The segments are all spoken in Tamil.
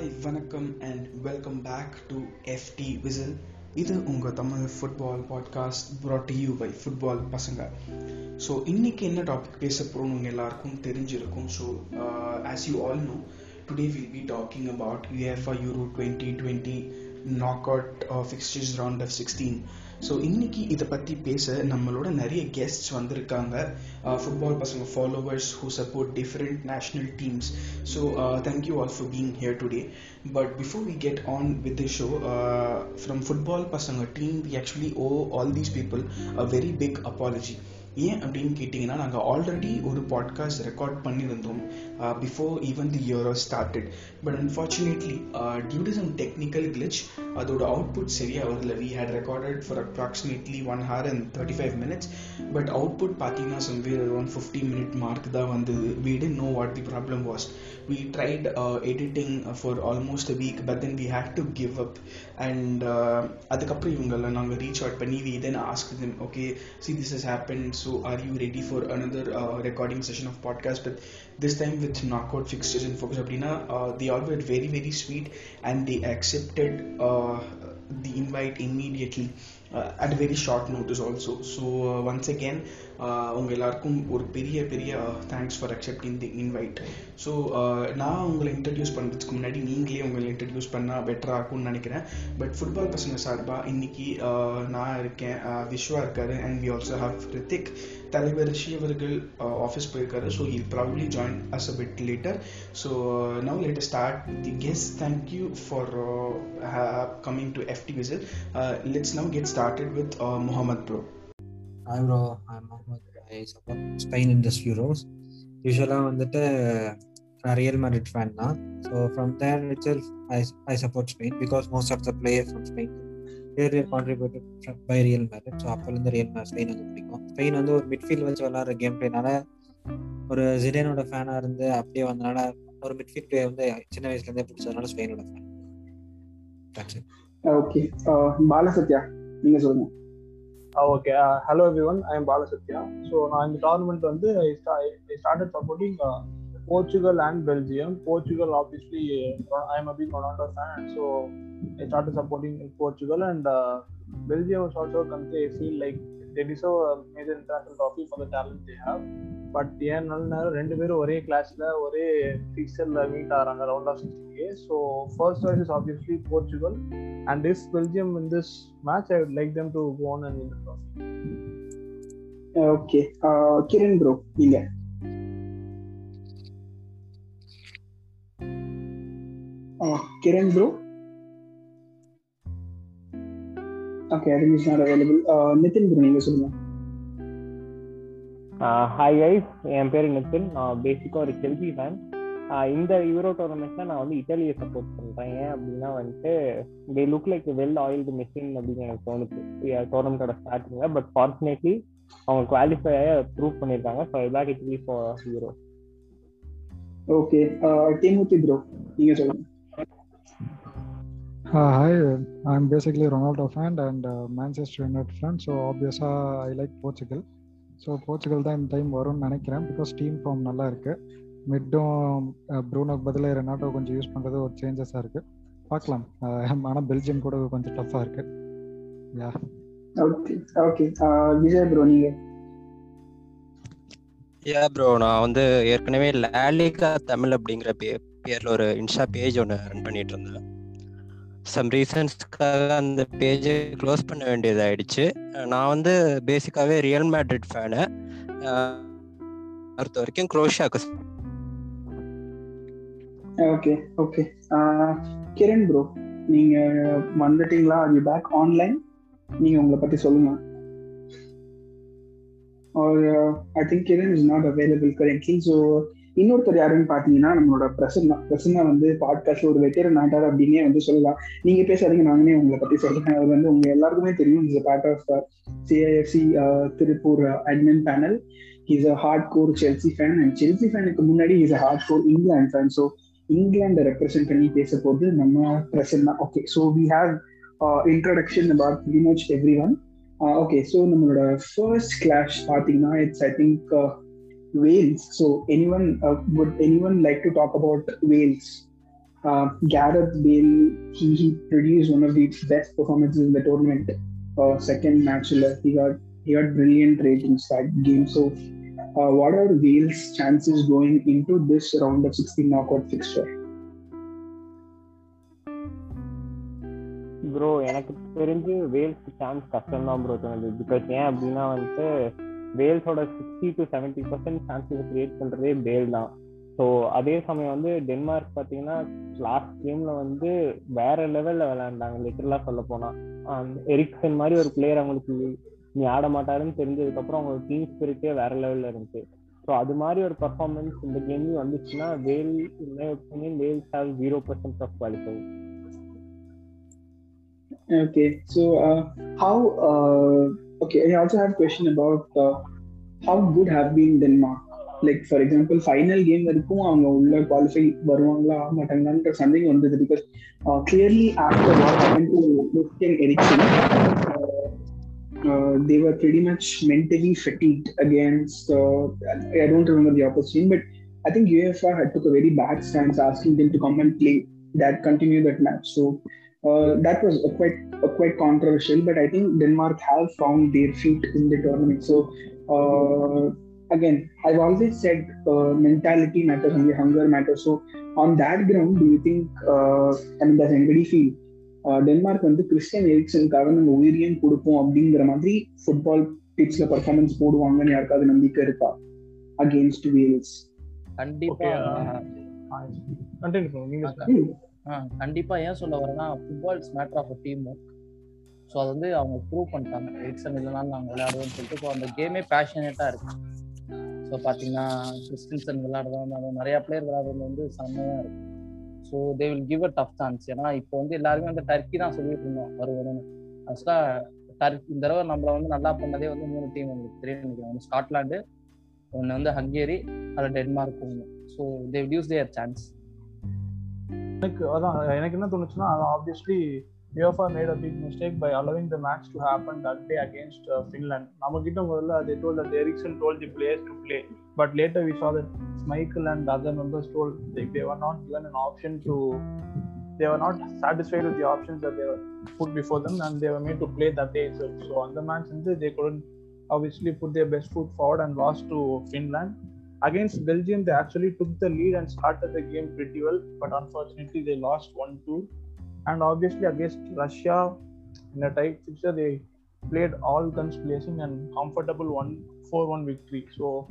ஹாய் வணக்கம் and welcome back to FT whistle இது உங்கள் Tamil football podcast brought you by football பசங்க. ஸோ இன்னைக்கு என்ன டாபிக் பேச போகிறோம் உங்கள் எல்லாருக்கும் தெரிஞ்சிருக்கும். So as you all know today will be talking about UEFA euro twenty twenty knockout fixtures round of sixteen so இன்னைக்கு இதை பற்றி பேச நம்மளோட நிறைய கெஸ்ட்ஸ் வந்திருக்காங்க. ஃபுட்பால் பசங்க followers who support different national teams so thank you all for being here today but before we get on with the show from football பசங்க team we actually owe all these people a very big apology ஏன் அப்படின்னு கேட்டிங்கன்னா நாங்கள் ஆல்ரெடி ஒரு பாட்காஸ்ட் ரெக்கார்ட் பண்ணியிருந்தோம் before even the year started but unfortunately due to some technical glitch அதோட அவுட்புட் சரியாக வரல. We had recorded for approximately one hour and thirty five minutes but output பார்த்தீங்கன்னா somewhere around fifty minute mark தான் வந்தது. We didn't know what the problem was we tried editing for almost a week but then we had to give up and அதுக்கப்புறம் இவங்களை நாங்கள் ரீச் அவுட் பண்ணி we then ask them okay see this is So, are you ready for another uh, recording session of podcast? But this time with Knockout Fixtures and Focus Abdina. uh, they all were very very sweet and they accepted uh, the invite immediately. At very short notice also so once again உங்கள் எல்லாருக்கும் ஒரு பெரிய பெரிய thanks for accepting the invite so நான் உங்களை இன்ட்ரடியூஸ் பண்ணுறதுக்கு முன்னாடி நீங்களே உங்களை இன்ட்ரடியூஸ் பண்ணால் பெட்டராக இருக்கும்னு நினைக்கிறேன். பட் ஃபுட்பால் பசங்க சார்பாக இன்னைக்கு uh, நான் இருக்கேன் uh, விஸ்வா இருக்காரு and we also have Rithik தலைவர் ரிஷி அவர்கள் ஆஃபீஸ் போயிருக்காரு so he'll probably join us a bit later so now let start the guess thank you for coming to FT whistle let's now get started with Mohammed bro Hi bro, I'm Mohammed. I support Spain in this Euros. யூஸ்வலாக வந்துட்டு நான் ரியல் மேரிட் ஃபேன் தான் so from there itself I I support Spain because most of the player from Spain there contributed by Real Madrid so அப்போலேருந்து ரியல் மேரிட் ஸ்பெயின் வந்து பிடிக்கும். ஸ்பெயின் வந்து ஒரு மிட்ஃபீல்ட் வச்சு விளாட்ற கேம் பிளேனால ஒரு ஜிடேனோட ஃபேனாக இருந்து அப்படியே வந்தனால ஒரு மிட்ஃபீல்ட் பிளேயர் வந்து சின்ன வயசுலேருந்தே பிடிச்சதுனால ஸ்பெயினோட ஃபேன் ஓகே பாலசத்யா நீங்க சொல்லுங்க. Okay hello everyone I am Balasathya so நான் இந்த டோர்னமெண்ட் வந்து I started supporting Portugal and Belgium Portugal obviously I am a big Ronaldo fan so I started supporting Portugal and Belgium was also country I feel like they deserve major international trophy for the talent they have but ஏன் நல்ல நேரம் ரெண்டு பேரும் ஒரே கிளாஸ்ல ஒரே ஃபிக்சர்ல மீட் ஆகிறாங்க round of சிக்ஸ்டிக்கு so first choice is obviously Portugal and is Belgium in this match I would like them to gone and and trophy okay Kiran bro Kiran bro. Okay I think is not available Nithin bro நீங்க சொல்லுங்க. ஹாய் கைஸ் என் பேர் நிதின் நான் பேசிக்காக ஒரு செல்வி ஃபேன் இந்த யூரோ டோர்னமெண்ட்ல நான் வந்து இட்டாலியை சப்போர்ட் பண்றேன். ஏன் அப்படின்னா வந்துட்டு they look like well oiled machine அப்படின்னு எனக்கு தோணுச்சு டோர்னமெண்டோட ஸ்டார்டிங்ல பட் ஃபார்ச்சுனேட்லி அவங்க குவாலிஃபை ப்ரூவ் பண்ணியிருக்காங்க. So back it be for Euro okay Timothy bro நீங்க சொல்லுங்க. Uh, hi, I'm basically Ronaldo fan and uh, Manchester United fan. So obviously I like Portugal. So Portugal தான் இந்த டைம் வரும்னு நினைக்கிறேன் பிகாஸ் டீம் ஃபார்ம் நல்லா இருக்கு. மிட்டும் ப்ரூனோக்கு பதிலாக ரெனாட்டோ கொஞ்சம் யூஸ் பண்ணுறது ஒரு சேஞ்சஸாக இருக்கு. பார்க்கலாம். ஆனால் பெல்ஜியம் கூட கொஞ்சம் டஃப்பாக இருக்கு. Yeah okay okay Vijay bro நீங்க? யா ப்ரோ நான் வந்து ஏற்கனவே லேலிகா தமிழ் அப்படிங்கிற பே பேரில் ஒரு இன்ஸ்டா பேஜ் ஒன்று ரன் பண்ணிட்டு இருந்தேன். சம் ரீசன்ஸ்க்காக அந்த பேஜை க்ளோஸ் பண்ண வேண்டியதாயிடுச்சு. நான் வந்து பேசிக்காகவே ரியல் மேட்ரிட் ஃபேனு அடுத்த வரைக்கும் க்ரோஷாக்கு ஓகே ஓகே கிரண் ப்ரோ நீங்க வந்துட்டீங்களா? யூ பேக் ஆன்லைன் நீங்க உங்களை பத்தி சொல்லுங்க. Or uh, I think think not available not available. இன்னொருத்தர் யாருன்னு பாத்தீங்கன்னா நம்மளோட பிரசன்னா பிரசன்னா வந்து பாட்காஸ்ட்ல ஒரு வெட்டரன் ஆட்டார் அப்படின்னே வந்து சொல்லலாம். நீங்க பேசாதீங்க நானே உங்களை பத்தி சொல்றேன் அது வந்து உங்க எல்லாருக்குமே தெரியும். Is part of CIFC Tiruppur admin panel is a hardcore Chelsea fan and Chelsea ஃபேனுக்கு முன்னாடி is a hardcore England fan so இங்கிலாண்டை represent பண்ணி பேச போது நம்ம Prasanna. Okay so we have introduction about very much everyone okay so நம்மளோட ஃபர்ஸ்ட் கிளாஷ் பார்த்தீங்கன்னா it's I think Wales so anyone would anyone like to talk about Wales uh, Gareth Bale, he, he produced one of the best performances in the tournament. Uh, second match, he got he got brilliant ratings that game. So, uh, what are Wales' chances going into this round of 16 knockout fixture? Bro எனக்கு தெரிஞ்சு வேல்ஸ்க்கு சான்ஸ் கஷ்டம் தான் ப்ரோ தோணுது பிகாஸ் ஏன் அப்படின்னா வந்துட்டு வேல்ஸோட sixty to seventy percent chances create பண்ணுறதே பேல் தான். ஸோ அதே சமயம் வந்து டென்மார்க் பார்த்தீங்கன்னா லாஸ்ட் கேமில் வந்து வேற லெவலில் விளையாண்டாங்க லிட்டரலாக சொல்ல போனால் எரிக்சன் மாதிரி ஒரு பிளேயர் அவங்களுக்கு நீ ஆட மாட்டாருன்னு தெரிஞ்சதுக்கப்புறம் அவங்க டீம் ஸ்பிரிட்டே வேற லெவலில் இருந்துச்சு. ஸோ அது மாதிரி ஒரு பர்ஃபார்மன்ஸ் இந்த கேம்லையும் வந்துச்சுன்னா well opinion Wales have zero percent of qualify okay so uh, uh okay, I also have a question about uh, how good have been Denmark. Like for example, final game வரைக்கும் அவங்க உள்ள குவாலிஃபை வருவாங்களா ஆக மாட்டாங்களான்ற சந்தேகம் வந்தது because clearly after what happen to Christian Eriksen they were pretty much mentally fatigued against uh, I don't remember the opposition, but I think UEFA had took a very bad stance asking them to come and play that continue that match. So uh, that was a quite a quite controversial, but I think Denmark have found their feet in the tournament. So uh, again, I've always said uh, mentality matters and the hunger matters. So on that ground, do you think? Uh, I mean, does anybody feel? Denmark வந்து கிறிஸ்டியன் எரிக்சனுக்காக நம்ம உயிரியம் கொடுப்போம் அப்படிங்கிற மாதிரி ஃபுட்பால் பிட்ச்ல பர்ஃபார்மன்ஸ் போடுவாங்கன்னு யாருக்காவது நம்பிக்கை இருக்கா அகேன்ஸ்ட் வேல்ஸ் கண்டிப்பா கண்டிப்பா ஏன் சொல்ல வரேன்னா football's matter of team work so அதை வந்து அவங்க ப்ரூவ் பண்ணிட்டாங்க. எக்ஸன் இல்லைனாலும் நாங்கள் விளையாடுவோம்னு சொல்லிட்டு இப்போ அந்த கேமே பேஷனேட்டாக இருக்கு. ஸோ பார்த்தீங்கன்னா கிறிஸ்டின்சன் விளையாடுறதா நிறைய பிளேயர் விளையாடுறது வந்து செம்மையாக இருக்கு. So they will give a tough chance ஏன்னா இப்போ வந்து எல்லாருமே வந்து டர்க்கி தான் சொல்லிட்டு இருந்தோம் வருவதுன்னு. ஆக்சுவலாக டர்க்கி இந்த தடவை நம்மள வந்து நல்லா பண்ணதே வந்து மூணு டீம் உங்களுக்கு தெரியும் நினைக்கிறேன். ஒன்று ஸ்காட்லாண்டு ஒன்று வந்து ஹங்கேரி அதில் டென்மார்க் ஒன்று so they use their chance எனக்கு அதான் எனக்கு என்ன தோணுச்சுன்னா அது obviously UEFA made a big mistake by allowing the match to happen that day against uh, Finland. நம்மகிட்ட முதல்ல they told that Ericsson told the players to play, but later we saw that Michael and other members told like they were not given an option to. They were not satisfied with the options that they were put before them, and they were made to play that day itself. So on the match, they couldn't obviously put their best foot forward and lost to Finland. Against Belgium, they actually took the lead and started the game pretty well, but unfortunately, they lost 1 2. And obviously, against Russia in a tight fixture, they played all guns blazing and comfortable 1 4 1 victory. So,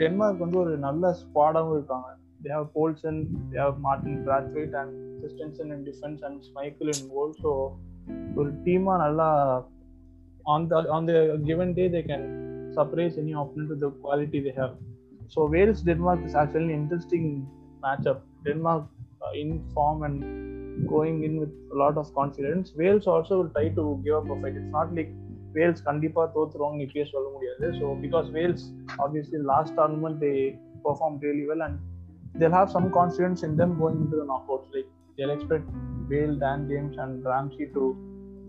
Denmark வந்து ஒரு நல்ல ஸ்குவாடாகவும் இருக்காங்க they have Poulsen, they have Martin Brathwaite and Christensen in defense and Schmeichel in goal. So, ஒரு டீமா நல்லா on the on the given day they can surprise any opponent with the quality they have. So Wales Denmark is actually an interesting matchup. Denmark uh, in form and going in with a lot of confidence. Wales also will try to give up a fight. It's not like Wales கண்டிப்பா தோத்துருவாங்க இப்பயே சொல்ல முடியாது so because Wales obviously last tournament they perform really well and they'll have some confidence in them going into the knockouts. Like they'll expect Bale, Dan James, and Ramsey to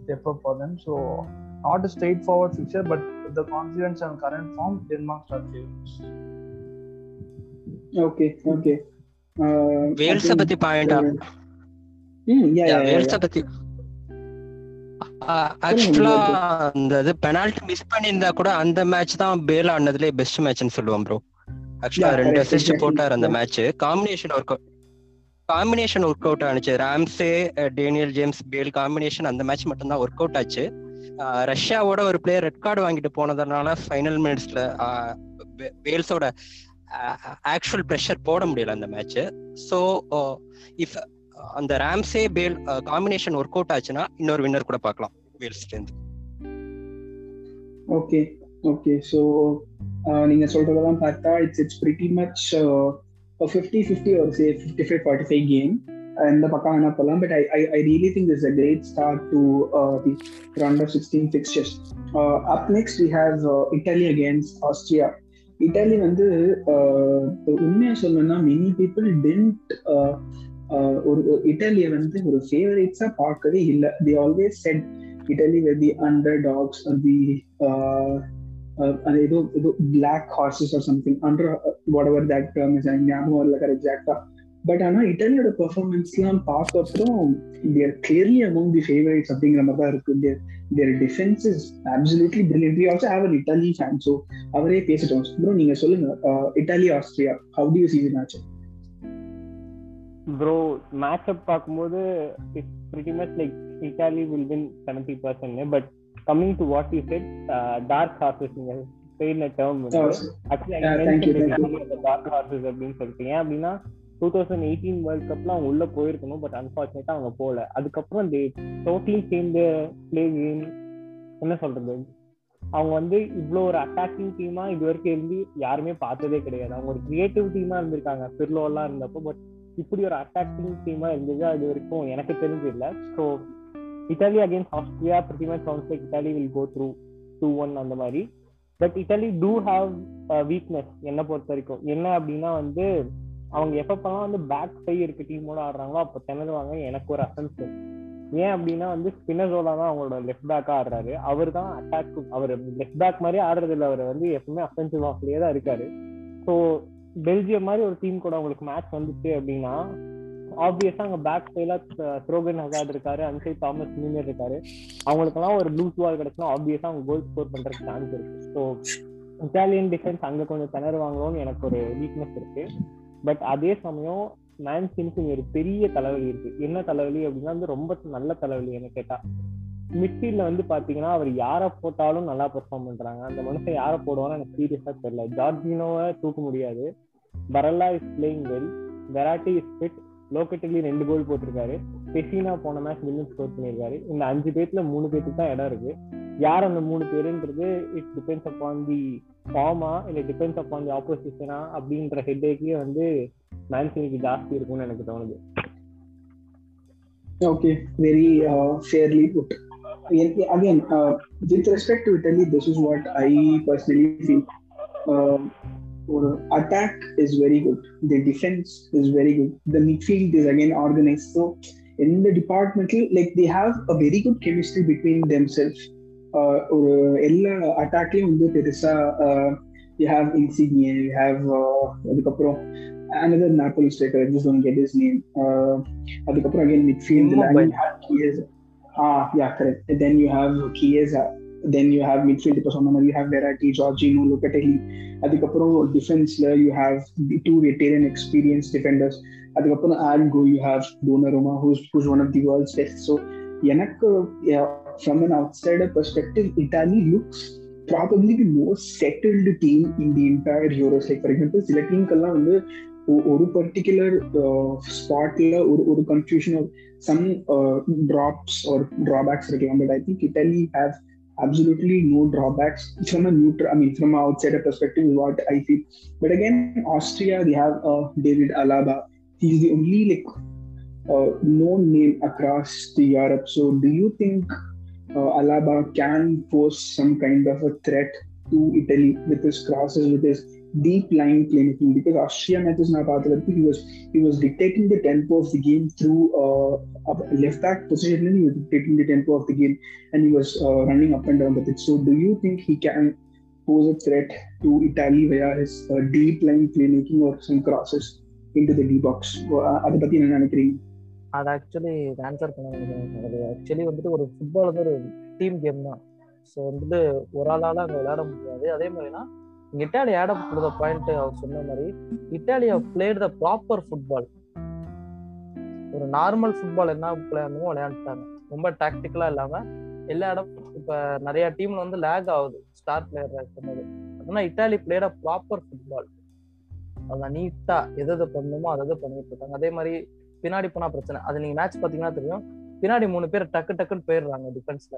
step up for them. So not a straightforward fixture, but with the confidence and current form, Denmark are favorites. Okay. Uh, வேல்ஸ பத்தி பாயிண்டா yeah, வேல்ஸ. பத்தி ஆக்சுவலா அந்த இது பெனால்டி மிஸ் பண்ணியிருந்தா கூட அந்த மேட்ச் தான் பேல் ஆனதுல பெஸ்ட் மேட்ச்னு சொல்லுவோம் ப்ரோ ஆக்சுவலா ரெண்டு அசிஸ்ட். போட்டார் அந்த. Match combination work combination work out ஆனிச்சு Ramsey Daniel James Bale combination அந்த மேட்ச் மட்டும் தான் ஒர்க் அவுட் ஆச்சு ரஷ்யாவோட ஒரு பிளேயர் ரெட் கார்டு வாங்கிட்டு போனதுனால ஃபைனல் மினிட்ஸ்ல வேல்ஸோட ஆக்சுவல் ப்ரெஷர் போட முடியல அந்த மேட்ச் ஸோ இஃப் அந்த Ramsey Bale combination work out ஆச்சுன்னா இன்னொரு வின்னர் கூட பார்க்கலாம். வேல்ஸ்ல இருந்து ஓகே ஓகே ஸோ நீங்க சொல்றதெல்லாம் பார்த்தா it's it's pretty much fifty fifty ஒரு say fifty five forty five game இந்த பக்கம் வேணா போகலாம் but I I I really think is a great start to the round of sixteen fixtures up next we have Italy against Austria Italy வந்து உண்மையா சொல்லணும்னா மெனி பீப்புள் டென்ட் ஒரு இட்டாலியை வந்து ஒரு ஃபேவரேட்ஸா பார்க்கவே இல்லை. The always said Italy were the underdogs the அது ஏதோ ஏதோ black horses or something under whatever that term is ஞாபகம் வரல கரெக்ட் எக்ஸாக்டா பட் ஆனா இட்டாலியோட பெர்ஃபார்மன்ஸ்லாம் பார்த்த அப்புறம் they're clearly among the favourites அப்படிங்கிற மாதிரி தான் இருக்கு. Their their defence is absolutely brilliant we also have an Italy fan so அவரே பேசிட்டோம். ப்ரோ நீங்க சொல்லுங்க. Italy Austria how do you see the match bro match up பார்க்கும்போது it's pretty much like Italy will win seventy percent but coming to what you said dark horses நீங்க டேர்ம் ஆக்சுவலி டார்க் ஹார்சஸ் அப்படின்னு சொல்லிட்டு. ஏன் அப்படின்னா டூ தௌசண்ட் எயிட்டீன் வேர்ல்ட் கப்ல அவங்க உள்ள போயிருக்கணும் பட் அன்பார்ச்சுனேட்டா அவங்க போகல அதுக்கப்புறம் they totally change play game என்ன சொல்றது? அவங்க வந்து இவ்வளோ ஒரு அட்டாக்கிங் டீமா இது வரைக்கும் இருந்து யாருமே பார்த்ததே கிடையாது. அவங்க ஒரு கிரியேட்டிவ் டீமா இருந்திருக்காங்க பிர்லோலாம் இருந்தப்போ பட் இப்படி ஒரு அட்டாக்கிங் டீமா இருந்தது அது வரைக்கும் எனக்கு தெரிஞ்சு இல்லை so Italy against Austria pretty much sounds like Italy will go through two one அந்த மாதிரி. But Italy too have weakness என்னை பொறுத்த வரைக்கும். என்ன அப்படின்னா வந்து அவங்க எப்பப்பெல்லாம் வந்து பேக் சை இருக்க டீமோட ஆடுறாங்களோ அப்போ திணறுவாங்க எனக்கு ஒரு அசன்ஸ் ஏன் அப்படின்னா வந்து ஸ்பினசோலா தான் அவங்களோட லெஃப்ட் பேக்கா ஆடுறாரு. அவர் தான் அட்டாக் அவர் லெஃப்ட் பேக் மாதிரி ஆடுறது இல்லை. அவர் வந்து எப்பவுமே அஃபென்சிவ் ஆஃப்லேயே தான் இருக்காரு. ஸோ பெல்ஜியம் மாதிரி ஒரு டீம் கூட அவங்களுக்கு மேட்ச் வந்துச்சு அப்படின்னா ஆப்வியஸா அங்க பேக் சைட்ல த்ரோகன் ஹசாட் இருக்காரு அன்சை தாமஸ் ஜூனியர் இருக்காரு. அவங்களுக்கெல்லாம் ஒரு லூஸ் பால் கிடைச்சுன்னா ஆப்வியஸா அவங்க கோல் ஸ்கோர் பண்றதுக்கு சான்ஸ் இருக்கு. ஸோ இட்டாலியன் டிஃபென்ஸ் அங்க கொஞ்சம் திணறுவாங்களோன்னு எனக்கு ஒரு வீக்னஸ் இருக்கு. பட் அதே சமயம் மேன்சினுக்கு ஒரு பெரிய தலைவலி இருக்கு. என்ன தலைவலி அப்படின்னா வந்து ரொம்ப நல்ல தலைவலி என்ன கேட்டா. மிட்ஃபீல்ட்ல வந்து பாத்தீங்கன்னா அவர் யாரை போட்டாலும் நல்லா பெர்ஃபார்ம் பண்றாங்க. அந்த மனுஷன் யாரை போடுவான்னு எனக்கு சீரியஸா தெரியல. ஜார்ஜினோவை தூக்க முடியாது. Barella is playing well Verratti is fit Locatelli ரெண்டு கோல் போட்டிருக்காரு. பெசினா போன மேட்ச் வின்னு ஸ்கோர் பண்ணியிருக்காரு. இந்த அஞ்சு பேர்த்துல மூணு பேருக்கு தான் இடம் இருக்கு. யார் அந்த மூணு பேருன்றது இட் டிபெண்ட்ஸ் அப்பான் தி ஃபார்மா இல்ல டிபெண்ட்ஸ் அப்பான் தி ஆப்போசிஷனா அப்படின்ற ஹெட்டேக்கே வந்து மேன்சினிக்கு ஜாஸ்தி இருக்கும்னு எனக்கு தோணுது. Okay very fairly put again uh, with respect to italy this is what i personally feel. Uh, attack is very good the defense is very good the midfield is again organized so in the department like they have a very good chemistry between themselves ஒரு எல்லா அட்டாக்லயும் வந்து பெருசா you have Insigne you have அதுக்கப்புறம் another Napoli striker, I just don't get his name. Uh, அதுக்கப்புறம் again midfield, then you have Chiesa. Ah, yeah, correct. And then you have Chiesa. Then you have midfield, இப்போ சொன்ன மாதிரி you have Verratti, Jorginho, Locatelli. அதுக்கப்புறம் டிஃபென்ஸ்ல you have two veteran experience defenders அதுக்கப்புறம் also you have Donnarumma who's who's one of the world's best so எனக்கு from an outsider perspective Italy looks probably the most settled team in the entire Euros like for example சில டீம்க்கெல்லாம் வந்து ஒரு பர்டிகுலர் ஸ்பாட்ல ஒரு ஒரு கன்ஃபியூஷன் சம் ட்ராப்ஸ் ஒரு ட்ராபேக்ஸ் இருக்கலாம் but I think Italy have absolutely no drawbacks from a neutral i mean from an outsider perspective what i feel. But again austria they have uh, david alaba. He's the only like uh, known name across the europe. So do you think uh, alaba can pose some kind of a threat to italy with his crosses with his deep line playmaking because Austria matches now he was he was dictating the tempo of the game through uh, left back position and he was dictating the tempo of the game and he was uh, running up and down the pitch. So do you think he can pose a threat to Italy via his uh, deep line playmaking or some crosses into the D box? அதை பத்தி என்ன நினைக்கிறீங்க அது ஆக்சுவலி ஆன்சர் பண்ண நினைக்கிறேன் அது ஆக்சுவலி வந்துட்டு ஒரு ஃபுட்பால் வந்து ஒரு டீம் கேம் தான் ஸோ வந்துட்டு ஒரு ஆளால அங்கே விளையாட முடியாது அதே மாதிரினா Italy add up to the point அவர் சொன்ன மாதிரி Italy played the proper football ஒரு நார்மல் ஃபுட்பால் என்ன விளையாடணுமோ விளையாண்டுட்டாங்க. ரொம்ப டாக்டிக்கலா இல்லாம எல்லா இடம் இப்ப நிறைய டீம்ல வந்து லேக் ஆகுது. ஸ்டார் பிளேயர் இருக்கும்போது அதனால இட்டாலி பிளேட் ப்ராப்பர் ஃபுட்பால் அதான் நீட்டா எது எது பண்ணணுமோ அதை எது பண்ணிட்டு இருக்காங்க. அதே மாதிரி பின்னாடி போனா பிரச்சனை. அது நீங்க மேட்ச் பாத்தீங்கன்னா தெரியும். பின்னாடி மூணு பேர் டக்கு டக்குன்னு போயிடுறாங்க டிஃபென்ஸ்ல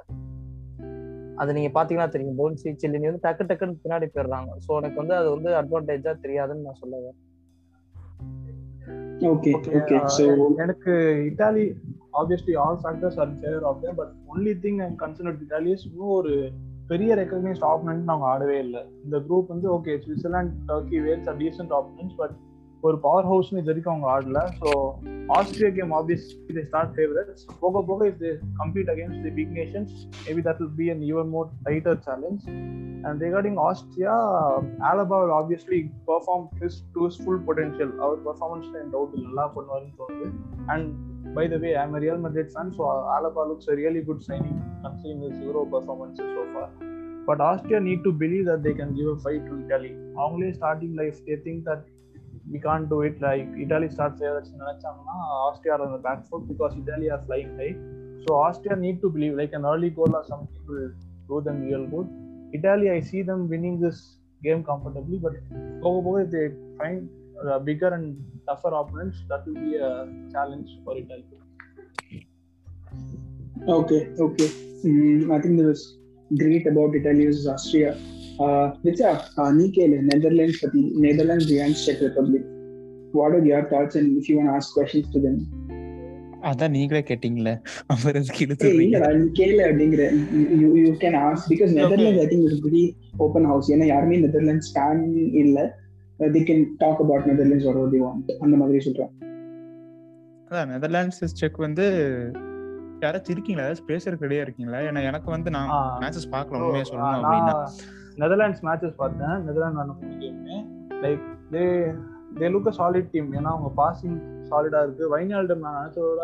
அது நீங்க பாத்தீங்கன்னா தெரியும். போன்சி சில்லினி வந்து டக்கு டக்குன்னு பின்னாடி போயிடுறாங்க. ஸோ எனக்கு வந்து அது வந்து அட்வான்டேஜா தெரியாதுன்னு நான் சொல்லுவேன் ஓகே ஓகே சோ எனக்கு Italy obviously all factors are favour of but only thing I'm concern Italy is இன்னும் ஒரு பெரிய ரெக்கக்னைஸ்ட் ஆப்பனன்ட் அவங்க ஆடவே இல்லை. இந்த குரூப் வந்து okay Switzerland Turkey Wales are decent opponents but ஒரு பவர் ஹவுஸ்னு இது வரைக்கும் அவங்க ஆடல. So Austria game obviously start favourites போக போக if they complete against the big nations maybe that will be an even more tighter challenge and regarding Austria Alaba will obviously perform his to his full potential. அவர் பெர்ஃபார்மன்ஸ் என் டவுட் நல்லா பண்ணுவாருன்னு தோணுது. And by the way I'm Real Madrid fan so Alaba looks really good signing considering his Euro performances so far but Austria need to believe that they can give a fight to Italy அவங்களே starting life they think that we can't do it like Italy start favorites நினைச்சாங்கன்னா Austria on the back foot because Italy are flying high. So Austria need to believe like an early goal or something will do them real good. Italy, I see them winning this game comfortably, but போக போக if they find uh, bigger and tougher opponents, that will be a challenge for Italy. Okay, okay. Mm, I think that was great about Italy versus Austria. Uh, uh, நீ கேளு நெதர்லாண்ட்ஸ் பத்தி Netherlands Czech Republic. What are your thoughts? And if you want to ask questions to them? அதான் நீங்களே கேட்டீங்களே. அவர் இழுத்துறீங்க இல்லடா, நீ கேளு அப்படிங்கிற. You you can ask because Netherlands I think is very open house ஏன்னா யாருமே நெதர்லாண்ட்ஸ் ஃபேன் இல்ல. They can talk about Netherlands what they want. அந்த மாதிரி சொல்றேன். அதான் நெதர்லாண்ட்ஸ் செக் வந்து யாராச்சும் இருக்கீங்களா? ஏதாச்சும் பேசுறதுக்கு ரெடியா இருக்கீங்களா? ஏன்னா எனக்கு வந்து நான். மேட்சஸ் பார்க்கல உண்மையா சொல்லணும் அப்படின்னா. நெதர்லாண்ட்ஸ் மேட்சஸ் பார்த்தேன். நெதர்லாண்ட் ஆன game like they they look a solid team ஏன்னா அவங்க பாசிங் சாலிடா இருக்கு. வைனால்டம் நான் நினைச்சதோட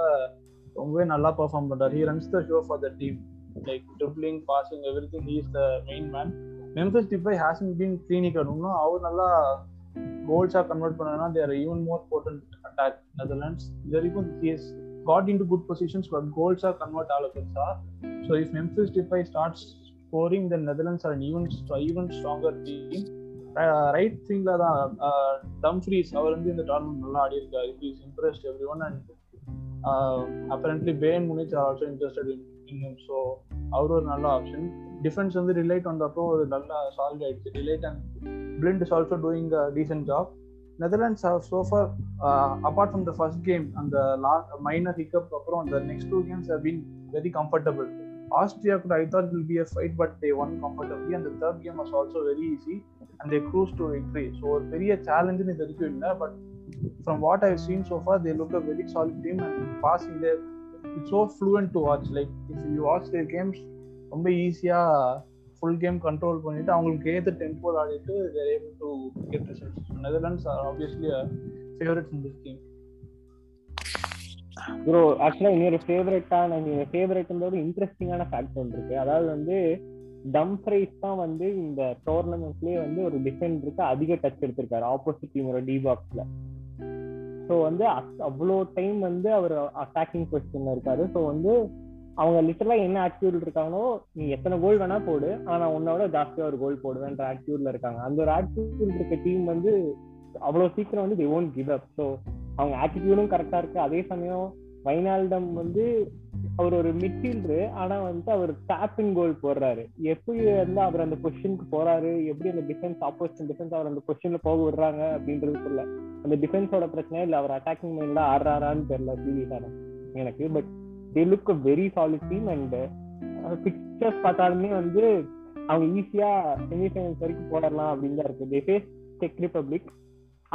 ரொம்பவே நல்லா பெர்ஃபார்ம் பண்றாரு. He runs the show for the team like dribbling passing everything is the main man members Depay hasn't been clinical இன்னும் அவர் நல்லா கோல்ஸா கன்வெர்ட் பண்ணனா their even more potent attack Netherlands இது வரைக்கும் he is got into good positions but goals convert convert all so if are so starts scoring then Netherlands are an even even stronger team. Uh, right திங்கில் தான் uh, டம்ஃப்ரீஸ் அவர் வந்து இந்த டோர்னமெண்ட் நல்லா ஆடி இருக்காரு is impressed everyone and apparently Bayern Munich are also interested in in so அவர் ஒரு நல்ல ஆப்ஷன் டிஃபென்ஸ் வந்து ரிலேட் வந்தப்போ ஒரு நல்ல சால்வ் ஆயிடுச்சு. Relate and Blind is also doing a decent job Netherlands have so apart uh, the from game அந்த லா and the அப்புறம் அந்த next two games have been very comfortable Austria could I thought will be a fight but they won comfortably and the third game was also very easy and they cruised to victory so ஒரு பெரிய சேலஞ்சுன்னு இது வரைக்கும் இல்லை but from what I've seen so far they look a very solid team and passing their it's so fluent to watch like if you watch their games ரொம்ப ஈஸியா ஃபுல் கேம் கண்ட்ரோல் பண்ணிட்டு அவங்களுக்கு ஏற்ற டெம்போ ஆடிட்டு they're able to get results Netherlands are obviously favourites in this game bro ஆக்சுவலா இன்னொரு ஃபேவரட்டான நீங்க ஃபேவரட்ன்றது இன்ட்ரெஸ்டிங்கான ஃபேக்ட் ஒன்று இருக்கு. அதாவது வந்து டம்ஃப்ரைஸ் தான் வந்து இந்த டோர்னமெண்ட்லயே வந்து ஒரு டிஃபெண்டருக்கு அதிக டச் எடுத்திருக்காரு. ஆப்போசிட் டீமோட டி பாக்ஸ்ல ஸோ வந்து அவ்வளோ டைம் வந்து அவர் அட்டாக்கிங் பொசிஷன்ல இருக்காரு. ஸோ வந்து அவங்க லிட்டரலா என்ன ஆட்டிடியூட் இருக்காங்களோ நீ எத்தனை கோல் வேணா போடு. ஆனா உன்னோட ஜாஸ்தியா ஒரு கோல் போடுவேன்ற ஆட்டிடியூட்ல இருக்காங்க. அந்த ஒரு ஆட்டிடியூட் இருக்க டீம் வந்து அவ்வளவு சீக்கிரம் வந்து they won't give up so அவங்க ஆட்டிடியூடும் கரெக்டா இருக்கு. அதே சமயம் வைனால்டம் வந்து அவர் ஒரு மிட்ஃபீல்டரு ஆனா வந்து அவர் டேப் கோல் போடுறாரு. எப்படி வந்து அவர் அந்த பொசிஷனுக்கு போறாரு? எப்படி அந்த டிஃபென்ஸ் ஆப்போசிட் டிஃபென்ஸ் அவர் அந்த பொசிஷன்ல போக விடுறாங்க அப்படின்றதுக்குள்ள அந்த டிஃபென்ஸோட பிரச்சனை இல்ல. அவர் அட்டாக்கிங் மைண்ட்ல ஆடுறாரான்னு தெரியல சீரியஸான எனக்கு. But they look a very solid team and pictures பார்த்தாலுமே வந்து அவங்க ஈஸியா செமிஃபைனல்ஸ் வரைக்கும் போடலாம் அப்படின்னு தான் இருக்கு. தே ஃபேஸ் செக் ரிபப்ளிக்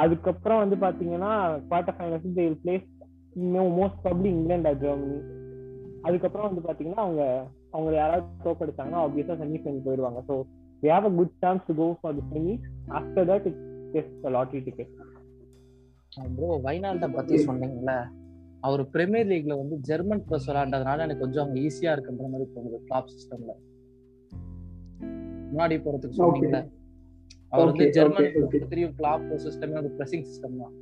அதுக்கப்புறம் வந்து பாத்தீங்கன்னா quarter finals they will plays most probably England or Germany. அதுக்கப்புறம் வந்து பாத்தீங்கன்னா அவங்க அவங்க யாராவது தோக்கடிச்சாங்கன்னா ஆப்வியஸா செமிஃபைனல் போயிடுவாங்க. So have a good chance to go for the semis after that it's just a lottery ticket. Bro வைனால்ட பத்தி சொன்னீங்கல்ல? அவர் பிரீமியர் லீக்ல வந்து ஜெர்மன் ப்ளஸ் விளையாண்டதுனால எனக்கு கொஞ்சம் அவங்க ஈஸியா இருக்குன்ற மாதிரி தோணுது கிளாப் சிஸ்டம்ல முன்னாடி போறதுக்கு சொன்னீங்கல்ல? அவர் வந்து ஜெர்மன். தெரியும் கிளாப் சிஸ்டமே ஒரு ப்ரெசிங் சிஸ்டம் தான்.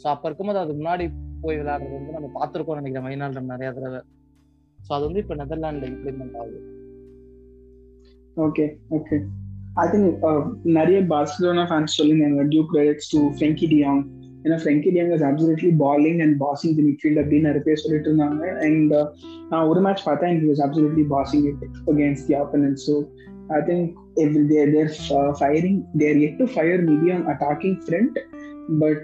ஸோ அப்ப இருக்கும்போது அது முன்னாடி போய் விளையாடுறது வந்து நம்ம பார்த்துருக்கோம் நினைக்கிறேன் வைனால்டம் நிறைய தடவை. ஸோ அது வந்து இப்போ நெதர்லாண்ட்ல இம்ப்ளிமெண்ட் ஆகுது. ஓகே ஓகே ஐ திங்க் நிறைய பார்சிலோனா ஃபேன்ஸ் சொல்லியிருந்தாங்க due credits to Frenkie de Jong ஏன்னா Frenkie de Jong is absolutely balling and passing the midfield அப்படின்னு நிறைய பேர் சொல்லிட்டு இருந்தாங்க. அண்ட் நான் ஒரு match and he was absolutely passing it against the opponent so I think They're they're firing they're yet to fire maybe on attacking front but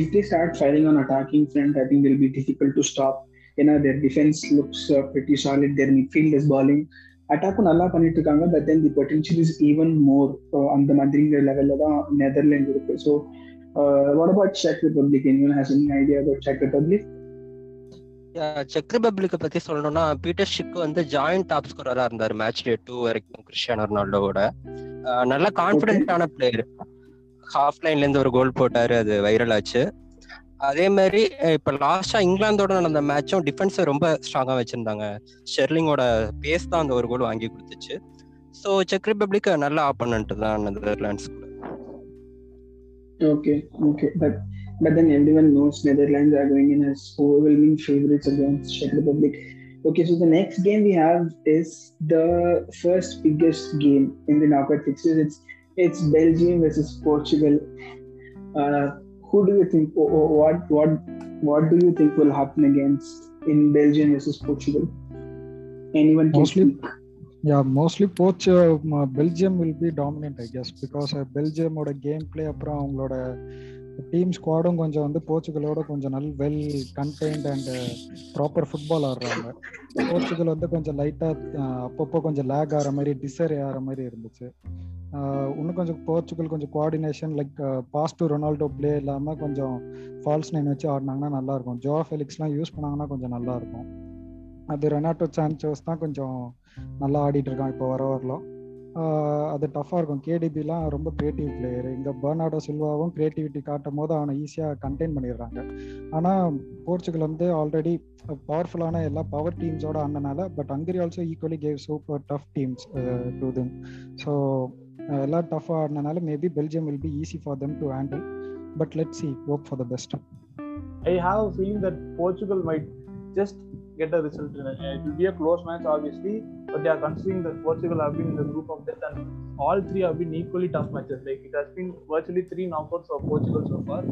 if they start firing on attacking front I think will be difficult to stop ஏன்னா their defence looks pretty solid their midfield is balling அட்டாக்கும் நல்லா பண்ணிட்டு இருக்காங்க but then the potential is even more அந்த மாதிரிங்கிற லெவல்ல தான் நெதர்லாண்ட் இருக்கு so Uh, what about Czech Republic? Anyone has any idea about Czech Republic? Check ரிபப்ளிக்கை பத்தி சொல்லணும்னா பீட்டர் ஷிக் வந்து ஜாயிண்ட் டாப் ஸ்கோரரா இருந்தாரு மேட்ச் டே டூ வரைக்கும் கிறிஸ்டியானோ ரொனால்டோவோட. நல்ல கான்பிடென்டான பிளேயர் ஹாஃப் லைன்ல இருந்து ஒரு கோல் போட்டாரு அது வைரல் ஆச்சு. அதே மாதிரி இப்ப லாஸ்டா இங்கிலாந்தோட நடந்த மேட்சும் டிஃபென்ஸ் ரொம்ப ஸ்ட்ராங்கா வச்சிருந்தாங்க. ஷெர்லிங்கோட பேஸ் தான் அந்த ஒரு கோல் வாங்கி கொடுத்துச்சு. ஸோ செக் ரிபப்ளிக் நல்ல ஆப்போனன்ட் தான் நெதர்லாண்ட்ஸ் கூட okay but but but then everyone knows Netherlands are going in as overwhelming favorites against Czech Republic. Okay, so the next game we have is the first biggest game in the knockout fixtures. It's it's Belgium versus Portugal. Uh, who do you think? wh- wh- What what what do you think will happen against in Belgium versus Portugal? Anyone can Mostly- speak. Yeah mostly both Belgium will be dominant I guess because பெல்ஜியமோட game play அப்புறம் அவங்களோட டீம் ஸ்குவாடும் கொஞ்சம் வந்து போர்ச்சுகலோட கொஞ்சம் நல் well contained and proper football ஆடுறாங்க. போர்ச்சுகல் வந்து கொஞ்சம் லைட்டாக அப்பப்போ கொஞ்சம் லேக் ஆகிற மாதிரி டிசர் ஆகிற மாதிரி இருந்துச்சு. இன்னும் கொஞ்சம் போர்ச்சுகல் கொஞ்சம் coordination like pass to Ronaldo play இல்லாமல் கொஞ்சம் ஃபால்ஸ் நைன் வச்சு ஆடினாங்கன்னா நல்லாயிருக்கும் ஜோ ஃபெலிக்ஸ்லாம் யூஸ் பண்ணாங்கன்னா கொஞ்சம் நல்லாயிருக்கும் அது ரெனாட்டோ சான்சோஸ் தான் கொஞ்சம் நல்லா ஆடிட்டு இருக்கான் இப்போ வர வரலாம். அது டஃப்பாக இருக்கும். கேடிபிலாம் ரொம்ப கிரியேட்டிவ் பிளேயர் இங்கே பெர்னாடோ சில்வாவும் கிரியேட்டிவிட்டி காட்டும் போது அவனை ஈஸியாக கண்டெயின் பண்ணிடுறாங்க. ஆனால் போர்ச்சுகல் வந்து ஆல்ரெடி பவர்ஃபுல்லான எல்லா பவர் டீம்ஸோட ஆனனால but Hungary also equally gave super tough teams to them so எல்லாம் டஃப்பாக ஆடினால maybe Belgium will be easy for them to handle but let see hope for the best I have feeling that Portugal might just get a result. In it. it will be a close match, obviously, but they are considering that Portugal have been in the group of death, and all three have been equally tough matches. Like it has been virtually three knockouts of Portugal so far.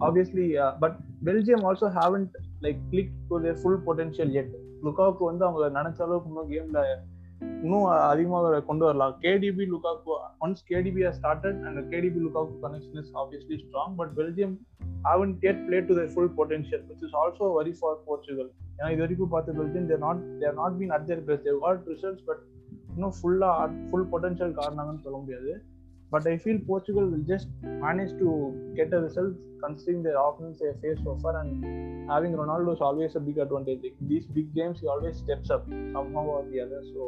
Obviously, uh, but Belgium also haven't like clicked to their full potential yet. லுக்காவுக்கு வந்து அவங்க நினைச்ச அளவுக்கு இன்னும் கேம்ல இன்னும் அதிகமாக கொண்டு வரலாம் KDB Lukaku once KDB started and KDB Lukaku connection is obviously strong but Belgium haven't yet played to their full potential, which is also a worry for Portugal. ஏன்னா இது வரைக்கும் பார்த்து பிறகு they're not they're not been at their plus they've got results but இன்னும் ஃபுல்லாக ஃபுல் பொட்டன்ஷியல் காரணங்கன்னு சொல்ல முடியாது but I feel Portugal will just manage to get a result considering the options a phase offer and having Ronaldo's always a big advantage these big games you always steps up somehow or the other so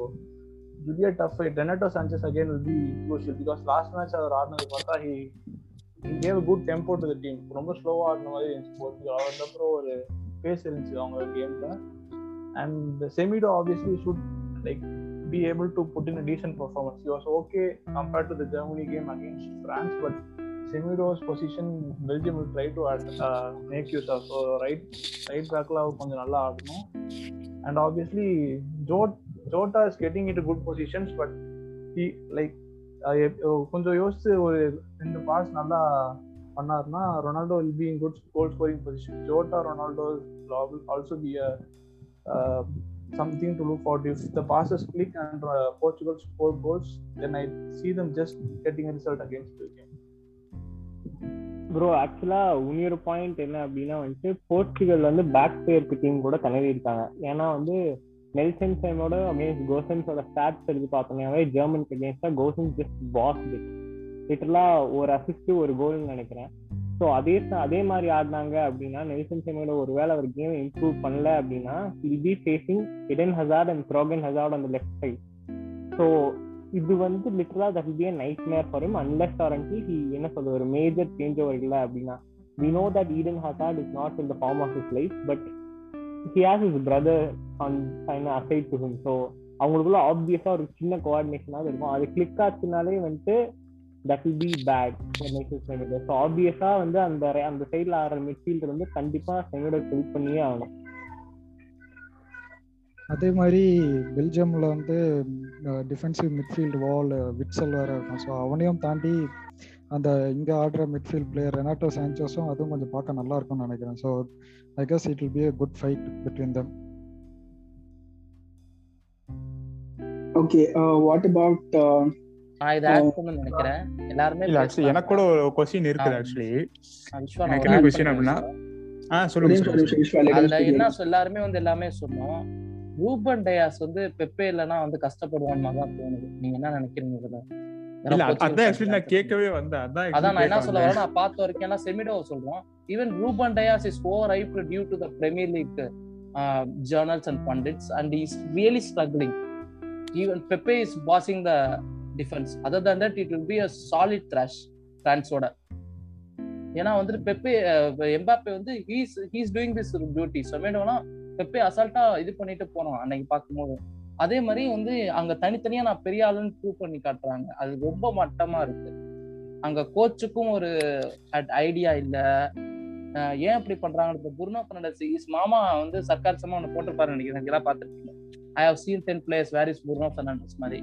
will tough a tough fight. Renato Sanchez again will be crucial because அவர் ஆடினது பார்த்தா he he good a good tempo to ரொம்ப ஸ்லோவாக ஆடின மாதிரி இருந்துச்சு போர்ச்சுகல் அவர் அப்புறம் ஒரு பேஸ் இருந்துச்சு அவங்க கேம்ல and Semedo obviously should like be able to put in a decent performance you was okay compared to the Germany game against France but Semedo's position Belgium will try to make use of so right right பேக்கில் கொஞ்சம் நல்லா ஆடணும் and obviously Jota Jota is getting it good positions but he like கொஞ்சம் யோசிச்சு ஒரு ரெண்டு பாஸ் நல்லா பண்ணாருன்னா Ronaldo will be in good goal scoring position Jota Ronaldo also be a something to look forward. If the passes click and uh, Portugal score goals, then I see them just getting a result against Belgium. Bro ஆக்சுவலா இன்னொரு பாயிண்ட் என்ன அப்படின்னா வந்துட்டு போர்ச்சுகல் வந்து பேக் பேருக்கு டீம் கூட தனவி இருக்காங்க ஏன்னா வந்து நெல்சன் சைமோட அகேன்ஸ்ட் கோசன்ஸோட ஸ்டாட்ஸ் எடுத்து பார்த்தோம்னாவே ஜெர்மனுக்கு அகேன்ஸ்டா கோசன்ஸ் ஜஸ்ட் பாஸ் இட் லிட்டரலா ஒரு அசிஸ்ட் ஒரு கோல்னு நினைக்கிறேன். ஸோ அதே அதே மாதிரி ஆடினாங்க அப்படின்னா நெல்சன் செமோட ஒரு வேலை அவர் கேம் இம்ப்ரூவ் பண்ணல அப்படின்னா he'll be facing Eden Hazard and Thorgan Hazard அந்த லெஃப்ட் சைட் ஸோ இது வந்து லிட்டரலா that be nightmare for him unless ஆரண்டி he என்ன சொல்றது ஒரு மேஜர் சேஞ்ச் ஓவர் இல்லை அப்படின்னா. We know that Eden Hazard is not in the form of his life but he has his brother on aside to him so அவங்களுக்குள்ள ஆப்வியஸா ஒரு சின்ன கோஆர்டினேஷனாக இருக்கும். அது கிளிக் ஆச்சுனாலே வந்துட்டு that will be bad so ஆப்வியஸா வந்து அந்த அந்த சைட்ல ஆடுற மிட்ஃபீல்டர் வந்து கண்டிப்பா செமிடோ ஹெல்ப் பண்ணியே ஆகணும். அதே மாதிரி பெல்ஜியம்ல வந்து டிஃபென்சிவ் மிட்ஃபீல்டு வால் விட்சல் வேற இருக்கும். ஸோ அவனையும் தாண்டி அந்த இங்க ஆடுற மிட்ஃபீல்ட் பிளேயர் ரெனாட்டோ சான்சோஸும் அதுவும் கொஞ்சம் பார்க்க நல்லா இருக்கும்னு நினைக்கிறேன். So I guess it will be a good fight between them okay what about நான் இதை ஆட் நினைக்கிறேன். எல்லாருமே இல்ல ஆக்சுவலி எனக்கு கூட ஒரு கொஸ்டின் இருக்குது ஆக்சுவலி விஸ்வா எனக்கு என்ன கொஸ்டின் அப்படின்னா ஆ சொல்லுங்க அதுல என்ன எல்லாருமே வந்து எல்லாமே சொன்னோம். ரூபன் டயாஸ் வந்து பெப்பே வந்து கஷ்டப்படுவான்னு தான் தோணுது. நீங்க என்ன நினைக்கிறீங்க இதுல கேட்கவே வந்தேன். அதான் நான் என்ன சொல்ல. வரேன் நான் பார்த்த வரைக்கும் எல்லாம் செமிடோவை சொல்றோம். Even Ruben Dias is over hype due to the Premier League journals and pundits and is really struggling even Pepe is passing the defence other than that it will be a solid thrash பிரான்ஸோட ஏன்னா வந்துட்டு பெப்பே எம்பாப்பே வந்து he's he's doing this duty சொமேடோனா Pepe அசால்ட்டா இது பண்ணிட்டு போனோம் அன்னைக்கு பார்க்கும்போது. அதே மாதிரி வந்து அங்க தனித்தனியா நான் பெரிய ஆளுன்னு ப்ரூவ் பண்ணி காட்டுறாங்க. அது ரொம்ப மட்டமா இருக்கு. அங்க கோச்சுக்கும் ஒரு ஐடியா இல்ல. ஏன் இப்படி பண்றாங்க இப்போ புர்னோ இஸ் மாமா வந்து சர்க்கார் சமா ஒன்று போட்டிருப்பாரு நினைக்கிறேன். இதெல்லாம் பார்த்துருக்கீங்க I have seen ten players where is Bruno Fernandes மாதிரி.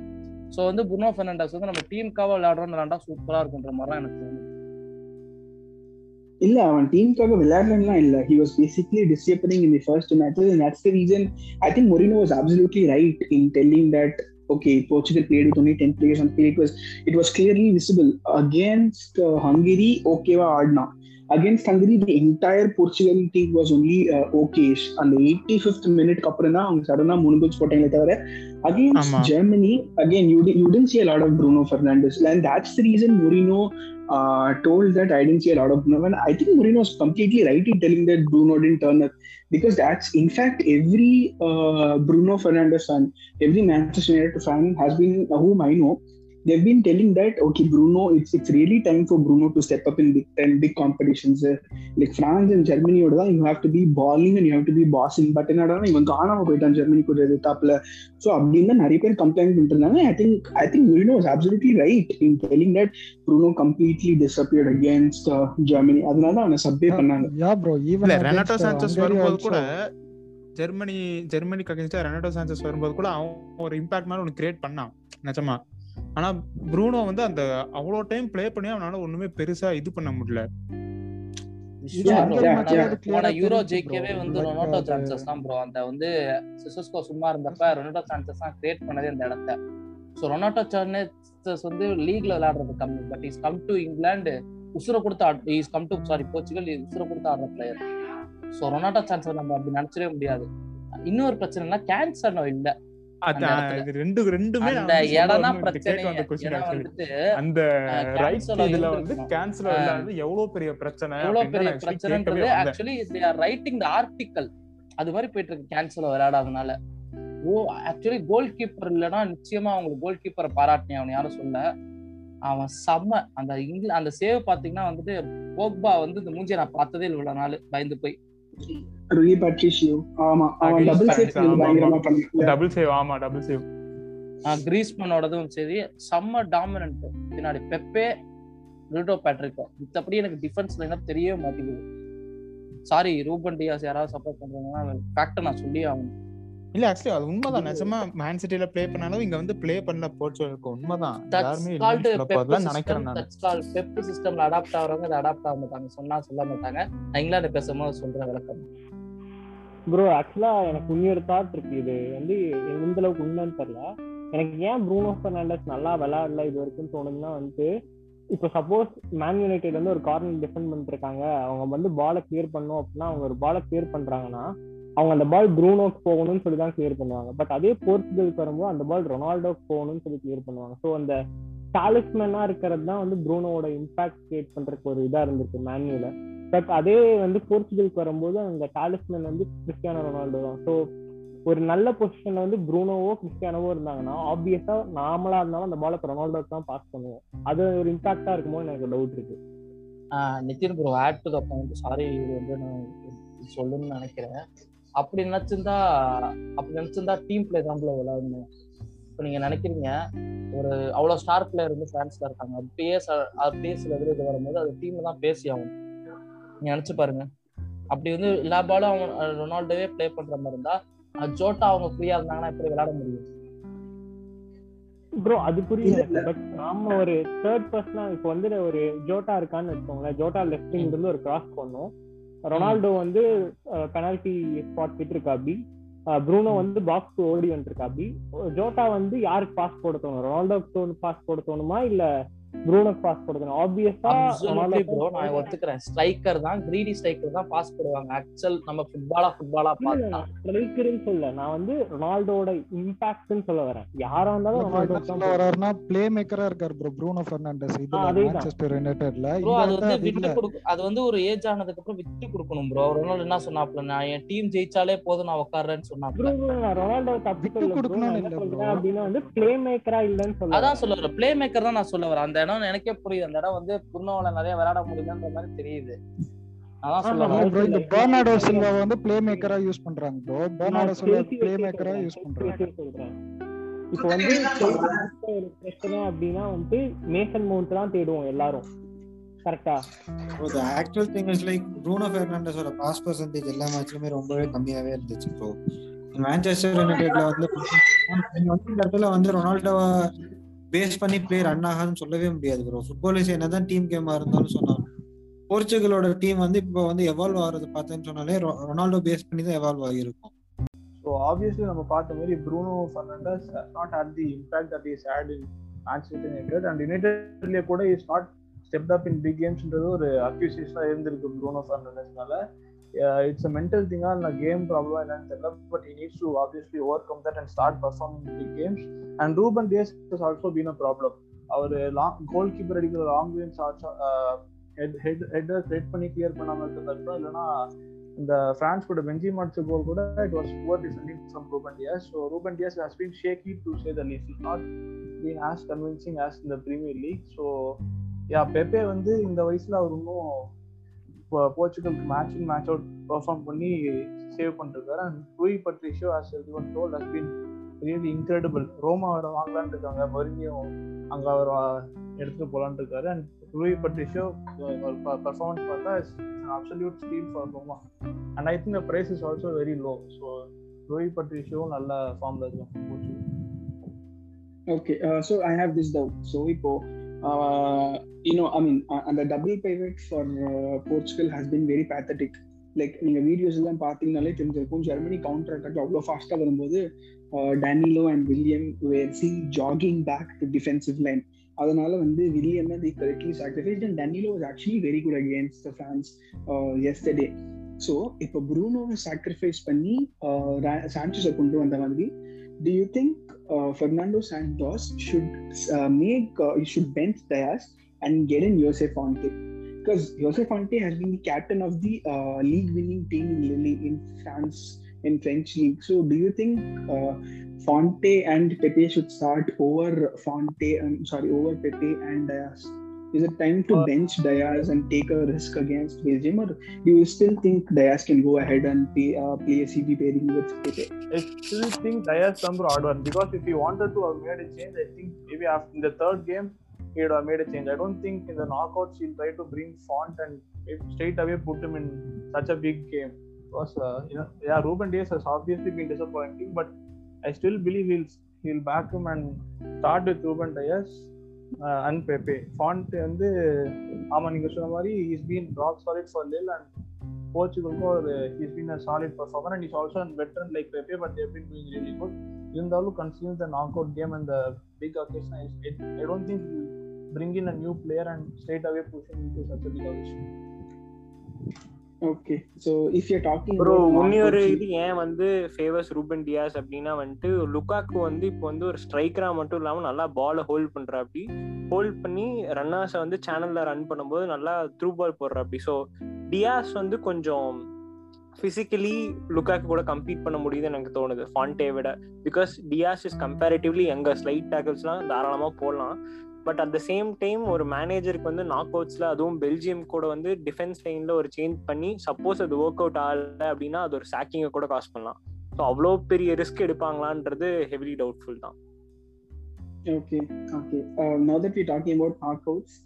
ஸோ வந்து புனோ பெர்னாண்டஸ் வந்து நம்ம டீமுக்காக விளையாடுறோம் விளையாண்டா சூப்பரா இருக்குன்ற மாதிரிலாம் எனக்கு இல்ல அவன் டீமுக்காக விளையாடலாம் இல்ல he was basically disappearing in the first match and that's the reason I think Mourinho was absolutely right in telling that okay portugal played with only 10 players on field it was it was clearly visible against uh, against hungary the entire portugal team was only uh, okay அந்த 85th மினிட்க்கு அப்புறம் தான் அவங்க சடனா மூணு கோல்ஸ் போட்டாங்களே தவிர against ஆமா. germany again you, di- you didn't see a lot of bruno fernandes and that's the reason Mourinho uh, told that I didn't see a lot of Bruno. And I think Mourinho was completely right in telling that Bruno didn't turn up because that's in fact every uh, Bruno Fernandes fan, every Manchester United fan has been uh, whom I know. They've been telling that okay, Bruno, it's it's really time for Bruno to step up in big in big competitions. Uh, like France and Germany, or you have to be balling and you have to be bossing. But என்னடா இவன் காணாம போயிட்டான் ஜெர்மனி கூட எதிர்த்தாப்புல ஸோ அப்படின்னு தான் நிறைய பேர் கம்ப்ளைண்ட் பண்ணிட்டு இருந்தாங்க I think I think was absolutely right in telling that Bruno completely disappeared against uh, Germany. அதனால தான் அவனை சப்வே பண்ணாங்க யா ப்ரோ ஈவன் இல்ல ரெனாட்டோ சாnchez வரும்போது கூட ஜெர்மனி ஜெர்மனிக்கு அகேன்ஸ்டா ரெனாட்டோ சாnchez வரும்போது கூட அவன் ஒரு இம்பாக்ட் மாதிரி ஒன்று கிரியேட் பண்ணான் நிஜமா ஆனா ப்ரூனோ வந்து அந்த அவ்வளோ டைம் ப்ளே பண்ணி அவனால ஒண்ணுமே பெருசா இது பண்ண முடியல. யூரோ ஜெயிக்கவே. வந்து ரொனால்டோ சான்சஸ் தான் ப்ரோ அந்த வந்து சிசஸ்கோ சும்மா இருந்தப்ப ரொனால்டோ சான்சஸ் தான் கிரியேட் பண்ணதே அந்த இடத்த. ஸோ ரொனால்டோ சான்சஸ் வந்து லீக்ல விளையாடுறது கம்மி but is come to England உசுர கொடுத்து is come to sorry Portugal உசுர கொடுத்து ஆடுற பிளேயர் ஸோ ரொனால்டோ சான்சஸ் நம்ம அப்படி நினைச்சிடவே முடியாது. இன்னொரு பிரச்சனைனா கேன்சர் இல்ல. ரெண்டு ரெண்டுமே அந்த இடம் அந்த ரைட் இதுல வந்து. கேன்சல் இல்லாதது எவ்வளவு பெரிய பிரச்சனை எவ்வளவு பெரிய பிரச்சனைன்றது. Actually they are writing the அது மாதிரி போயிட்டு இருக்கு கேன்சல் விளையாடாதனால. ஓ ஆக்சுவலி கோல் கீப்பர் இல்லைன்னா நிச்சயமா அவங்களுக்கு கோல் கீப்பரை பாராட்டினேன் அவன் யாரும் சொல்ல அவன் செம்ம அந்த இங்கில அந்த சேவ் பாத்தீங்கன்னா வந்துட்டு போக்பா வந்து இந்த மூஞ்சியை நான் பார்த்ததே இல்லை இவ்வளவு நாள் பயந்து போய். ரூயி பேட்ரிஷியோ ஆமா அவன் டபுள் சேவ் ஆமா, பயங்கரமா. பண்ணான். டபுள் சேவ் ஆமா டபுள் சேவ் கிரீஸ்மனோடதும் சரி செம்ம டாமினன்ட் பின்னாடி பெப்பே ரில்டோ பேட்ரிக்கோ. மித்தபடி எனக்கு டிஃபென்ஸ் லைனப் தெரியவே மாட்டேங்குது. சாரி ரூபன் டியாஸ் யாராவது சப்போர்ட் பண்றாங்கன்னா ஃபேக்டர் நான் சொல்லி ஆகணும். இல்ல ஆக்சுவலி அது உண்மைதான். நிஜமா மேன் சிட்டில ப்ளே பண்ணாலும் இங்க வந்து ப்ளே பண்ணல உண்மைதான். கால்டு இல்லைன்னு சொல்ல பெப் போறதுலாம் சிஸ்டம் நினைக்கிறேன் நான். தட்ஸ் கால் பெப் சிஸ்டம்ல அடாப்ட் ஆகுறவங்க அதை அடாப்ட் ஆக மாட்டாங்க. சொன்னா சொல்ல மாட்டாங்க. நான் இங்கிலாந்து பேசும்போது சொல்றேன் விளக்கம். ப்ரோ ஆக்சுவலா எனக்கு இன்னொரு தாட் இருக்கு. இது வந்து எந்த அளவுக்கு உண்மைன்னு தெரியல. எனக்கு ஏன் ப்ரூனோ ஃபெர்னாண்டஸ் நல்லா விளையாடல இது வரைக்கும் தோணுதுன்னா வந்து இப்போ சப்போஸ் மேன் யுனைடெட் வந்து ஒரு கார்னர் டிஃபெண்ட் பண்ணிருக்காங்க அவங்க வந்து பாலை கிளியர் பண்ணும் அப்படின்னா அவங்க ஒரு பாலை கிளியர் பண்றாங்கன்னா அவங்க அந்த பால் ப்ரூனோக்கு போகணும்னு சொல்லி தான் கிளியர் பண்ணுவாங்க. பட் அதே போர்ச்சுகலுக்கு வரும்போது அந்த பால் ரொனால்டோக்கு போகணும்னு சொல்லி கிளியர் பண்ணுவாங்க. ஸோ அந்த டாலிஸ்மேனா இருக்கிறது தான் வந்து ப்ரூனோட இம்பாக்ட் கிரியேட் பண்றதுக்கு ஒரு இதா இருந்திருக்கு மேன்யூல பட் அதே வந்து போர்ச்சுகலுக்கு வரும்போது அந்த டாலிஸ்மேன் வந்து கிறிஸ்டியானோ ரொனால்டோ தான். ஸோ ஒரு நல்ல பொசிஷன்ல வந்து ப்ரூனோவோ கிறிஸ்டியானோவோ இருந்தாங்கன்னா ஆப்வியஸா நாமளா இருந்தாலும் அந்த பாலை ரொனால்டோக்கு தான் பாஸ் பண்ணுவோம். அது ஒரு இம்பாக்டா இருக்குமோ எனக்கு டவுட் இருக்கு. Nithin bro add to the point sorry இது வந்து நான் சொல்லணும்னு நினைக்கிறேன். அப்படி நினைச்சிருந்தா அப்படி நினைச்சிருந்தா டீம் பிளே தான் விளையாடணும். இப்போ நீங்க நினைக்கிறீங்க ஒரு அவ்வளோ ஸ்டார் பிளேயர் வந்து பிரான்ஸ்ல இருக்காங்க. பிஎஸ் பிஎஸ்ல எதிர இது வரும்போது அது டீம் தான் பேசி ஆகணும். நீங்க நினைச்சு பாருங்க. அப்படி வந்து எல்லா பாலும் அவங்க ரொனால்டோவே ப்ளே பண்ற மாதிரி இருந்தா ஜோட்டா அவங்க ஃப்ரீயா இருந்தாங்கன்னா எப்படி விளையாட முடியும்? ப்ரோ அது புரியுது. பட் நாம ஒரு தேர்ட் பர்சனா இப்போ வந்து ஒரு ஜோட்டா இருக்கான்னு வச்சுக்கோங்களேன். ஜோட்டா லெஃப்ட் விங்ல இருந்து ஒரு கிராஸ் பண்ணும் ரொனால்டோ வந்து பெனால்டி ஸ்பாட் அப்படி ப்ரூனோ வந்து பாக்ஸ் ஓடி வந்துருக்கா அப்படி ஜோட்டா வந்து யாருக்கு பாஸ் போட தோணும்? தோணும் பாஸ் போட தோணுமா? இல்ல ப்ரூனோக்கு பாஸ் போடுறது ஆப்வியஸா அப்சல்யூட்லி ப்ரோ நான் ஒத்துக்கிறேன். ஸ்ட்ரைக்கர் தான் கிரீடி ஸ்ட்ரைக்கர் தான் பாஸ் போடுவாங்க. ஆக்சுவல் நம்ம ஃபுட்பாலா ஃபுட்பாலா பார்த்தா. ஸ்ட்ரைக்கர்னு சொல்ல நான் வந்து ரொனால்டோட இம்பாக்ட்னு சொல்ல வரேன். யாரா இருந்தாலும் ரொனால்டோ சொல்ல வர்றாருன்னா பிளே மேக்கரா இருக்காரு ப்ரோ ப்ரூனோ ஃபெர்னாண்டஸ் இதுல அதேதான். மான்செஸ்டர் இங்க அது வந்து விட்டு இல்ல. கொடுக்க அது வந்து ஒரு ஏஜ் ஆனதுக்கு அப்புறம் விட்டு கொடுக்கணும் ப்ரோ ரொனால்டோ என்ன சொன்னாப்ல நான் என் டீம் ஜெயிச்சாலே போதும் நான் உட்கார்றேன்னு சொன்னாப்ல ப்ரோ நான் ரொனால்டோ தப்பு bro. அப்படின்னா வந்து பிளே மேக்கரா இல்லன்னு சொல்ல அதான் சொல்ல வரேன். பிளே மேக்கர் தான் நான் சொல்ல வரேன். அந்த இடம் எனக்கே புரியுது. அந்த இடம் வந்து புர்னோவால நிறைய விளையாட முடியலன்ற மாதிரி தெரியுது. இந்த சில்வா வந்து பிளே மேக்கரா யூஸ் பண்றாங்க ப்ரோ சில்வா பிளே மேக்கரா சொல்றேன். யூஸ் பண்றாங்க. இப்போ வந்து ஒரு பிரச்சனை அப்படின்னா வந்து மேசன் மவுண்ட் தான் தேடுவோம் எல்லாரும். கரெக்டா the actual thing is like Bruno ஃபெர்னாண்டஸோட pass percentage எல்லா மேட்ச்லயுமே ரொம்பவே கம்மியாவே இருந்துச்சு ப்ரோ மான்செஸ்டர் யுனைடெட்ல வந்து இந்த இடத்துல வந்து ரொனால்டோவை பேஸ் பண்ணி பிளேயர் ரன் ஆகாதுன்னு சொல்லவே முடியாது ப்ரோ ஃபுட்பால் இஸ் என்னதான் டீம் கேமா இருந்தாலும் சொன்னாலும். போர்ச்சுகலோட டீம் வந்து இப்போ வந்து எவால்வ் ஆகுறது பார்த்தேன்னு சொன்னாலே ரொ- ரொனால்டோ பேஸ் பண்ணி தான் எவால்வ் ஆகியிருக்கும். ஸோ ஆப்வியஸ்லி நம்ம பார்த்த மாதிரி Bruno Fernandes not had the impact that is had in Manchester United and யுனைடெட்லேயே கூட is not step up in big கேம்ஸ்ன்றது ஒரு அக்யூசியஸாக இருந்திருக்கு ப்ரூனோ ஃபர்னாண்டஸ்னால இட்ஸ் அ மென்டல் திங்கா இல்லை கேம் ப்ராப்ளம் என்னன்னு தெரியல but he needs to obviously overcome that and start perform in games and Ruben Dias is also been a problem our long goalkeeper அடிக்கிற long range head head headers head பண்ணி கிளியர் பண்ணாம இருக்கிறதா இல்லைன்னா இந்த பிரான்ஸ் கூட பெஞ்சி மாட்ச கோல் கூட it was poor defending from Ruben Dias so Ruben Dias has been shaky to say the least is not been as convincing as இந்த Premier League so yeah Pepe வந்து இந்த வயசுல அவர் இன்னும் போர்ச்சுகலுக்கு match in match out perform பண்ணி சேவ் பண்ணிருக்காரு. And Rui Patricio as every told has been really incredible Roma அவரை வாங்கலான்னு இருக்காங்க. மறுபடியும் அங்கே அவர் எடுத்துட்டு போலான்னு இருக்காரு. அண்ட் ரூய் பட்ரிஷோ ஒரு பர்ஃபார்மன்ஸ் பார்த்தா absolute steal for Roma and I think the price is also very low so Rui Patricio நல்ல ஃபார்ம்ல இருக்கும் okay so I have this doubt so இப்போ யூனோ ஐ மீன் அந்த double pivot for Portugal has been very pathetic like நீங்க வீடியோஸ் எல்லாம் பார்த்தீங்கனாலே தெரிஞ்சிருக்கும். ஜெர்மனி கவுண்டர் அட்டாக் அவ்வளோ ஃபாஸ்ட்டாக வரும்போது Danilo and William were seen jogging back to defensive line அதனால வந்து William the correctly sacrifice and Danilo was actually very good against the France yesterday so இப்போ ப்ரூனோவை சாக்ரிஃபைஸ் பண்ணி சான்சஸை கொண்டு வந்த மாதிரி do you think uh, Fernando Santos should uh, make uh, should bench Diaz and get in Jose Fonte? Because Jose Fonte has been the captain of the uh, league-winning team in Lille in France in French league. So, do you think uh, Fonte and Pepe should start over Fonte? Um, sorry, over Pepe and Diaz? Is it time to bench Diaz and take a risk against Belgium, or do you still think Diaz can go ahead and play, uh, play a CB pairing with Pepe? I still think Diaz some odd one because if he wanted to have made a change, I think maybe after in the third game he would have made a change. I don't think in the knockouts he'll try to bring Font and straight away put him in such a big game. Because uh, you know, yeah, Ruben Diaz has obviously been disappointing, but I still believe he'll he'll back him and start with Ruben Diaz uh, and Pepe. வந்து ஆமா நீங்க சொன்ன மாதிரி is been rock solid for Lille and போர்ச்சுகலுக்கும் ஒரு is been a solid performer and is also and veteran like Pepe but they've been doing really good இருந்தாலும் consider the knock out game and the big occasion I don't think bring in a new player and straight away pushing in to such a big occasion Okay, so if you're talking bro இன்னொரு இது ஏன் வந்து ஃபேவர்ஸ் ரூபன் டியாஸ் அப்படின்னா வந்துட்டு லுக்காக்கு வந்து இப்போ வந்து ஒரு ஸ்ட்ரைக்கரா மட்டும் இல்லாம நல்லா பாலை ஹோல்ட் பண்ற அப்படி ஹோல்ட் பண்ணி ரன்னர்ஸை வந்து சேனல்ல ரன் பண்ணும்போது நல்லா த்ரூ பால் போடுற அப்படி. ஸோ டியாஸ் வந்து கொஞ்சம் பிசிக்கலி லுக்காக்கு கூட கம்பீட் பண்ண முடியுதுன்னு எனக்கு தோணுது ஃபான்டே விட. பிகாஸ் டியாஸ் இஸ் கம்பேரிட்டிவ்லி எங்க ஸ்லைட் டேக்கிள்ஸ்லாம் தாராளமா போடலாம். But at the same time ஒரு மேனேஜருக்கு வந்து நாக் அவுட்ஸ்ல அதுவும் பெல்ஜியம் கூட வந்து டிஃபென்ஸ் லைன்ல ஒரு சேஞ்ச் பண்ணி சப்போஸ் அது ஒர்க் அவுட் ஆகல அப்படின்னா அது ஒரு சாக்கிங்கை கூட காசு பண்ணலாம். ஸோ அவ்வளோ பெரிய ரிஸ்க் எடுப்பாங்களான்றது ஹெவிலி டவுட்ஃபுல் தான். Okay okay no that that talking about knock outs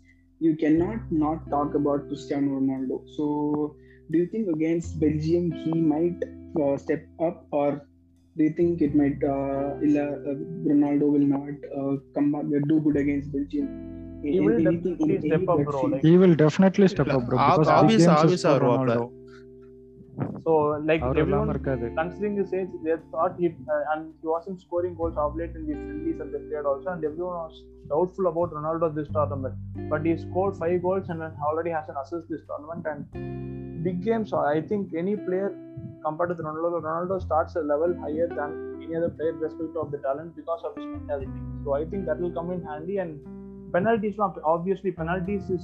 you can not not talk about Cristiano Ronaldo so do think against Belgium he might step up or they think it might uh, uh, Ronaldo will not uh, come back, do good against Belgium. He will definitely step up, bro. Like, he will definitely step up, bro. Because Ronaldo. So, like, everyone, considering his age, they thought he uh, and he wasn't scoring goals of late in the friendlies and the period also, and everyone was doubtful about Ronaldo this tournament. But he scored five goals and already has an assist this tournament. And big games, I think any player compared to Ronaldo, Ronaldo starts a level higher than any other player irrespective of the talent because of his mentality. So I think that will come in handy. And penalties, obviously penalties is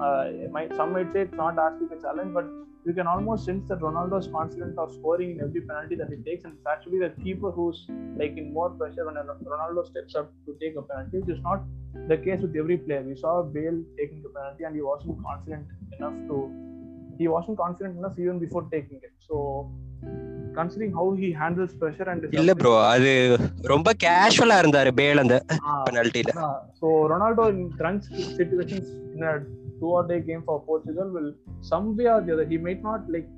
uh, might some might say it's not as big a challenge, but you can almost sense that Ronaldo is confident of scoring in every penalty that he takes, and it's actually the keeper who's like in more pressure when Ronaldo steps up to take a penalty, which is not the case with every player. We saw Bale taking a penalty, and he wasn't confident enough to. He wasn't confident enough even before taking it. So, considering how he handles pressure and his இல்ல ப்ரோ அது ரொம்ப கேஷுவலா இருந்தாரு பேல் அந்த Ah, பெனல்ட்டில ah, so Ronaldo in crunch situations in a two or day game for Portugal will some way or the other he might not like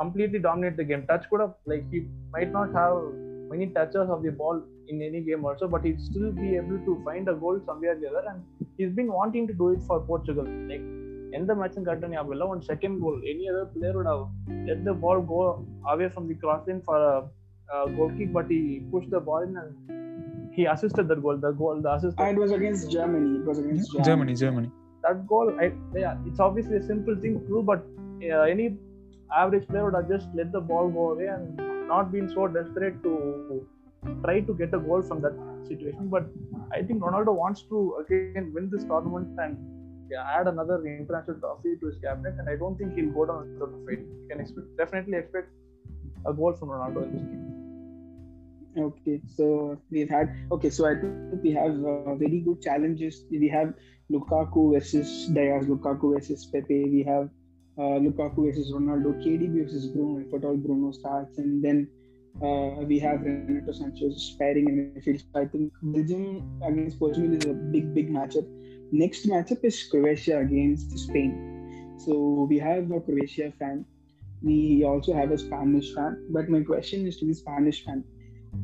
completely dominate the game. Touch could have like he might not have many touches of the ball in any game also, but he'll still be able to find a goal somewhere or the other. And he's been wanting to do it for Portugal. Like எந்த மேட்சும் கரெக்டாக ஞாபகம் இல்லை one second goal any other player would have let the ball go away from the cross line for a, a goal kick, but he pushed the ball in and he assisted that goal. The goal, the assist. And it was against Germany. It was against Germany. Germany Germany that goal, I, yeah, it's obviously a simple thing to do, but uh, any average player would have just let the ball go away and not been so desperate to try to get a goal from that situation. But I think Ronaldo wants to again win this tournament and yeah, add another international trophy to his cabinet, and I don't think he'll go down without a fight. You can expect, definitely expect a goal from Ronaldo in this game. Okay, so we've had okay. So I think we have uh, very good challenges. We have Lukaku versus Diaz, Lukaku versus Pepe. We have uh, Lukaku versus Ronaldo, KDB versus Bruno. If at all Bruno starts, and then uh, we have Renato Sanchez pairing in midfield. So I think Belgium against Portugal is a big, big matchup Next matchup is Croatia against Spain. So we have a Croatia fan. We also have a Spanish fan. But my question is to the Spanish fan.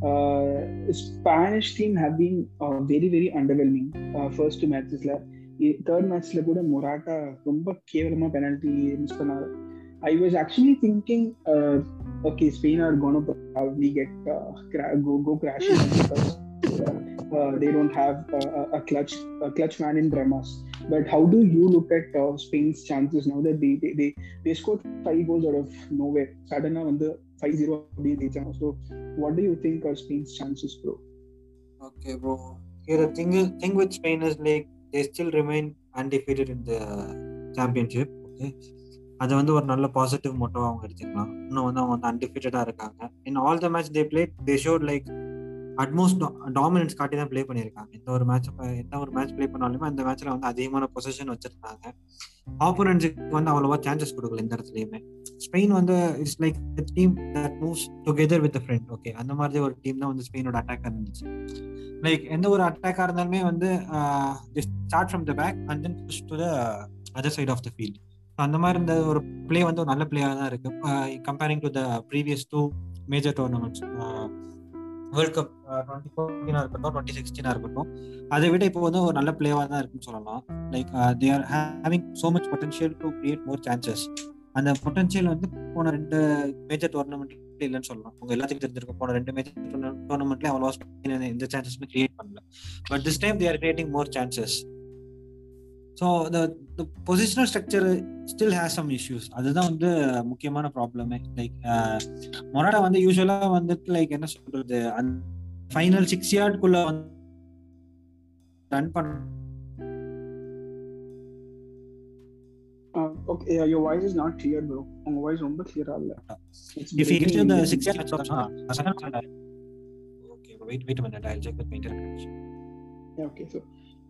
Uh, Spanish team have been uh, very, very underwhelming. Uh, first two matches. Third மேட்ச்ல கூட மொராட்டா ரொம்ப கேவலமா பெனல்டி மிஸ் பண்ணாரு I was actually thinking okay Spain are gone probably get go go crash they don't have uh, a clutch a clutch man in Ramas. But how do you look at uh, Spain's chances now that they, they they they scored five goals out of nowhere? Suddenly on the 5-0 lead. So what do you think are Spain's chances, bro? Okay, bro. Here the thing is, thing with Spain is like they still remain undefeated in the championship. Okay. அது வந்து ஒரு நல்ல பாசிட்டிவ் மோட்டோவா அவங்க எடுத்துக்கலாம் இன்னும் வந்து அவங்க வந்து அன்டிஃபிட்டடா இருக்காங்க in all the match they play they should like utmost dominance காட்டி தான் ப்ளே பண்ணியிருக்காங்க. எந்த ஒரு மேட்ச் எந்த ஒரு மேட்ச் ப்ளே பண்ணாலுமே அந்த மேட்ச்ல வந்து அதிகமான பொசிஷன் வச்சிருந்தாங்க. ஆப்போனன்ஸுக்கு வந்து அவ்வளோவா சான்சஸ் கொடுக்கல இந்த இடத்துலயுமே. ஸ்பெயின் வந்து it's like team that moves together with friend okay அந்த மாதிரி ஒரு டீம் தான் வந்து ஸ்பெயினோட அட்டாக் இருந்துச்சு. லைக் எந்த ஒரு அட்டாக்கா இருந்தாலுமே வந்து start from the back and then push to the other side of the field அந்த மாதிரி இருந்த ஒரு பிளே வந்து ஒரு நல்ல பிளேயாக தான் இருக்கு. Comparing to the previous two major tournaments world cup twenty ஃபோர்டீனா இருக்கட்டும் டுவெண்ட்டி சிக்ஸ்டீனா இருக்கட்டும் அதை விட இப்போ வந்து ஒரு நல்ல பிளேவாக தான் இருக்குன்னு சொல்லலாம். Like they are having so much potential to create more chances அந்த பொட்டன்ஷியல் வந்து போன ரெண்டு மேஜர் டோர்னமெண்ட் இல்லைன்னு சொல்லலாம். உங்க எல்லாத்துக்கும் தெரிஞ்சிருக்கும் போன ரெண்டு மேஜர் டோர்னமெண்ட்ல அவ்வளோ எந்த சான்சஸுமே கிரியேட் பண்ணல. But this time they are creating more chances so the the positional structure still has some issues அதுதான் வந்து முக்கியமான ப்ராப்ளமே லைக் மொராடா வந்து யூஸ்வலா வந்துட்டு லைக் என்ன சொல்றது அந்த ஃபைனல் சிக்ஸ் யார்டுக்குள்ள வந்து ரன் பண்ண Uh, okay, yeah, your voice is not clear, bro. உங்க voice ரொம்ப clear இல்ல. The in six between. yards, uh, okay, wait, wait a minute. I'll check with my internet. Yeah, okay, so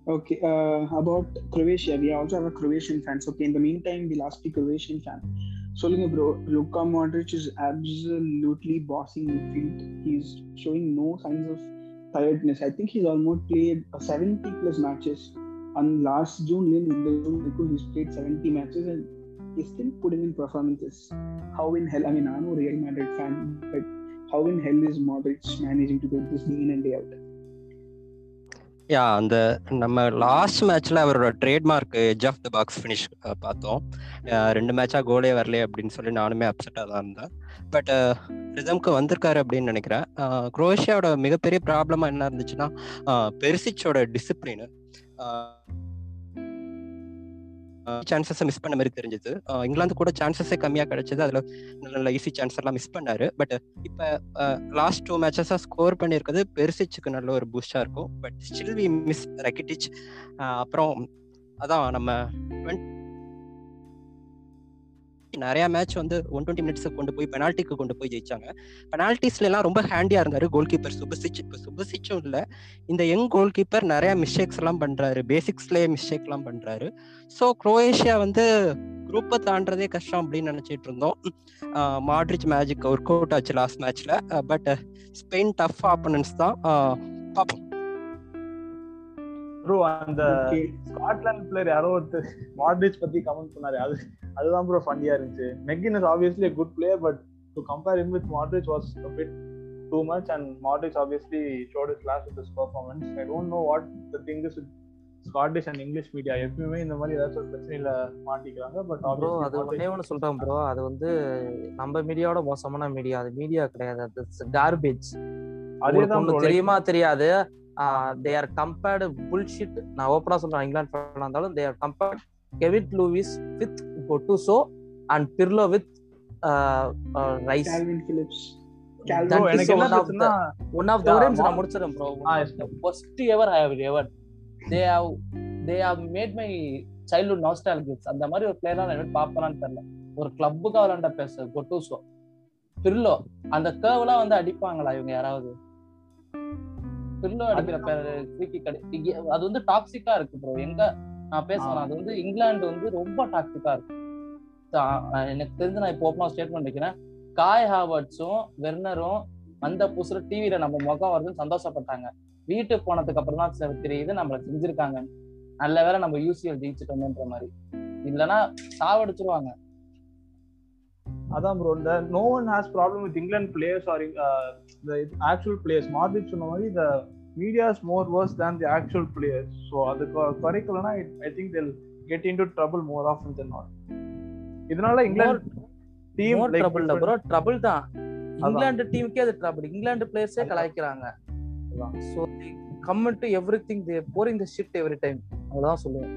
Okay, uh, about Croatia, we also have a Croatian fan. So, okay, in the meantime, we'll ask the Croatian fan. So, bro, Luka Modric is absolutely bossing midfield. He's showing no signs of tiredness. I think he's almost played uh, 70 plus matches. On last June, Lin he's played 70 matches and he's still putting in performances. How in hell? I mean, I'm a Real Madrid fan, but how in hell is Modric managing to get this day in and day out? Yeah அந்த நம்ம லாஸ்ட் மேட்ச்ல அவரோட trademark edge of the box finish பார்த்தோம். ரெண்டு மேட்சா கோலே வரல அப்படின்னு சொல்லி நானுமே அப்செட்டாக தான் இருந்தேன். பட் ரிதம்க்கு வந்திருக்காரு அப்படின்னு நினைக்கிறேன். குரோஷியாவோட மிகப்பெரிய ப்ராப்ளமா என்ன இருந்துச்சுன்னா பெருசிச்சோட டிசிப்ளின் சான்சஸை மிஸ் பண்ண மாதிரி தெரிஞ்சது. இங்கிலாந்து கூட சான்சஸே கம்மியாக கிடைச்சது. அதில் நல்ல நல்ல ஈஸி சான்ஸ் எல்லாம் மிஸ் பண்ணாரு. பட் இப்போ லாஸ்ட் டூ மேட்சஸாக ஸ்கோர் பண்ணியிருக்கிறது பெருசிச்சுக்கு நல்ல ஒரு பூஸ்டாக இருக்கும். But still we miss Rakitic அப்புறம் அதான் நம்ம நிறைய மேட்ச் வந்து ஒன் டுவெண்ட்டி மினிட்ஸ் கொண்டு போய் பெனால்ட்டிக்கு கொண்டு போய் ஜெயிச்சாங்க. பெனால்ட்டிஸ்ல எல்லாம் ரொம்ப ஹேண்டியா இருந்தாரு கோல் கீப்பர் சுபசிச் இப்போ சுபசிச்சும் இல்ல. இந்த யங் கோல் கீப்பர் நிறைய மிஸ்டேக்ஸ் எல்லாம் பண்றாரு. பேசிக்ஸ்லயே மிஸ்டேக் எல்லாம் பண்றாரு. ஸோ குரோஏஷியா வந்து குரூப்பை தாண்டதே கஷ்டம் அப்படின்னு நினைச்சிட்டு இருந்தோம். மாட்ரிச் மேஜிக் ஒர்க் அவுட் ஆச்சு லாஸ்ட் மேட்ச்ல பட் ஸ்பெயின் டஃப் ஆப்பனன்ஸ் தான். பார்ப்போம் ப்ரோ அந்த ஸ்காட்லாந்து பிளேயர் யாரோ ஒருத்தர் மாட்ரிச் பத்தி கமெண்ட் பண்ணாரு. அது அதுதான் ப்ரோ ஃபன்னியா இருந்துச்சு. McGinn is obviously good player but to compare him with Modric was bit too much and Modric obviously showed his class with performance I don't know what the thing is Scottish and English media எப்பயுமே இந்த மாதிரி ஏதாச்சும் ஒரு பிரச்சனையில மாட்டிக்கிறாங்க பட் ப்ரோ அது ஒன்னே ஒன்று சொல்றேன் ப்ரோ அது வந்து நம்ம மீடியாவோட மோசமான மீடியா. அது மீடியா கிடையாது. அது கார்பேஜ் அதேதான் தெரியுமா தெரியாது? தே ஆர் கம்பேர்டு புல்ஷிட் நான் ஓப்பனா சொல்றேன் இங்கிலாந்து இருந்தாலும் they are compared Gavit Lewis with Gattuso and Pirlo with Rice Calvin Phillips. Bro, one of the Yeah, ஒரே ma- நான் முடிச்சிடறேன் bro Ah, yes. First ever I how ever they how they how made my childhood nostalgics அந்த மாதிரி ஒரு பிளேயர் நான் பாப்பேனான்னு தெரியல. ஒரு கிளப்புக்கு விளாண்ட பேச கொட்டூசோ பிர்லோ அந்த கேர்வ்லாம் வந்து அடிப்பாங்களா இவங்க யாராவது? பிர்லோ அடிக்கிற பேர் ஃப்ரீ கடி அது வந்து டாக்ஸிக்கா இருக்கு ப்ரோ எங்க நான் பேசுறேன் அது வந்து இங்கிலாந்து வந்து ரொம்ப டாக்டிக்கா இருக்கு. எனக்கு தெரிஞ்சு நான் இப்போ ஓப்பனா ஸ்டேட்மெண்ட் வைக்கிறேன். காய் ஹாவர்ட்ஸும் வெர்னரும் அந்த புதுசுல டிவியில நம்ம முகம் வருதுன்னு சந்தோஷப்பட்டாங்க. வீட்டுக்கு போனதுக்கு அப்புறம் தான் தெரியுது நம்மள செஞ்சிருக்காங்க. நல்ல வேலை நம்ம யூசிஎல் ஜெயிச்சிட்டோம்ன்ற மாதிரி. இல்லைன்னா சாவடிச்சிருவாங்க. அதான் ப்ரோ இந்த no one has problem with England players are the actual players மார்டிச் சொன்ன மாதிரி இந்த medias more worse than the actual players so அது குறைக்கலனா I think they'll get in to trouble more of then not இதனால England team trouble bro trouble தான் இங்கிலாந்து டீமுக்கே அது ட்ரபிள் இங்கிலாந்து பிளேயர்ஸே கலாய்க்கிறாங்க. So come to everything they boring the shit every time அவ்வளோதான் சொல்லுவேன்.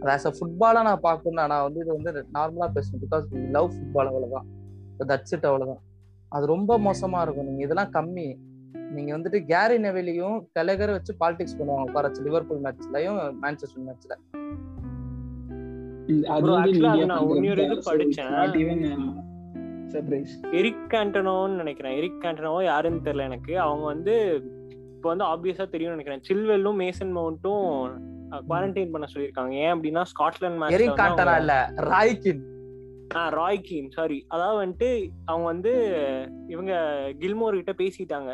அது ஆஸ் அ ஃபுட்பாலா நான் பார்க்கணும் நான் வந்து இது வந்து நார்மலா பேசணும் பிகாஸ் லவ் ஃபுட்பால் அவ்வளவுதான். தட்ஸ் இட் அவ்வளவுதான். அது ரொம்ப மோசமா இருக்கும். நீங்க இதெல்லாம் கம்மி. நீங்க வந்துட்டு கேரி நெவிலையும் கலகர் வச்சு பாலிடிக்ஸ் பண்ணுவாங்க உட்காரச்சு லிவர்பூல் மேட்ச்லயும் மேன்செஸ்டர் மேட்ச்ல. எரிக் ஆண்டனோன்னு நினைக்கிறேன். எரிக் ஆண்டனோவோ யாருன்னு தெரியல எனக்கு. அவங்க வந்து இப்போ வந்து ஆப்வியஸா தெரியும்னு நினைக்கிறேன். சில்வெல்லும் மேசன் மவுண்ட்டும் குவாரண்டைன் பண்ண சொல்லியிருக்காங்க. ஏன் அப்படின்னா ஸ்காட்லாந்து எரிக் மேட்ச் இல்ல ராய்கின் ராய் கீன் சாரி அதாவது வந்துட்டு அவங்க வந்து இவங்க கில்மோர் கிட்ட பேசிட்டாங்க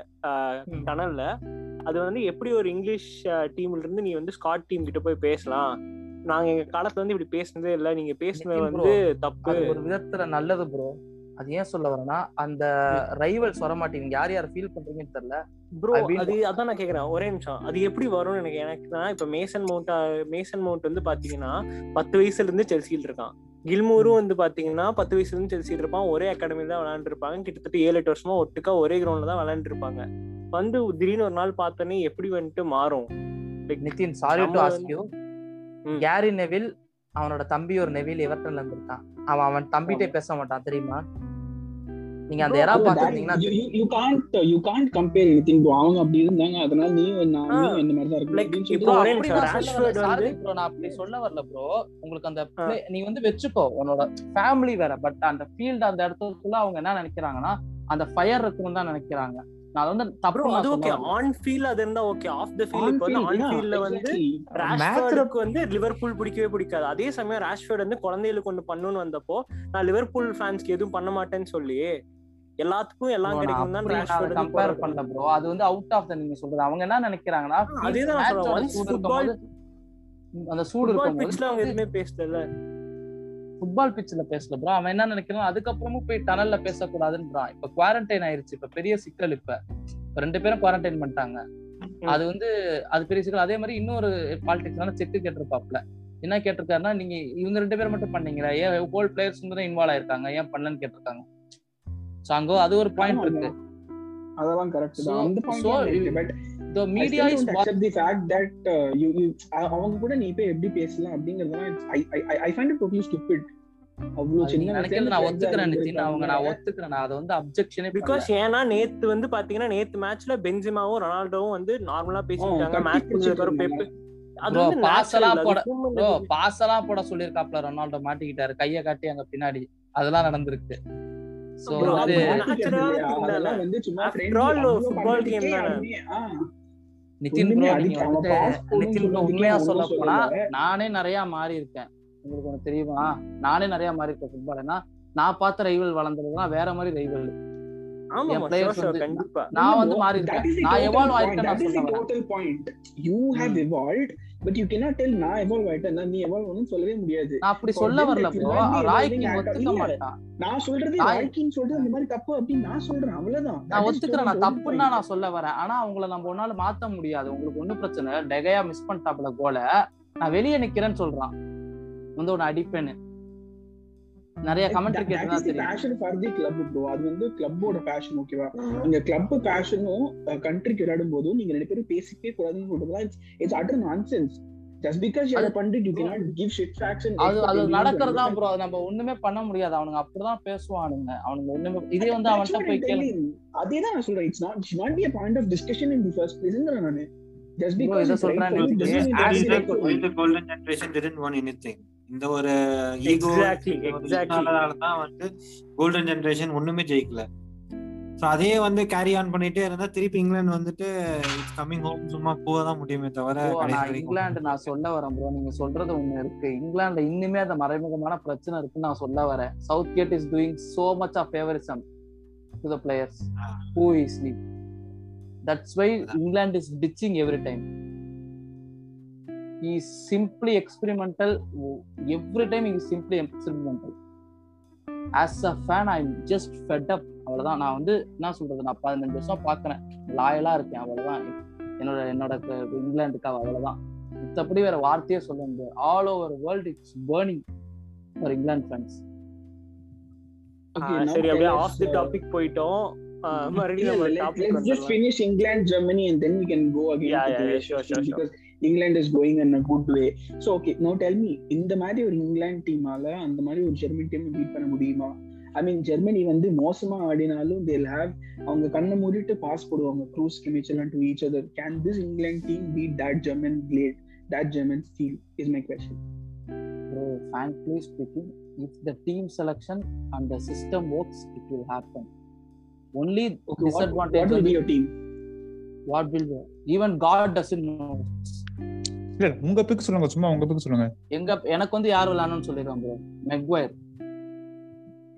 டனல்ல அது வந்து எப்படி ஒரு இங்கிலீஷ் டீம்ல இருந்து நீ வந்து ஸ்காட் டீம் கிட்ட போய் பேசலாம்? நாங்க எங்க காலத்துல வந்து இப்படி பேசுனதே இல்ல. நீங்க பேசுனது வந்து தப்பு. ஒரு விதத்துல நல்லது ப்ரோ அது ஏன் சொல்ல வரேன்னா அந்த ரைவல்ஸ் வர மாட்டேங்குது யார் யார் ஃபீல் பண்றீங்கன்னு தெரியல. ப்ரோ அது அதான் நான் கேக்குறேன். ஒரே நிமிஷம். அது எப்படி வரும்னு எனக்கு எனக்குனா இப்ப மேசன் மவுண்ட் மேசன் மவுண்ட் வந்து பாத்தீங்கன்னா பத்து வயசுல இருந்து செல்சியில் இருக்கான். கில்மூரும் வந்து பாத்தீங்கன்னா பத்து வயசுல இருந்து செல்சியில் இருப்பான். ஒரே அகாடமில தான் விளையாண்டு இருப்பாங்க கிட்டத்தட்ட ஏழு எட்டு வருஷமா ஒட்டுக்கா ஒரே கிரவுண்ட்ல தான் விளையாண்டு இருப்பாங்க வந்து திடீர்னு ஒரு நாள் பார்த்தோன்னே எப்படி வந்துட்டு மாறும்? Nithin sorry to ask you. Gary Neville? அவனோட தம்பி ஒரு நெவில் எவர்டன்ல இருந்திருக்கான். அவன் அவன் தம்பிட்டே பேச மாட்டான் தெரியுமா? நீங்க அந்த எரா you- you can't you can't compare anything bro. அவங்க அப்படி இருந்தாங்க. அதனால நீயும் நான் இந்த மாதிரி தான் அப்படின்னு இப்போ ஒரே நிமிஷம், Rashford வந்து- ப்ரோ நான் அப்படி சொல்ல வரல ப்ரோ உங்களுக்கு அந்த நீ வந்து வச்சுக்கோ உன்னோட ஃபேமிலி வேற. பட் அந்த ஃபீல்ட் அந்த இடத்துக்குள்ள அவங்க என்ன நினைக்கிறாங்கன்னா அந்த ஃபயர் இருக்கணும் தான் நினைக்கிறாங்க. நான் அது வந்து ப்ரோ தப்பு அது ஓகே. ஆன் ஃபீல் அது இருந்தா ஓகே ஆஃப் த ஃபீல் இப்போ வந்து ஆன் ஃபீல்ட்ல வந்து. ராஷ்ஃபோர்டுக்கு வந்து லிவர்பூல் பிடிக்கவே பிடிக்காது. அதே சமயம் ராஷ்ஃபோர்ட் வந்து குழந்தைகளுக்கு ஒண்ணு பண்ணணும்னு வந்தப்போ நான் லிவர்பூல் ஃபேன்ஸ்க்கு எதுவும் பண்ண மாட்டேன்னு சொல்லி எல்லாத்துக்கும் எல்லாம் கிடைக்கும் தான் வந்து கம்பேர். பண்ணல ப்ரோ. அது வந்து அவுட் ஆஃப் த நீங்க சொல்றது. அவங்க என்ன நினைக்கிறாங்கன்னா இருக்கும்போது அந்த சூடு இருக்கும்போது பிட்ச்ல அவங்க எதுவுமே பேசல ஃபுட்பால் பிச்சில் பேசல ப்ரோ. அவன் என்ன நினைக்கிறான் அதுக்கப்புறமும் போய் டனல்ல பேசக்கூடாதுன்றான் இப்ப குவாரண்டைன் ஆயிருச்சு. இப்ப பெரிய சிக்கல் இப்ப. ரெண்டு பேரும் குவாரண்டைன் பண்ணிட்டாங்க. அது வந்து அது பெரிய சிக்கல். அதே மாதிரி இன்னொரு பாலிடிக்ஸ் செட்டு கேட்டிருப்பாப்ல என்ன கேட்டிருக்காருன்னா நீங்க இவங்க ரெண்டு பேரும் மட்டும் பண்ணீங்களா. ஏன் ஹோல் பிளேயர்ஸ் தான் இன்வால்வ் ஆயிருக்காங்க? ஏன் பண்ணலன்னு கேட்டிருக்காங்க? சோ அங்க அது ஒரு பாயிண்ட் இருக்கு. அதெல்லாம் கரெக்ட் தான். அந்த point but the media is accept the fact that uh, you you அவங்க கூட நீ போய் எப்படி பேசலாம் அப்படிங்கறதுலாம் I I I find it totally stupid அவ்வளவு அது சின்ன நீங்க நினைக்கிறது நான் ஒத்துக்கிறேன் அவங்க நான் ஒத்துக்கிறேன். நான் அதை வந்து அப்ஜெக்ஷனே பிகாஸ் ஏன்னா நேத்து வந்து பாத்தீங்கன்னா நேத்து மேட்ச்ல பென்சிமாவும் ரொனால்டோவும் வந்து நார்மலா பேசிட்டாங்க மேட்ச் முடிஞ்சதுக்கு அது போட எல்லாம் போட சொல்லியிருக்காப்ல ரொனால்டோ. மாட்டிக்கிட்டாரு. கைய காட்டி அங்க பின்னாடி. அதெல்லாம் நடந்திருக்கு. சோ வந்து வந்து சும்மா தானே. நிதின் ப்ரோ நீங்க நிதின் ப்ரோ உண்மையா சொல்ல போனா. நானே நிறைய மாறி இருக்கேன். உங்களுக்கு ஒண்ணு தெரியுமா? நானே நிறைய மாறி இருக்கேன் ஃபுட்பால்னா நான் பார்த்த ரைவல் வளர்ந்ததுலாம் வேற மாதிரி ரைவல் நான் வந்து மாறி that இருக்கேன் is the நான் total எவால்வ் point. ஆயிருக்கேன் நான் is but you cannot tell நான் evolve ஆயிட்டேன். நீ evolve ஆகணும்னு சொல்லவே முடியாது. அப்படி சொல்ல வரல நான் சொல்றது ராய் ராய்க்கின்னு சொல்றது இந்த மாதிரி தப்பு அப்படின்னு நான் சொல்றேன். அவ்வளவுதான். நான் ஒத்துக்கிறேன். நான் தப்புன்னு. நான் சொல்ல வரேன். ஆனா அவங்கள நம்ம ஒன்னால மாத்த முடியாது. உங்களுக்கு ஒண்ணும் பிரச்சனை. டெகையா மிஸ் பண்ணிட்டாப்ல கோல நான் வெளியே நிக்கிறேன்னு சொல்றான். வந்து ஒன்னு அடிப்பேன்னு. நிறைய the தெரியும். passion for the club bro. அது வந்து கிளப்போட பேஷன் ஓகேவா நீங்க கிளப் பேஷனும் கண்ட்ரிக்கு விளையாடும் போதும் நீங்க ரெண்டு பேரும் பேசிக்கவே கூடாதுன்னு சொல்றதுலாம் it's utter nonsense just because you அது- பண்றது you cannot give shit and அது அது நடக்கிறதா ப்ரோ அது நம்ம ஒண்ணுமே பண்ண முடியாது. அவனுங்க அப்படிதான் பேசுவானுங்க. அவனுங்க ஒண்ணுமே இதே வந்து அவன்கிட்ட போய் கேளு. அதே தான் நான் சொல்றேன். It's not it's not be a point of discussion in the first place. நானு. Bro, because இதை சொல்றேன் for you நீ. doesn't mean இந்த ஒரு ஈகோ. தான் வந்து கோல்டன் ஜெனரேஷன் ஒண்ணுமே ஜெயிக்கல. சோ அதே வந்து கேரி ஆன் பண்ணிட்டே இருந்தா திருப்பி இங்கிலாந்து வந்துட்டு இட்ஸ் கம்மிங் ஹோம் சும்மா போக தான் முடியுமே தவிர இங்கிலாந்து நான் சொல்ல வரேன் ப்ரோ நீங்க சொல்றது ஒண்ணு இருக்கு. இங்கிலாந்துல இன்னுமே அந்த மறைமுகமான பிரச்சனை இருக்குன்னு நான் சொல்ல வரேன். Southgate is doing so much of favouritism to the players who is leave that's why England is ditching every time he is simply experimental. Every time he is simply experimental. As a fan i'm just fed up. அவ்வளவுதான். நான் வந்து என்ன சொல்றது? நான் பதினஞ்சு வருஷம் பாக்குறேன் லாயலா இருக்கேன். அவ்வளவுதான். என்னோட என்னோட க- இங்கிலாந்துக்காக அவ்வளவுதான். மத்தபடி வேற வார்த்தையே சொல்ல முடியாது. All over world it's burning for England fans சரி அப்படியே ஆஃப் தி டாபிக் போயிட்டோம். மறுபடியும் நம்ம let- டாபிக் let's just வந்துடலாம் finish England, Germany, and then we can go again Yeah, to yeah, the yeah, sure, West sure, team sure. because England is going in a good way. So, okay, now tell me, இந்த மாதிரி ஒரு இங்கிலாந்து டீமால அந்த மாதிரி ஒரு ஜெர்மனி டீம் பீட் பண்ண முடியுமா ஐ மீன் ஜெர்மனி வந்து மோசமா ஆடினாலும் தேல் ஹேவ் அவங்க கண்ணை மூடிட்டு பாஸ் போடுவாங்க க்ரூஸ் கிமிச் எல்லாம் to each other can this England team beat that German plate that German steel is my question Bro, frankly speaking, if the team selection and the system works, it will happen. Only Okay, what, disadvantage what will வந்து- be your team? what will be இல்ல இல்ல, உங்க பிக் சொல்லுங்க சும்மா உங்க பிக் சொல்லுங்க. எங்க எனக்கு வந்து யார் விளையாடணும்னு சொல்லிடுவாங்க ப்ரோ மெக்வயர்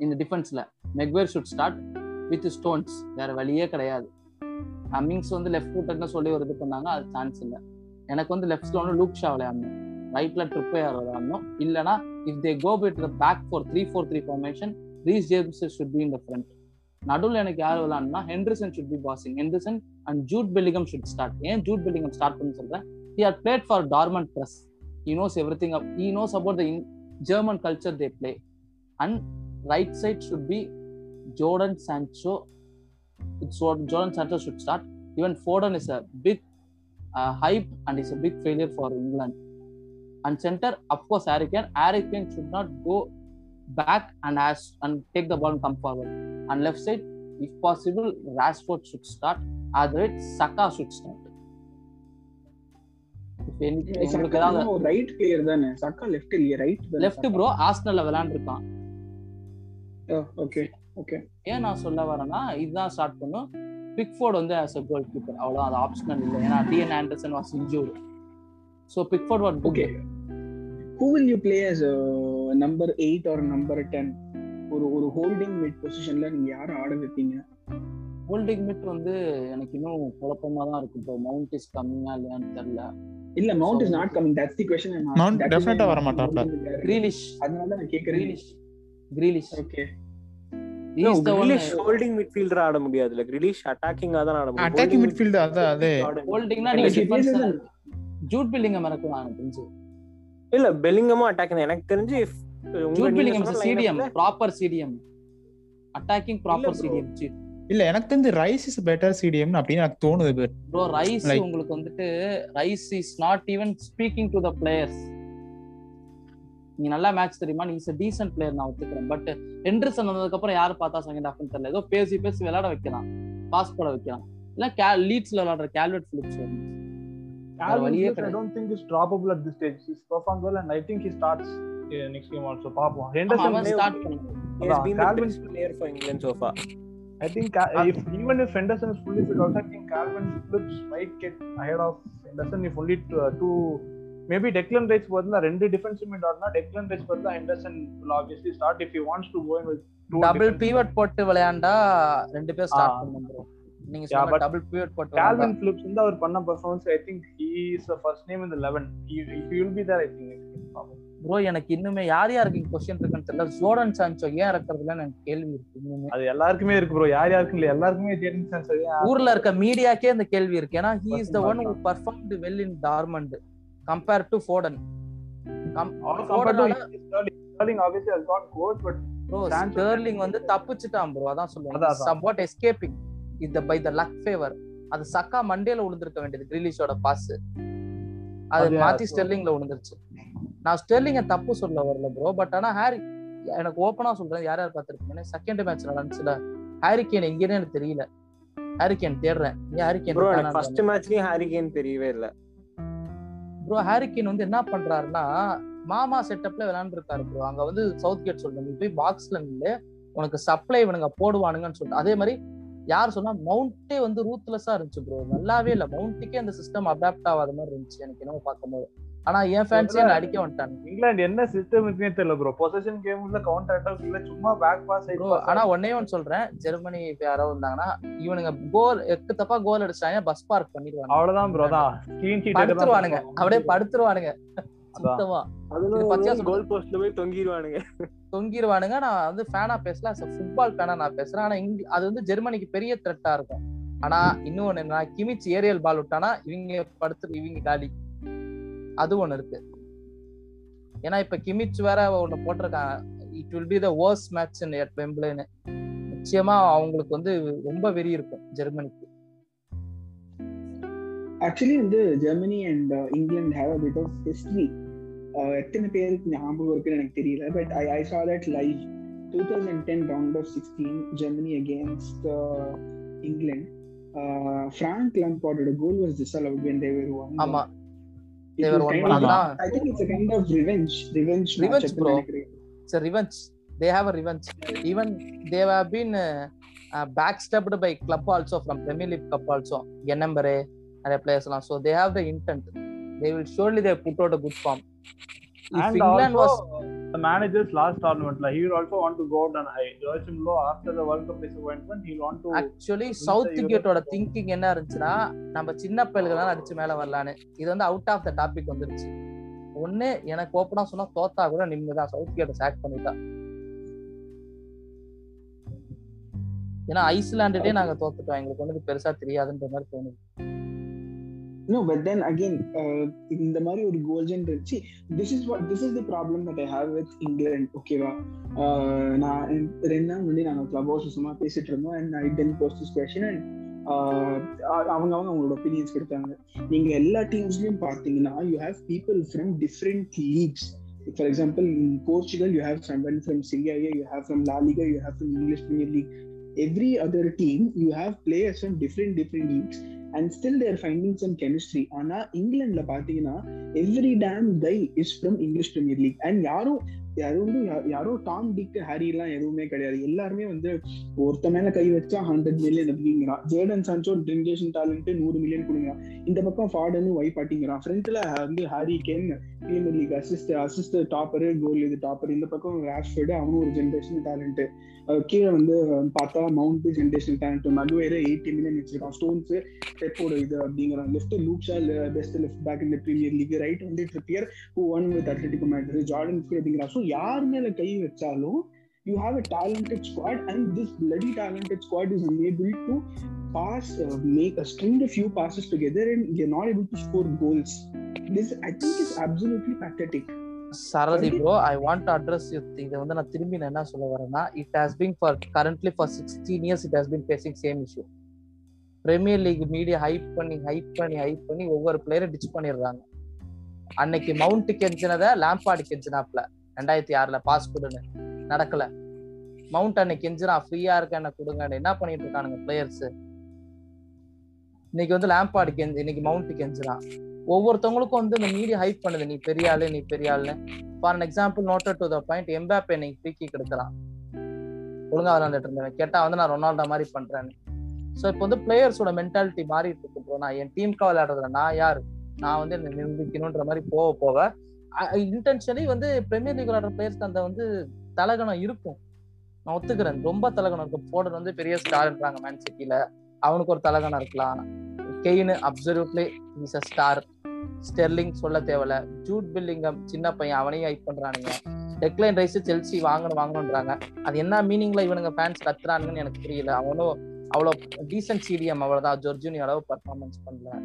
இந்த டிஃபென்ஸ்ல Maguire should start with Stones வேற வழியே கிடையாது. மிங்ஸ் வந்து லெஃப்ட் ஃபுட்டர்னு சொல்லி ஒரு இது பண்ணாங்க அது சான்ஸ் இல்லை. எனக்கு வந்து லெஃப்ட் ஸ்டோன் லூக் ஷா விளையாடணும். ரைட்ல ட்ரிப் யார் விளையாடணும். இல்லனா if they go fit the back for three four three formation Reece James should be in the front நடுவில் எனக்கு யார் விளையாடணும்னா Henderson should be passing Henderson and Jude Bellingham should start ஏன் ஜூட் பெல்லிகம் ஸ்டார்ட் பண்ணி சொல்றேன்? He had played for Dortmund press. He knows everything. Of, he knows about the German culture they play. And right side should be Jordan Sancho. It's what Jordan Sancho should start. Even Foden is a big uh, hype and is a big failure for England. And center, of course, Harry Kane. Harry Kane should not go back and as and take the ball and come forward. And left side, if possible, Rashford should start. Otherwise, Saka should start. உங்களுக்கு ஏதாவது ரைட் பிளேயர் தானே? சக்கா லெஃப்ட் இல்லையா ரைட் லெஃப்ட் ப்ரோ ஆஸ்னல்ல விளையாண்டுருக்கான். ஓகே ஓகே ஏன் நான் சொல்ல வரேன்னா இதுதான் ஸ்டார்ட் பண்ணும். பிக்ஃபோர்ட் வந்து ஆஸ் அ கோல் கீப்பர் அவ்வளோ அது ஆப்ஷனல் இல்லை. ஏன்னா Dean Henderson was injured so Pickford what okay who will you play as number eight or number ten ஒரு ஒரு ஹோல்டிங் மிட் பொசிஷன்ல நீங்க யாரை ஆட வைப்பீங்க? ஹோல்டிங் மிட் வந்து எனக்கு இன்னும் குழப்பமா தான் இருக்கு இப்போ மவுண்ட் இஸ் கம்மியா இல்லையான்னு தெரியல. இல்ல Mount is not coming that's the question Mount definite ஆ வர மாட்டாப்ல. கிரீலிஷ் அதனால தான் நான் கேக்குறேன் Grealish Grealish okay He is the one Grealish holding midfielder ஆட முடியாதுல கிரிலிஷ் அட்டாக்கிங்கா தான் ஆட முடியும் அட்டாக்கிங் மிட்ஃபீல்டு அதான் அதே ஹோல்டிங்னா நீங்க But he defence plays as Jude Bellingham இருக்கும் எனக்கு தெரிஞ்சு இல்ல பெல்லிங்கமும் அட்டாக் தான் எனக்கு தெரிஞ்சு if உங்க ஜூட் நீங்க பில்லிங்கம் சொன்ன சிடிஎம் lineup ல- proper CDM attacking proper bro. CDM இல்ல எனக்கு தெரிஞ்சு ரைஸ் இஸ் பெட்டர் சிடிஎம் அப்படின்னு எனக்கு தோணுது ப்ரோ ரைஸ் உங்களுக்கு வந்துட்டு Rice is not even speaking to the players நீங்க நல்லா மேட்ச் தெரியுமா? நீ இஸ் டீசென்ட் பிளேயர் நான் ஒத்துக்கிறேன். பட் ஹெண்டர்சன் வந்ததுக்கு அப்புறம் யார் பார்த்தா செகண்ட் ஹாஃப்னு தெரியல. ஏதோ பேசி பேசி விளையாட வைக்கலாம். பாஸ் போட வைக்கலாம். இல்ல கே லீட்ஸ்ல விளையாடுற கேல்வெட் பிலிப்ஸ் வந்து. I don't think is droppable at this stage. He's performed well, and I think he starts next game also. பாப்போம் ஹெண்டர்சன் ஸ்டார்ட் பண்ணுவான் He has அதான், been the Calvin- best player for England so far. I think Ca- if even if Henderson is fully fit, also I think Calvin Phillips might get ahead of Henderson if only two, uh, two maybe Declan Rice பதிலா ரெண்டு டிஃபென்சிவ் மிட் ஆடுனா Declan Rice பதிலா Henderson will obviously start if he wants to go in with two double pivot போட்டு விளையாண்டா ரெண்டு பேர் ஸ்டார்ட் bro நீங்க Yeah, சொன்ன but டபுள் பீவட் போட்டு Calvin Phillips வந்து அவர் பண்ண performance I think he is the first name in the 11 he, he will be there I bro எனக்கு இன்னுமே யார் யாருக்கு கொஸ்டின் இருக்குன்னு தெரியல. ஜோர்டன் சான்சோ ஏன் இறக்குறதுல எனக்கு கேள்வி இருக்கு இன்னுமே. அது எல்லாருக்குமே இருக்கு ப்ரோ யார் யாருக்கும் இல்ல எல்லாருக்குமே ஜேடன் சான்ஸ் ஊர்ல இருக்க மீடியாக்கே அந்த கேள்வி இருக்கு. ஏன்னா he is the one who performed well in Dortmund compare to Foden Sterling வந்து தப்பிச்சிட்டான் ப்ரோ அதான் அதான். சம்வாட் எஸ்கேப்பிங் இந்த பை த லக் ஃபேவர் அது சக்கா மண்டேல விழுந்திருக்க வேண்டியது கிரிலிஷோட பாஸ் அது மாத்தி ஸ்டெர்லிங்ல விழுந்துருச்சு. நான் ஸ்டெர்லிங்க தப்பு சொல்ல வரல ப்ரோ பட் ஆனா ஹாரி எனக்கு ஓப்பனா சொல்றேன். யார் யார் பார்த்திருக்கீங்க செகண்ட் மேட்ச் நடந்துச்சுல. ஹாரி கேன் எங்கேன்னு எனக்கு தெரியல. ஹாரி கேன் தேடுறேன். ஏன் ஹாரி ப்ரோ எனக்கு ஃபர்ஸ்ட் மேட்ச்லயும் ஹாரி கேன் தெரியவே இல்ல. ப்ரோ ஹாரிகேன் வந்து என்ன பண்றாருன்னா மாமா செட்டப்ல விளையாண்டுருக்காரு ப்ரோ அங்க வந்து சவுத் கேட் சொல்றேன். நீ போய் பாக்ஸ்ல நில்லு. உனக்கு சப்ளை இவனுங்க போடுவானுங்கன்னு சொல்லிட்டு. அதே மாதிரி யார் சொன்னா மவுண்டே வந்து ரூத்லெஸ்ஸா இருந்துச்சு ப்ரோ நல்லாவே இல்ல. மவுண்ட்டுக்கே அந்த சிஸ்டம் அடாப்ட் ஆகாத மாதிரி இருந்துச்சு எனக்கு என்னமோ பார்க்கும்போது. ஆனா என் ஃபேன்ஸே என்ன அடிக்க வந்துட்டாங்க இங்கிலாந்து என்ன சிஸ்டம் இருக்குன்னே தெரியல ப்ரோ பொசிஷன் கேம்ல கவுண்டர் அட்டாக் இல்ல சும்மா பேக் பாஸ் ப்ரோ ஆனா ஒன்னே ஒன்னு சொல்றேன். ஜெர்மனி இப்ப யாரோ இருந்தாங்கன்னா இவனுங்க கோல் எக்கு தப்பா கோல் அடிச்சாங்க பஸ் பார்க் பண்ணிடுவாங்க அவ்வளவுதான் ப்ரோ தான் கிளீன் ஷீட் படுத்துருவானுங்க. அப்படியே படுத்துருவானுங்க. சுத்தமா. கோல் போஸ்ட்ல போய் தொங்கிடுவானுங்க தொங்கிடுவானுங்க நான் வந்து ஃபேனா பேசல. ஃபுட்பால் ஃபேனா நான் பேசுறேன். ஆனா இங்க அது வந்து ஜெர்மனிக்கு பெரிய த்ரெட்டா இருக்கும். ஆனா இன்னொன்னு என்ன கிமிச் ஏரியல் பால் விட்டானா இவங்க படுத்து இவங்க காலி. அது ஒண்ணு இருக்கு. ஏன்னா இப்ப கிமிச் வேற ஒண்ணு போட்டிருக்காங்க. It will be the worst match in at வெம்பிள்னு நிச்சயமா அவங்களுக்கு வந்து ரொம்ப வெறி இருக்கும் ஜெர்மனிக்கு. ஆக்சுவலி வந்து Germany and England have a bit of history எத்தனை பேருக்கு ஞாபகம் இருக்குன்னு எனக்கு தெரியல. But I I saw that live two thousand ten round of sixteen Germany against England Frank லாம்பார்டோட goal was when they were one. ஆமா. It They was were one kind of- one. I think it's a kind of revenge revenge Revenge, bro. it's a revenge they have a revenge even they have been uh, uh, backstabbed by club also from premier league cup also Genembere நிறைய players எல்லாம் so they have the intent they will surely they put out a good form if And england also, was the manager's last tournament, like he will also want to go out on high. Joachim Him Low, after the World Cup disappointment, he'll want to. கேட்டோட திங்கிங் என்ன இருந்துச்சுன்னா நம்ம சின்ன பயல்கள்லாம் அடிச்சு மேல வரலான்னு. இது வந்து அவுட் ஆஃப் த டாபிக் வந்துருச்சு. ஒண்ணு எனக்கு ஓப்பனா சொன்னா தோத்தா கூட நிம்மதிதான் சவுத் கேட்டை சாக் பண்ணிட்டா. ஏன்னா ஐஸ்லாண்டுலயே நாங்க தோத்துட்டோம். எங்களுக்கு ஒண்ணு பெருசா தெரியாதுன்ற மாதிரி தோணுது. No, but then again, இந்த மாதிரி ஒரு கோல் இருந்துச்சு. This is what this is the problem that I have with England ஓகேவா நான் ரெண்டு நாள் முன்னாடி நாங்கள் கிளப் ஹவுஸ் சும்மா பேசிட்டு இருந்தோம் and I then post this question and அவங்க அவங்க அவங்களோட ஒப்பீனியன்ஸ் கொடுத்தாங்க நீங்க எல்லா டீம்ஸ்லயும் பார்த்தீங்கன்னா you have people from different leagues for example in Portugal you have someone from Serie you have from La Liga you have from English Premier League every other team you have players from different different leagues and still their findings finding chemistry ஆனா இங்கிலாந்துல பாத்தீங்கன்னா every damn guy is from English Premier League and யாரும் யாரும் வந்து யா- யாரோ டாம் டிக் ஹாரி எல்லாம் எதுவுமே கிடையாது. எல்லாருமே வந்து ஒருத்த மேல கை வச்சா ஹண்ட்ரட் மில்லியன் அப்படிங்கிறான் ஜேடன் சான்சோ ட்ரிங்கேஷன் டேலண்ட் நூறு மில்லியன் கொடுங்கிறான் இந்த பக்கம் ஃபார்டன் ஒய்ஃப் பாட்டிங்கிறான் ஃப்ரண்ட்ல வந்து Harry Kane Premier League assist assist topper goal இது டாப்பர் இந்த பக்கம் ராஷ்ஃபர்டு அவனும் ஒரு ஜென்ரேஷன் டேலண்ட் கீழே வந்து பார்த்தா Mount generation talent Maguire eighty million வச்சிருக்கான். ஸ்டோன்ஸ் பெப்போட இது அப்படிங்கிறான் left Luke Shaw best left back இந்த பிரீமியர் லீக் ரைட் வந்து Trippier who won with Atletico Madrid Jordan அப்படிங்கிறான் ஸோ யார் மேல கை வச்சாலும் you have a talented squad and this bloody talented squad is unable to pass uh, make a string a few passes together and they're not able to score goals. This i think is absolutely pathetic. Sarathi bro I want to address இதை வந்து நான் திரும்பி நான் என்ன சொல்ல வரேன்னா it has been for currently for sixteen years it has been facing same issue Premier League media hype பண்ணி ஹைப் பண்ணி ஹைப் பண்ணி ஒவ்வொரு பிளேயரும் டிச் பண்ணிடுறாங்க. அன்னைக்கு மவுண்ட் கெஞ்சினதை லேம்பாடு கெஞ்சினாப்ல ரெண்டாயிரத்தி ஆறுல பாஸ் கொடுன்னு நடக்கல. மவுண்ட் அன்னைக்கு கெஞ்சினா ஃப்ரீயா இருக்க என்ன கொடுங்க என்ன பண்ணிட்டு இருக்கானுங்க பிளேயர்ஸ் இன்னைக்கு வந்து லேம்பாடு கெஞ்சு இன்னைக்கு மவுண்ட் கெஞ்சுறான் ஒவ்வொருத்தவங்களுக்கும் வந்து இந்த மீடியா ஹைப் பண்ணுது. நீ பெரிய ஆளு நீ பெரிய ஆளுன்னு. For an example noted to the point Mbappe இன்னைக்கு ஃப்ரீ கிக் ஒழுங்கா விளாண்டுட்டு இருந்தேன் கேட்டா வந்து நான் ரொனால்டோ மாதிரி பண்றேன்னு. ஸோ இப்போ வந்து பிளேயர்ஸோட மென்டாலிட்டி மாறிட்டு இருக்கு ப்ரோ நான் என் டீமுக்காக விளையாடுறதுல நான் யார்? நான் வந்து என்ன நிரூபிக்கணுன்ற மாதிரி போக போக இன்டென்ஷனலி வந்து பிரீமியர் லீக் விளையாடுற பிளேயர்ஸ்க்கு அந்த வந்து தலகணம் இருக்கும். நான் ஒத்துக்கிறேன். ரொம்ப தலகணம் இருக்கும். போர்டன் வந்து பெரிய ஸ்டார்ன்றாங்க மேன் சிட்டில அவனுக்கு ஒரு தலகணம் இருக்கலாம். Kane absolutely is a star Sterling சொல்ல தேவையில்ல. ஜூட் பில்லிங்கம் சின்ன பையன் அவனையும் ஹைப் பண்றானுங்க. டெக்லைன் ரைஸ் செல்சி வாங்கணும் வாங்கணும்ன்றாங்க. அது என்ன மீனிங்ல இவனுங்க ஃபேன்ஸ் கத்துறானுங்கன்னு எனக்கு புரியல. அவனும் அவ்வளோ டீசென்ட் சிடிஎம் அவ்வளோதான் ஜொர்ஜுனி அளவு பர்ஃபார்மன்ஸ் பண்ணல.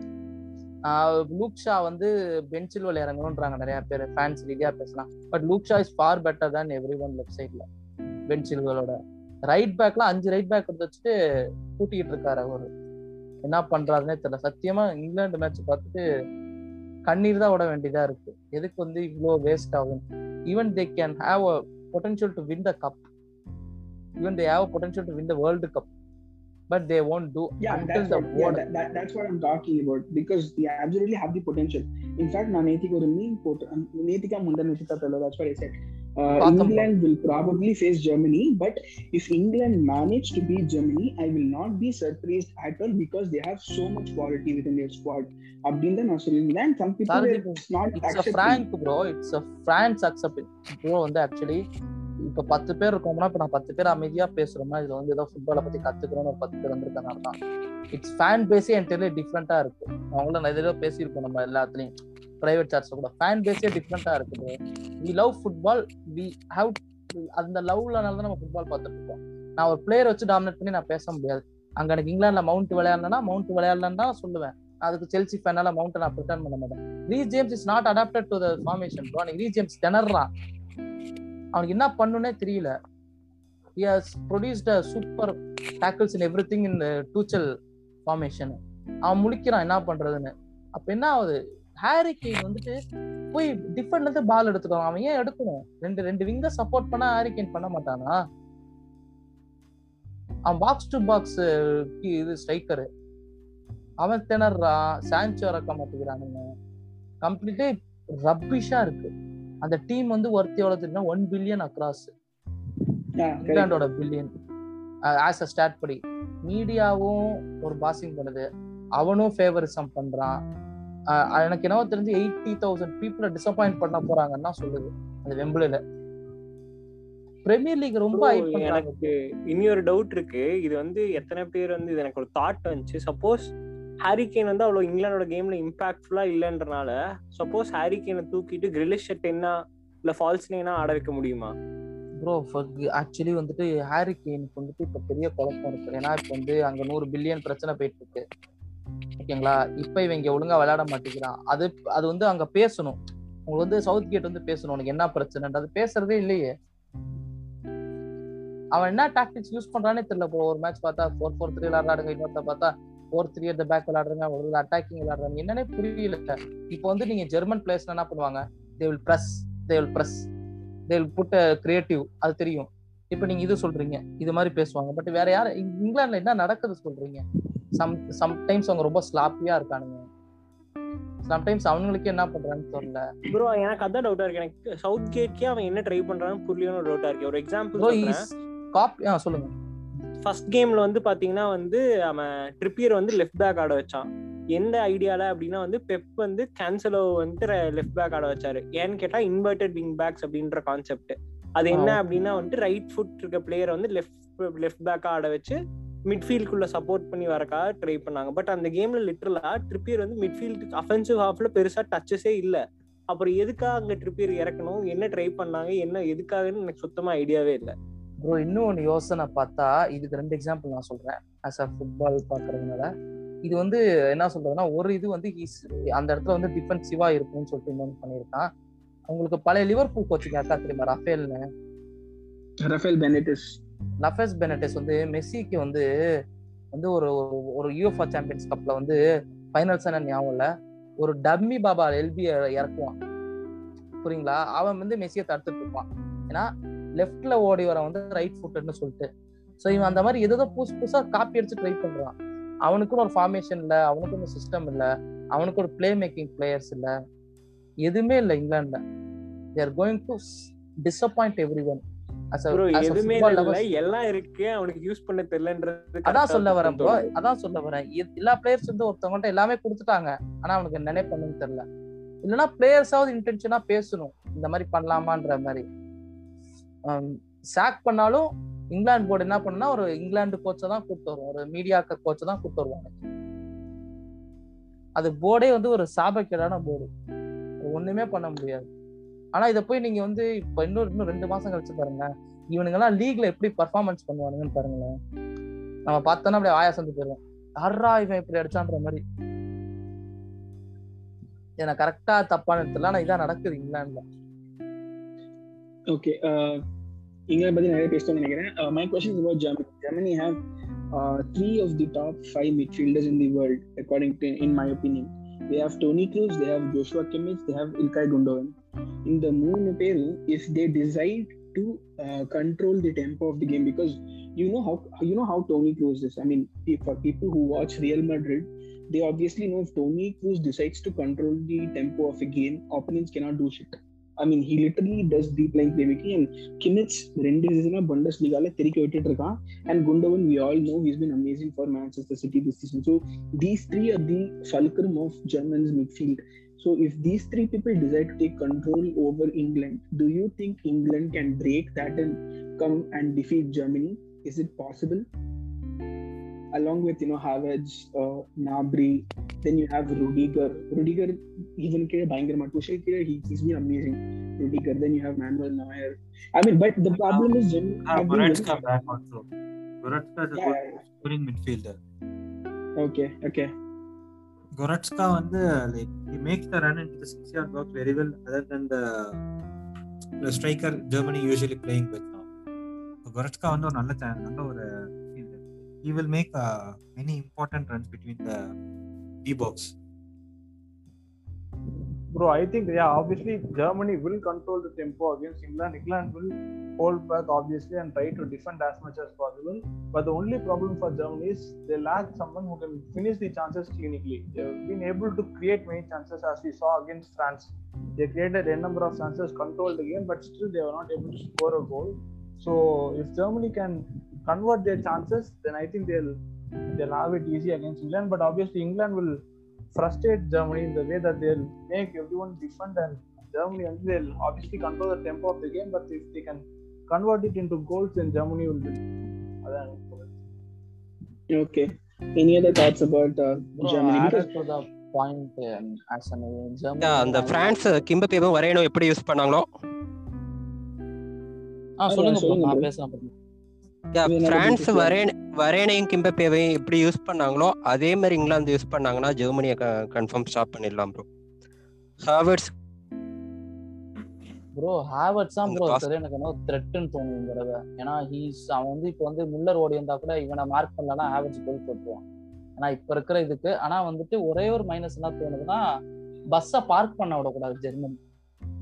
லூக்ஷா வந்து பெஞ்சில் விளைய இறங்கணுன்றாங்க நிறைய பேர். ஃபேன்ஸ் ரீதியா பேசலாம். But Luke Shaw is far better தான் எவ்ரி ஒன் லெஃப்ட் சைட்ல பெஞ்சில்களோட ரைட் பேக்ல அஞ்சு ரைட் பேக் எடுத்து வச்சுட்டு கூட்டிக்கிட்டு இருக்காரு அவரு. என்ன பண்றாருன்னே தெரியல. சத்தியமா இங்கிலாந்து மேட்ச் பார்த்துட்டு கண்ணீர் தான் விட வேண்டியதா இருக்கு. எதுக்கு வந்து இவ்வளோ வேஸ்ட் ஆகும்? Even they can have a potential to win the cup even they have potential to win the world cup but they won't do yeah, until that's the what, yeah, that, that, that's what I'm talking about because they absolutely have the potential. In fact, நான் நேத்திக்கு ஒரு மீன் போட்டு நேத்திக்கா முந்தன் நேத்திக்கா தெரியல that's what I said. Uh, England will probably face Germany, but if England manage to beat Germany, I will not be surprised at all because they have so much quality within their squad. அப்படின்னு தான் நான் சொல்லியிருந்தேன் some people Sardi, were not it's a accepting. frank bro it's a France accepting bro வந்து ஆக்சுவலி இப்ப பத்து பேர் இருக்கோம்னா இப்ப நான் பத்து பேர் அமைதியா பேசுறோம்னா இதுல வந்து ஏதோ ஃபுட்பாலை பத்தி கத்துக்கிறோம்னு ஒரு பத்து பேர் வந்திருக்கனால தான் இட்ஸ் ஃபேன் பேஸே என் தெரியல டிஃப்ரெண்டா இருக்கு. அவங்கள நான் எதிரோ பேசியிருக்கோம் நம்ம எல்லாத்துலயும். பிரைவேட் சார்ட்ஸ் கூட. ஃபேன் பேஸே டிஃப்ரெண்டா இருக்குது we love football we have அந்த லவ்லனால தான் நம்ம ஃபுட்பால் பார்த்துட்டு இருக்கோம். நான் ஒரு பிளேயர் வச்சு டாமினேட் பண்ணி நான் பேச முடியாது. அங்க எனக்கு இங்கிலாந்துல மவுண்ட் விளையாடலன்னா மவுண்ட் விளையாடலன்னு தான் சொல்லுவேன். அதுக்கு செல்சி ஃபேனால மவுண்ட் நான் ப்ரிட்டர்ன் பண்ண மாட்டேன். Reece James is not adapted to the formation bro அன்னைக்கு ரீஸ் ஜேம்ஸ் திணறான் அவனுக்கு என்ன பண்ணுனே தெரியல. He has produced a super tackles in everything in Tuchel formation அவன் முழிக்கிறான் என்ன பண்றதுன்னு. அப்ப என்ன ஆகுது? ஹாரி கெயின் வந்துட்டு போய் டிஃபெண்ட்ல இருந்து பால் எடுத்துக்கலாம் அவன் ஏன் எடுக்கணும்? ரெண்டு ரெண்டு விங்க சப்போர்ட் பண்ணா ஹாரி கெயின் பண்ண மாட்டானா? அவன் பாக்ஸ் டு பாக்ஸ் இது ஸ்ட்ரைக்கரு அவன் திணறான் சான்சோ இறக்க மாட்டேங்கிறானுங்க. கம்ப்ளீட்டே ரப்பிஷா இருக்கு. அந்த டீம் வந்து ஒர்த்தி எவ்வளவு தெரியுமா? ஒன் பில்லியன் அக்ராஸ் இங்கிலாண்டோட பில்லியன் ஆஸ் அ ஸ்டார்ட் படி. மீடியாவும் ஒரு பாசிங் பண்ணுது. அவனும் ஃபேவரிசம் பண்றான். எனக்கு என்னவோ தெரிஞ்சு எயிட்டி தௌசண்ட் பீப்புளை டிசப்பாயிண்ட் பண்ண போறாங்கன்னா சொல்லுது. அந்த வெம்பிளில. பிரீமியர் லீக் ரொம்ப எனக்கு இன்னொரு டவுட் இருக்கு. இது வந்து எத்தனை பேர் வந்து இது எனக்கு ஒரு தாட் வந்துச்சு. சப்போஸ் ஹாரிகேன் வந்து அவ்வளவு இங்கிலாந்தோட கேம்ல இம்பாக்ட்ஃபுல்லா இல்லைன்றனால சப்போஸ் ஹாரிகேனை தூக்கிட்டு கிரிலிஷ் என்ன இல்ல ஃபால்ஸ் நைனா ஆட வைக்க முடியுமா? ப்ரோ ஆக்சுவலி வந்துட்டு ஹாரி கேனுக்கு வந்துட்டு இப்போ பெரிய குழப்பம் இருக்கு. ஏன்னா இப்போ வந்து அங்க நூறு பில்லியன் பிரச்சனை போயிட்டு இருக்கு. ஓகேங்களா? இப்ப இவங்க ஒழுங்கா விளையாட மாட்டேங்கிறான். அது அது வந்து அங்க பேசணும். உங்களுக்கு வந்து சவுத் கேட் வந்து பேசணும். உனக்கு என்ன பிரச்சனைன்றது பேசுறதே இல்லையே. அவன் என்ன டாக்டிக்ஸ் யூஸ் பண்றானே தெரியல ப்ரோ ஒரு மேட்ச் பார்த்தா ஃபோர் ஃபோர் த்ரீ விளையாடுறாங்க இன்னொருத்த பார்த்தா ஃபோர் த்ரீ அட் பேக் விளையாடுறாங்க ஒரு அட்டாக்கிங் விளையாடுறாங்க. என்னன்னே புரியல. இப்போ வந்து நீங்க ஜெர்மன் பிளேயர்ஸ் என்ன பண்ணுவாங்க? They will press they will press they will put creative அது தெரியும். இப்போ நீங்க இது சொல்றீங்க இது மாதிரி பேசுவாங்க. பட் வேற யார் இங்~ இங்கிலாந்துல என்ன நடக்குது சொல்றீங்க? சம் சம்டைம்ஸ் அவங்க ரொம்ப ஸ்லாப்பியா இருக்கானுங்க. சம்டைம்ஸ் அவங்களுக்கு என்ன பண்றான்னு தெரியல. ப்ரோ எனக்கு அதான் டவுட்டா இருக்கு. எனக்கு சவுத் கேட்கே அவன் என்ன ட்ரை பண்றான்னு புரியலன்னு டவுட்டா இருக்கு. ஒரு எக்ஸாம்பிள் காப்பி ஆ சொல்லுங்க. ஃபர்ஸ்ட் கேம்ல வந்து பாத்தீங்கன்னா வந்து அவன் ட்ரிப்பியர் வந்து லெஃப்ட் பேக் ஆட வச்சான். எந்த ஐடியால அப்படின்னா வந்து பெப் வந்து கேன்சலோ வந்து லெஃப்ட் பேக் ஆட வச்சாரு. ஏன்னு கேட்டா இன்வெர்டட் விங் பேக்ஸ் அப்படின்ற கான்செப்ட் அது என்ன. அப்படின்னா வந்து ரைட் ஃபுட் இருக்க பிளேயர் வந்து லெஃப்ட் லெஃப்ட் பேக்கா ஆட வச்சு மிட்ஃபீல்டுக்குள்ள சப்போர்ட் பண்ணி வரக்காக ட்ரை பண்ணாங்க. பட் அந்த கேம்ல லிட்டரலா ட்ரிப்பியர் வந்து மிட்ஃபீல்டு அஃபென்சிவ் ஹாஃப்ல பெருசா டச்சஸே இல்ல. அப்புறம் எதுக்காக அங்க ட்ரிப்பியர் இறக்கணும்? என்ன ட்ரை பண்ணாங்க? என்ன எதுக்காகன்னு எனக்கு சுத்தமா ஐடியாவே இல்ல. ப்ரோ இன்னும் ஒன்று யோசனை பார்த்தா இதுக்கு ரெண்டு எக்ஸாம்பிள் நான் சொல்றேன். ஆஸ் அ ஃபுட்பால் பார்க்கறதுனால. இது வந்து என்ன சொல்றதுன்னா ஒரு இது வந்து he's- அந்த இடத்துல வந்து டிஃபென்சிவா இருக்கும்னு சொல்லிட்டு இன்னொன்று பண்ணியிருக்கான். உங்களுக்கு பழைய லிவர்பூல் கோச்சிங் யாருக்கா தெரியுமா? ரஃபேல்னு. ரஃபேல் பெனிட்டிஸ் லஃபேஸ் பெனட்டஸ் வந்து மெஸ்ஸிக்கு வந்து வந்து ஒரு ஒரு- ஒரு யூஎஃப்ஆ சாம்பியன்ஸ் கப்ல வந்து ஃபைனல்ஸ் என்ன ஞாபகம் இல்ல? ஒரு டம்மி பாபா எல்பி இறக்குவான். புரியுங்களா? அவன் வந்து மெஸ்ஸியை தடுத்துட்டு இருப்பான். ஏன்னா லெஃப்ட்ல ஓடி வர வந்து ரைட் ஃபுட்னு சொல்லிட்டு. ஸோ இவன் அந்த மாதிரி ஏதோ புதுசு புதுசா காப்பி அடிச்சு ட்ரை பண்றான். அவனுக்குன்னு ஒரு ஃபார்மேஷன் இல்ல அவனுக்குன்னு சிஸ்டம் இல்ல அவனுக்கு ஒரு பிளே மேக்கிங் பிளேயர்ஸ் இல்ல. எதுவுமே இல்ல இங்கிலாந்துல they're going to disappoint every one bro எதுவுமே இல்ல எல்லாம் இருக்கு. அவனுக்கு யூஸ் பண்ண தெரியலன்றது அதான் சொல்ல வரேன் அதான் சொல்ல வரேன். எல்லா பிளேயர்ஸ் வந்து ஒருத்தவங்கள்ட்ட எல்லாமே கொடுத்துட்டாங்க. ஆனா அவனுக்கு நினைப்பண்ணுன்னு தெரியல. இல்லைன்னா பிளேயர்ஸாவது இன்டென்ஷனா பேசணும். இந்த மாதிரி பண்ணலாமான்ற மாதிரி. சாக் பண்ணாலும் இங்கிலாந்து போர்டு என்ன பண்ணுனா ஒரு இங்கிலாந்து கோச்சை தான் கூப்பிட்டு வருவோம் ஒரு மீடியாக்க கோச்சை தான் கூப்பிட்டு வருவாங்க. அது போர்டே வந்து ஒரு சாபக்கேடான போர்டு ஒண்ணுமே பண்ண முடியாது. ஆனா இதை போய் நீங்க வந்து இப்ப இன்னொரு இன்னும் ரெண்டு மாசம் கழிச்சு பாருங்க இவனுங்கெல்லாம் லீக்ல எப்படி பர்ஃபார்மன்ஸ் பண்ணுவானுங்கன்னு பாருங்களேன். நம்ம பார்த்தோன்னா அப்படியே ஆயா சந்து போயிருவோம் யாரா இவன் இப்படி அடிச்சான்ற மாதிரி. ஏன்னா கரெக்டா தப்பான இடத்துல ஆனா இதான் நடக்குது இங்கிலாந்துல. ஓகே இங்கிலாந்து பத்தி நிறைய பேசணும்னு நினைக்கிறேன் my question about Germany Germany have three of the top five midfielders in the world according to in my opinion they have Tony Kroos, they have Joshua Kimmich, they have Ilkay Gundogan. இந்த மூணு பேரும் if they decide to uh, control the tempo of the game because you know how you know how Tony Kroos is. I mean, pe- for people who watch Real Madrid, they obviously know if Tony Kroos decides to control the tempo of a game, opponents cannot do shit. I mean, he literally does deep line playmaking and Kimmich ரெண்டு சீசனா பண்டஸ் லீகால தெறிக்க விட்டுட்டு இருக்கான் and Gundogan we all know he's been amazing for Manchester City this season. So these three are the fulcrum of Germany's midfield. So if these three people decide to take control over England, do you think England can break that and come and defeat Germany? Is it possible? Along with you know Havertz, uh, Nabri, then you have Rudiger. Rudiger even kid Banger Matushel kid, he, he's been amazing. Rudiger. Then you have Manuel Neuer. I mean, but the problem is Germany Ah, have been Goretzka very- back also. Goretzka is a Yeah, good scoring midfielder. Okay, okay. Goretzka வந்து like he makes the run into the six yard box very well other than the the striker Germany usually playing with now. So Goretzka வந்து ஒரு நல்ல cha- நல்ல ஒரு midfielder. he will make uh, many important runs between the D box. Bro, I think yeah, obviously Germany will control the tempo against England. England will hold back obviously and try to defend as much as possible. But the only problem for Germany is they lack someone who can finish the chances clinically. They've been able to create many chances as we saw against France. They created a number of chances, controlled the game, but still they were not able to score a goal. So if Germany can convert their chances, then I think they'll they'll have it easy against England. But obviously England will frustrate Germany in the way that they'll make everyone defend and Germany and they'll obviously control the tempo of the game, but if they can convert it into goals, then Germany will win. Okay. Any other thoughts about uh, Bro, Germany? Because to the point um, as an Germany Yeah, அந்த பிரான்ஸ் கிம்பப்பேவும் வரையணும் எப்படி யூஸ் பண்ணாங்களோ ஆ சொல்லுங்க நான் bro. பிரான்ஸ் வரேன் வரேனையும் கிம்பப்பேவையும் எப்படி யூஸ் பண்ணாங்களோ அதே மாதிரி இங்கிலாந்து யூஸ் பண்ணாங்கன்னா ஜெர்மனியை கன்ஃபார்ம் ஸ்டாப் பண்ணிடலாம் ப்ரோ ஹாவர்ட்ஸ். ப்ரோ ஹேவர்ட்ஸ் தான் ப்ரோ எனக்கு என்ன த்ரெட்னு தோணும் இந்த தடவை. ஏன்னா ஹீஸ் அவன் வந்து இப்போ வந்து முல்லர் ஓடி வந்தா கூட இவனை மார்க் பண்ணலன்னா ஹேவர்ட்ஸ் கோல் போட்டுருவான். ஆனா இப்ப இருக்கிற இதுக்கு ஆனா வந்துட்டு ஒரே ஒரு மைனஸ் என்ன தோணுதுன்னா பஸ்ஸை பார்க் பண்ண விடக்கூடாது ஜெர்மனி.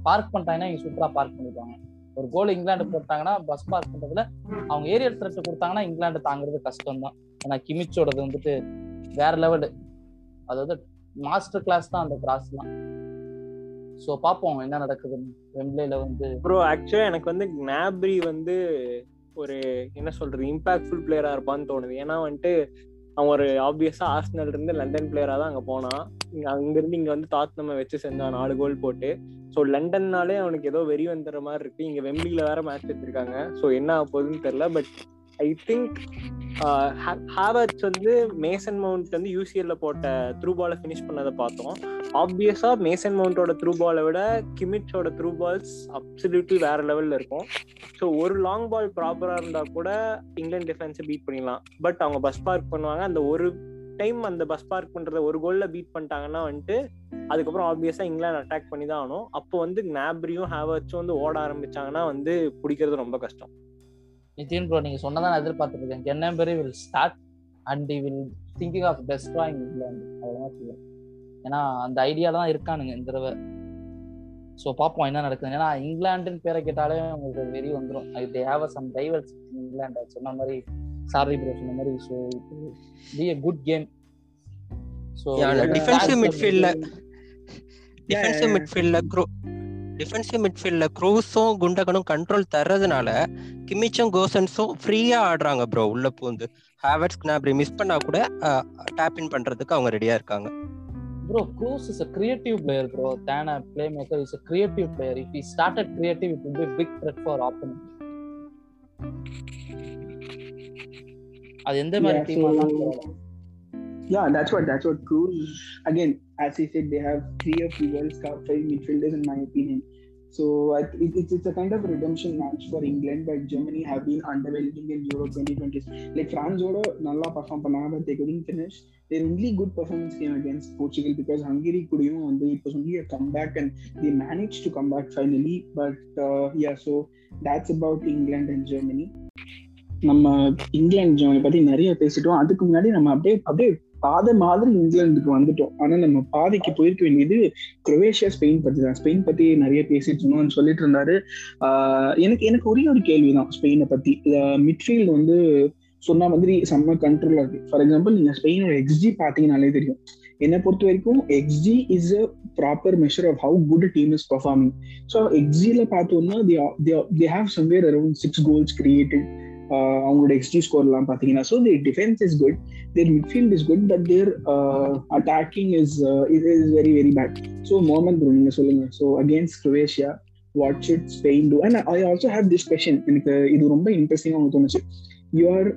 பார்க் பண்ணிட்டாங்கன்னா இங்க சூப்பரா பார்க் பண்ணிடுவாங்க. ஒரு கோல் இங்கிலாந்து போட்டாங்கன்னா பஸ் பாஸ் பண்றதுல அவங்க ஏரியல் த்ரெட் கொடுத்தாங்கன்னா இங்கிலாந்து தாங்குறது கஷ்டம் தான் ஏன்னா கிமிச்சோடது வந்துட்டு வேற லெவலு அதாவது மாஸ்டர் கிளாஸ் தான் அந்த கிராஸ்லாம் ஸோ பார்ப்போம் என்ன நடக்குதுன்னு வெம்ப்ளேல வந்து ப்ரோ ஆக்சுவலாக எனக்கு வந்து ஞாப்ரி வந்து ஒரு என்ன சொல்றது இம்பாக்ட்ஃபுல் பிளேயரா இருப்பான்னு தோணுது. ஏன்னா வந்துட்டு அவன் ஒரு ஆப்வியஸா ஆர்ஸ்னல் இருந்து லண்டன் பிளேயரா தான் அங்க போனான். அங்க இருந்து இங்க வந்து தாத்னம வச்சு செஞ்சான். நாலு கோல் போட்டு. ஸோ லண்டன்னாலே அவனுக்கு ஏதோ வெறி வந்துடுற மாதிரி இருக்கு. இங்க வெம்பிலில வேற மேட்ச் வச்சிருக்காங்க. ஸோ என்ன ஆக போகுதுன்னு தெரியல பட் ஐ திங்க் ஹாவர்ட்ஸ் வந்து மேசன் மவுண்ட் வந்து யூசிஎல்ல போட்ட த்ரூ பாலை ஃபினிஷ் பண்ணதை பார்த்தோம். ஆப்வியஸா மேசன் மவுண்டோட த்ரூ பாலை விட கிமிட்ஸோட த்ரூ பால்ஸ் அப்சல்யூட்லி வேற லெவல்ல இருக்கும். ஸோ ஒரு லாங் பால் ப்ராப்பரா இருந்தா கூட இங்கிலாந்து டிஃபென்ஸை பீட் பண்ணிடலாம். பட் அவங்க பஸ் பார்க் பண்ணுவாங்க. அந்த ஒரு டைம் அந்த பஸ் பார்க் பண்றத ஒரு கோல்ல பீட் பண்ணிட்டாங்கன்னா வந்துட்டு அதுக்கப்புறம் ஆப்வியஸா இங்கிலாந்து அட்டாக் பண்ணி தான் ஆகணும். அப்போ வந்து ஞாப்ரியும் ஹேவர்ஸும் வந்து ஓட ஆரம்பிச்சாங்கன்னா வந்து பிடிக்கிறது ரொம்ப கஷ்டம். நிதின் ப்ரோ நீங்க சொன்னதான் நான் எதிர்பார்த்துட்டு கென்னம்பெரி will start and the will thinking of destroying England அவ்வளோதான் சொல்லுவேன். ஏன்னா அந்த ஐடியால தான் இருக்கானுங்க இந்த தடவை. ஸோ பார்ப்போம் என்ன நடக்குது ஏன்னா இங்கிலாண்டுன்னு பேரை கேட்டாலே உங்களுக்கு வெறி வந்துடும் they have some divers England சொன்ன மாதிரி சாரி ப்ரோ சொன்ன மாதிரி so be a good game so defensive மிட்ஃபீல்ட்ல defensive மிட்ஃபீல்ட்ல க்ரோ டிஃபென்சிவ் மிட்ஃபீல்ட்ல க்ரூஸும் குண்டகனும் கண்ட்ரோல் தர்றதுனால கிமிச்சும் கோசன்ஸும் ஃப்ரீயா ஆடுறாங்க ப்ரோ உள்ள பூந்து. ஹேவர்ட்ஸ் க்னாப்ரி மிஸ் பண்ணா கூட டேப் இன் பண்றதுக்கு அவங்க ரெடியா இருக்காங்க. Bro Kroos is a creative player bro then a playmaker is a creative player. If he started creative it will be a big threat for opponent. அது எந்த மாதிரி Yeah, டீம் so- ஆனாலும் பரவாயில்ல. Yeah, that's what that's what Cruz again. As he said, they have three of the world's top five midfielders, in my opinion. So I th- it, it's it's a kind of redemption match for England, but Germany have been underwhelming in Euro 2020. Like France oda nalla perform பண்ணாங்க, but they couldn't finish. Their only good performance came against Portugal because Hungary couldn't வந்து it was only a comeback and they managed to come back finally. But uh, yeah, so that's about England and Germany. நம்ம இங்கிலாந்து ஜெர்மனி பத்தி நிறைய பேசிட்டோம். அதுக்கு முன்னாடி நம்ம அப்படியே அப்படியே பாதை மாதிரி இங்கிலாந்துக்கு வந்துட்டோம். ஆனா நம்ம பாதைக்கு போயிருக்க வேண்டியது குரோவேஷியா ஸ்பெயின் பத்தி தான். ஸ்பெயின் பத்தி நிறைய பேசிட்டு இருந்தோம்னு சொல்லிட்டு இருந்தாரு. எனக்கு எனக்கு ஒரே ஒரு கேள்விதான் ஸ்பெயினை பத்தி. மிட்ஃபீல்டு வந்து சொன்ன மாதிரி செம்ம கண்ட்ரோல் இருக்கு ஃபார் எக்ஸாம்பிள் நீங்க ஸ்பெயினோட எக்ஸ்ஜி பாத்தீங்கன்னாலே தெரியும். என்னை பொறுத்த வரைக்கும் xG is a proper measure of how good team is performing so எக்ஸ்ஜியில் பார்த்தோம்னா they have somewhere around six goals created அவங்களோட எக்ஸ்டி ஸ்கோர்லாம் பார்த்தீங்கன்னா so their defence is good their midfield is good but their attacking is is is very very bad so Momen bro நீங்க சொல்லுங்க. So against Croatia what should Spain do and I also have this question எனக்கு இது ரொம்ப இன்ட்ரெஸ்டிங்காக உங்களுக்கு தோணுச்சு. You are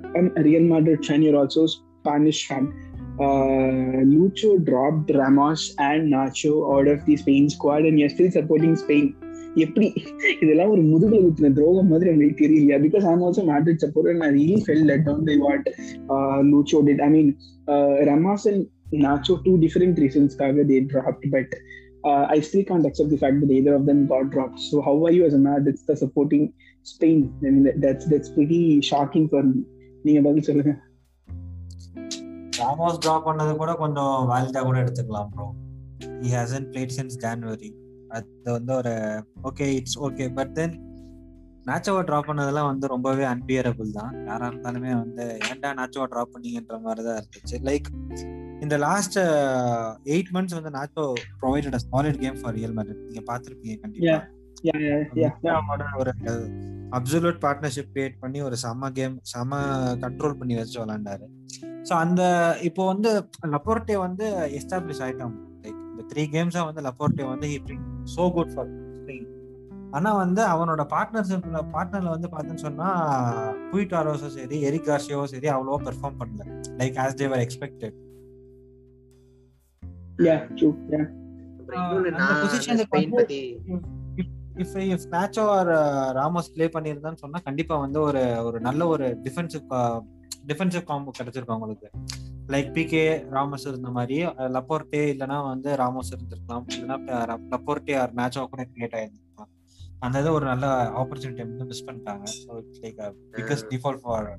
Real Madrid fan you're also Spanish fan Lucho dropped Ramos and Nacho out of the Spain squad and you're still supporting Spain. எப்படி இதெல்லாம் ஒரு முதுகுல குத்தின துரோகம் மாதிரி எனக்கு தெரியலையா? Because I'm also Madrid support and I really fell let down by what Lucho did I mean Ramos and Nacho two different ரீசன்ஸ்க்காக they dropped but I still can't accept the fact either of them got dropped. So how are you as a Madrid the supporting Spain? I mean that's that's pretty shocking for me. நீங்க பதில் சொல்லுங்க. ராமோஸ் டிராப் பண்ணது கூட கொஞ்சம் வேலிடா கூட எடுத்துக்கலாம் bro he hasn't played since January அது வந்து ஒரு okay it's okay but then நாச்சோவை drop பண்ணதெல்லாம் வந்து ரொம்பவே அன்பியரபிள் தான். யாரா இருந்தாலுமே வந்து ஏன்டா நாச்சோவை ட்ராப் பண்ணீங்கன்ற மாதிரி தான் இருந்துச்சு. லைக் இந்த லாஸ்ட் எயிட் மந்த்ஸ் வந்து Nacho provided a solid game for Real Madrid நீங்க பார்த்திருப்பீங்க கண்டிப்பா. ஒரு அப்சல்யூட் பார்ட்னர்ஷிப் கிரியேட் பண்ணி ஒரு செம்ம கேம் செம்ம கண்ட்ரோல் பண்ணி வச்சு விளாண்டாரு ஸோ அந்த இப்போ வந்து லப்போர்ட்டே வந்து எஸ்டாப்ளிஷ் இந்த த்ரீ கேம்ஸா வந்து லப்போர்ட்டே வந்து சோ குட் ஃபார் ஸ்பெயின் ஆனா வந்து அவனோட பார்ட்னர்ஷிப்ல பார்ட்னர்ல வந்து பார்த்தேன்னு சொன்னா புயிட்டாரோஸும் சரி எரிக் கார்சியோவும் சரி அவ்வளோவா பெர்ஃபார்ம் பண்ணல. Like as they were expected if if Nacho or Ramos play பண்ணியிருந்தான்னு சொன்னா கண்டிப்பா வந்து ஒரு ஒரு நல்ல ஒரு டிஃபென்சிவ் டிஃபென்சிவ் காம்போ கிடைச்சிருக்கும் அவங்களுக்கு. லைக் பிகே ராமோஸ் இருந்த மாதிரி லப்போர்ட்டே இல்லைன்னா வந்து ராமோஸ் இருந்திருக்கலாம். இல்லைன்னா லப்போர்ட்டே ஆர் மேட்சோ கூட கிரியேட் ஆயிருந்திருக்கலாம். அந்த இது ஒரு நல்ல ஆப்பர்ச்சுனிட்டி வந்து மிஸ் பண்ணிட்டாங்க. So it's like biggest default for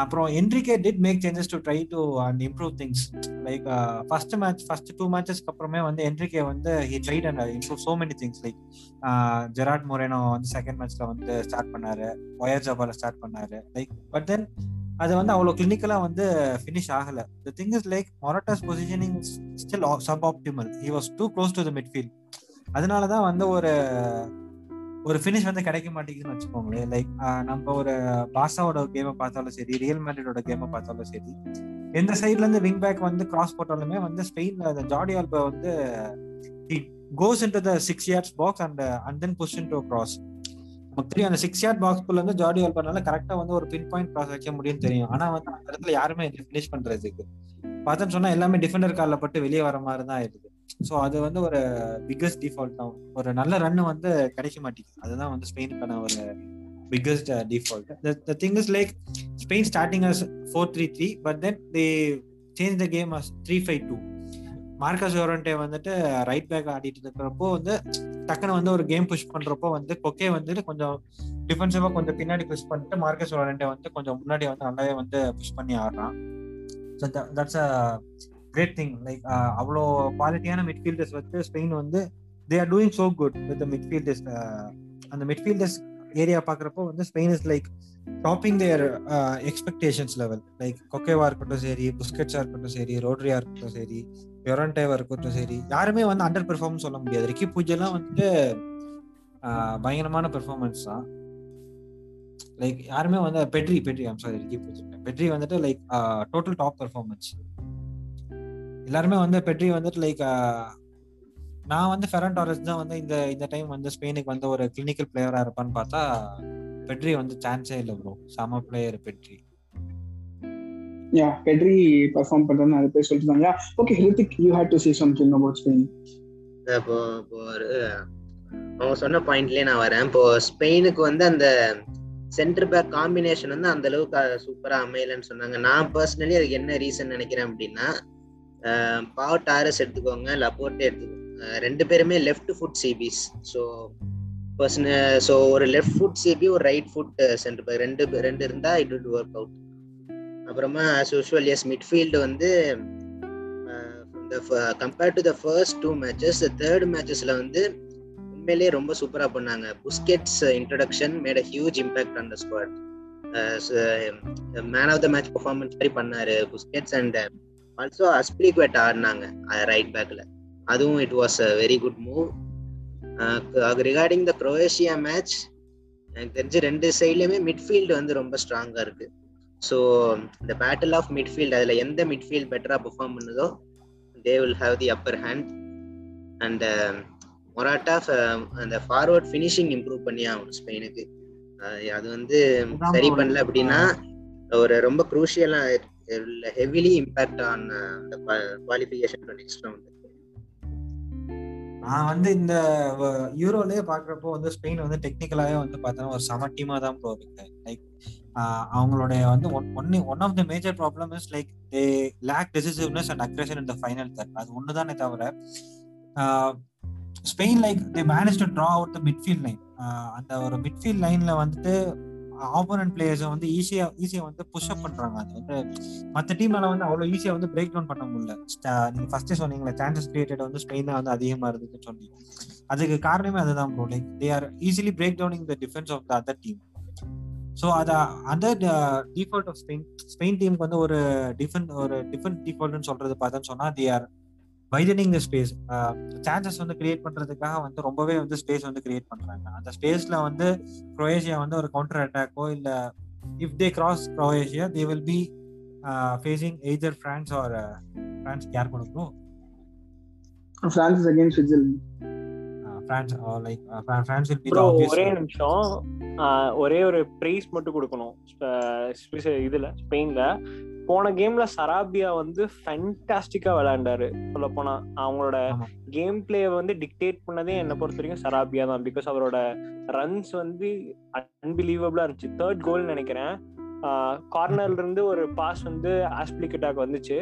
அப்புறம் Enrique did make changes to try to and improve things like first match first two மேட்சஸ்க்கு அப்புறமே வந்து என்ட்ரிகே வந்து he tried and improve so many things like Gerard Moreno வந்து செகண்ட் மேட்ச்ல வந்து ஸ்டார்ட் பண்ணாரு. ஒயர் ஜபால ஸ்டார்ட் பண்ணாரு. லைக் பட் தென் அது வந்து அவ்வளோ கிளினிக்கலாக வந்து ஃபினிஷ் ஆகலை. The thing is like Morata's positioning still suboptimal he was too close to the midfield அதனால தான் வந்து ஒரு ஒரு ஃபினிஷ் வந்து கிடைக்க மாட்டேங்குதுன்னு வச்சுக்கோங்களேன். லைக் நம்ம ஒரு பாசாவோட கேமை பார்த்தாலும் சரி ரியல் மேட்ரிடோட கேமை பார்த்தாலும் சரி எந்த சைட்ல இருந்து விங் பேக் வந்து கிராஸ் போட்டாலுமே வந்து ஸ்பெயின்ல அந்த ஜாடி ஆல்பா வந்து goes in the six years box and and then push in to cross நமக்கு தெரியும். அந்த சிக்ஸ் யார்ட் பாக்ஸ்குள்ள இருந்து ஜாடி ஆல்பானால கரெக்டா வந்து ஒரு பின் பாயிண்ட் கிராஸ் வைக்க முடியும்னு தெரியும். ஆனா வந்து அந்த இடத்துல யாருமே ஃபினிஷ் பண்றதுக்கு பார்த்தோன்னு சொன்னா எல்லாமே டிஃபெண்டர் காலில் பட்டு வெளியே வர மாதிரி தான் ஆயிடுது. ஸோ அது வந்து ஒரு பிக்கஸ்ட் டிஃபால்ட் தான். ஒரு நல்ல ரன் வந்து கிடைக்க மாட்டேங்குது. அதுதான் வந்து ஸ்பெயினுக்கான ஒரு biggest uh, default. The, the thing is like Spain starting as 4-3-3, but then they changed the game as 3-5-2. Marcos Llorente வந்துட்டு ரைட் பேக் ஆடிட்டு இருக்கிறப்போ வந்து டக்குன்னு வந்து ஒரு கேம் புஷ் பண்றப்போ வந்து கொக்கே வந்து கொஞ்சம் டிஃபென்சிவா கொஞ்சம் பின்னாடி புஷ் பண்ணிட்டு மார்க்கஸ் ஓரண்டே வந்து கொஞ்சம் முன்னாடி வந்து நல்லாவே வந்து புஷ் பண்ணி ஆடுறான். So that's a great thing like அவ்வளோ குவாலிட்டியான மிட்ஃபீல்டர்ஸ் வந்து ஸ்பெயின் வந்து they are doing so good with midfielders அந்த மிட்ஃபீல்டர்ஸ் ஏரியா பார்க்குறப்போ வந்து Spain is like topping their expectations level like கொக்கேவா இருக்கட்டும் சரி புஸ்கெட்ஸா இருக்கட்டும் சரி ரோட்ரியா இருக்கட்டும் சரி யொரண்டேவா இருக்கட்டும் சரி. யாருமே வந்து அண்டர் பெர்ஃபார்ம் சொல்ல முடியாது. ரிக்கி பூஜெல்லாம் வந்து பயங்கரமான பெர்ஃபார்மன்ஸ் தான். லைக் யாருமே வந்து Pedri Pedri I'm sorry Ricky பூஜை பெட்ரி வந்துட்டு லைக் டோட்டல் டாப் பெர்ஃபார்மன்ஸ் எல்லாருமே வந்து பெட்ரி வந்துட்டு லைக் நான் வந்து ஃபெரன் டாரஸ் தான் வந்து இந்த இந்த டைம் வந்து ஸ்பெயினுக்கு வந்து ஒரு கிளினிக்கல் பிளேயரா இருப்பான்னு பார்த்தா பெட்ரி வந்து சான்ஸே இல்லை ப்ரோ சம player Pedri yeah Pedri perform பண்றது நிறைய பேர் சொல்லிருந்தாங்க okay Hrithik you had to say something about Spain இப்போ இப்போ அவங்க சொன்ன பாயிண்ட்லயே நான் வரேன். இப்போ ஸ்பெயினுக்கு வந்து அந்த சென்டர் பேக் காம்பினேஷன் வந்து அந்த அளவுக்கு சூப்பரா அமையலன்னு சொன்னாங்க. நான் பர்சனலி அதுக்கு என்ன ரீசன் நினைக்கிறேன் அப்படின்னா பாவ் டாரஸ் எடுத்துக்கோங்க லப்போர்ட்டே எடுத்துக்கோங்க. ரெண்டு பேருமே left foot CBs so பர்சன so ஒரு லெஃப்ட் ஃபுட் சிபி ஒரு ரைட் ஃபுட் சென்டர் பேக் ரெண்டு ரெண்டு இருந்தா இட் வுட் ஒர்க் அவுட் அப்புறமா ஆஸ் யூஸ்வல் எஸ் மிட்ஃபீல்டு வந்து compared to the first two matches third மேட்சஸில் வந்து உண்மையிலேயே ரொம்ப சூப்பராக பண்ணாங்க. Busquets introduction made a huge impact on the squad man of the match performance மாதிரி பண்ணாரு புஸ்கெட்ஸ் அண்ட் ஆல்சோ அஸ்பிளிக்வேட் ஆடினாங்க ரைட் பேக்கில் அதுவும் it was a very good move regarding the Croatia match எனக்கு தெரிஞ்சு ரெண்டு சைட்லேயுமே மிட்ஃபீல்டு வந்து ரொம்ப ஸ்ட்ராங்காக இருக்குது ஸோ இந்த பேட்டில் ஆஃப் மிட்ஃபீல்ட் அதுல எந்த மிட்ஃபீல்ட் பெட்டரா பெர்ஃபார்ம் பண்ணுதோ they will have the upper hand and Morata அந்த ஃபார்வர்ட் ஃபினிஷிங் இம்ப்ரூவ் பண்ணி ஆகணும் ஸ்பெயினுக்கு. அது வந்து சரி பண்ணல அப்படின்னா ஒரு ரொம்ப குரூஷியலா ஹெவிலி இம்பாக்ட் ஆன் அந்த குவாலிஃபிகேஷன் நெக்ஸ்ட் ரவுண்ட் நான் வந்து இந்த யூரோலயே பாக்குறப்போ வந்து ஸ்பெயின் வந்து டெக்னிக்கலாவே வந்து பார்த்தோன்னா ஒரு சம டீமா தான் ப்ரோ இருக்கு. லைக் அவங்களுடைய வந்து one one of the major problem is like they lack decisiveness and aggression in the final that அது ஒன்று தானே தவிர Spain like they manage to draw out the midfield line அந்த ஒரு மிட்ஃபீல்ட் லைன்ல வந்துட்டு ஆப்போனன்ட் பிளேயர்ஸை வந்து ஈஸியா ஈஸியா வந்து புஷ் அப் பண்றாங்க. அது வந்து மற்ற டீம்ல வந்து அவ்வளவு ஈஸியா வந்து பிரேக் டவுன் பண்ண முடியல. நீங்க ஃபர்ஸ்டே சொன்னீங்களா சான்சஸ் கிரியேட்டட் வந்து ஸ்பெயின் வந்து அதிகமா இருந்துச்சுன்னு சொல்லி. அதுக்கு காரணமே அதுதான் bro like they are easily break downing the defence of the other team so அதை அந்த டிஃபால்ட் ஆஃப் ஸ்பெயின் ஸ்பெயின் டீமுக்கு வந்து ஒரு டிஃபன் ஒரு டிஃபன் டிஃபால்ட்னு சொல்றது பார்த்தோன்னு சொன்னா they are widening the space chances வந்து கிரியேட் பண்றதுக்காக வந்து ரொம்பவே வந்து ஸ்பேஸ் வந்து கிரியேட் பண்றாங்க. அந்த ஸ்பேஸ்ல வந்து குரோஏஷியா வந்து ஒரு கவுண்டர் அட்டாக்கோ இல்ல if they cross Croatia they will be facing either France or France யார் கொடுக்கும்? France against Switzerland France like France will be bro ஒரே நிமிஷம் ஒரே ஒரு பிரைஸ் மட்டும் கொடுக்கணும். இதுல ஸ்பெயின்ல. போன கேம்ல சராபியா வந்து ஃபேண்டாஸ்டிக்கா விளையாண்டாரு சொல்ல போனா அவங்களோட கேம் பிளே வந்து டிக்டேட் பண்ணதே என்ன பொறுத்த வரைக்கும் சராபியா தான். பிகாஸ் அவரோட ரன்ஸ் வந்து அன்பிலீவபிளா இருந்துச்சு. தேர்ட் கோல் நினைக்கிறேன். கார்னர்ல இருந்து ஒரு பாஸ் வந்து ஆஸ்பிளிகட்டாக் வந்துச்சு.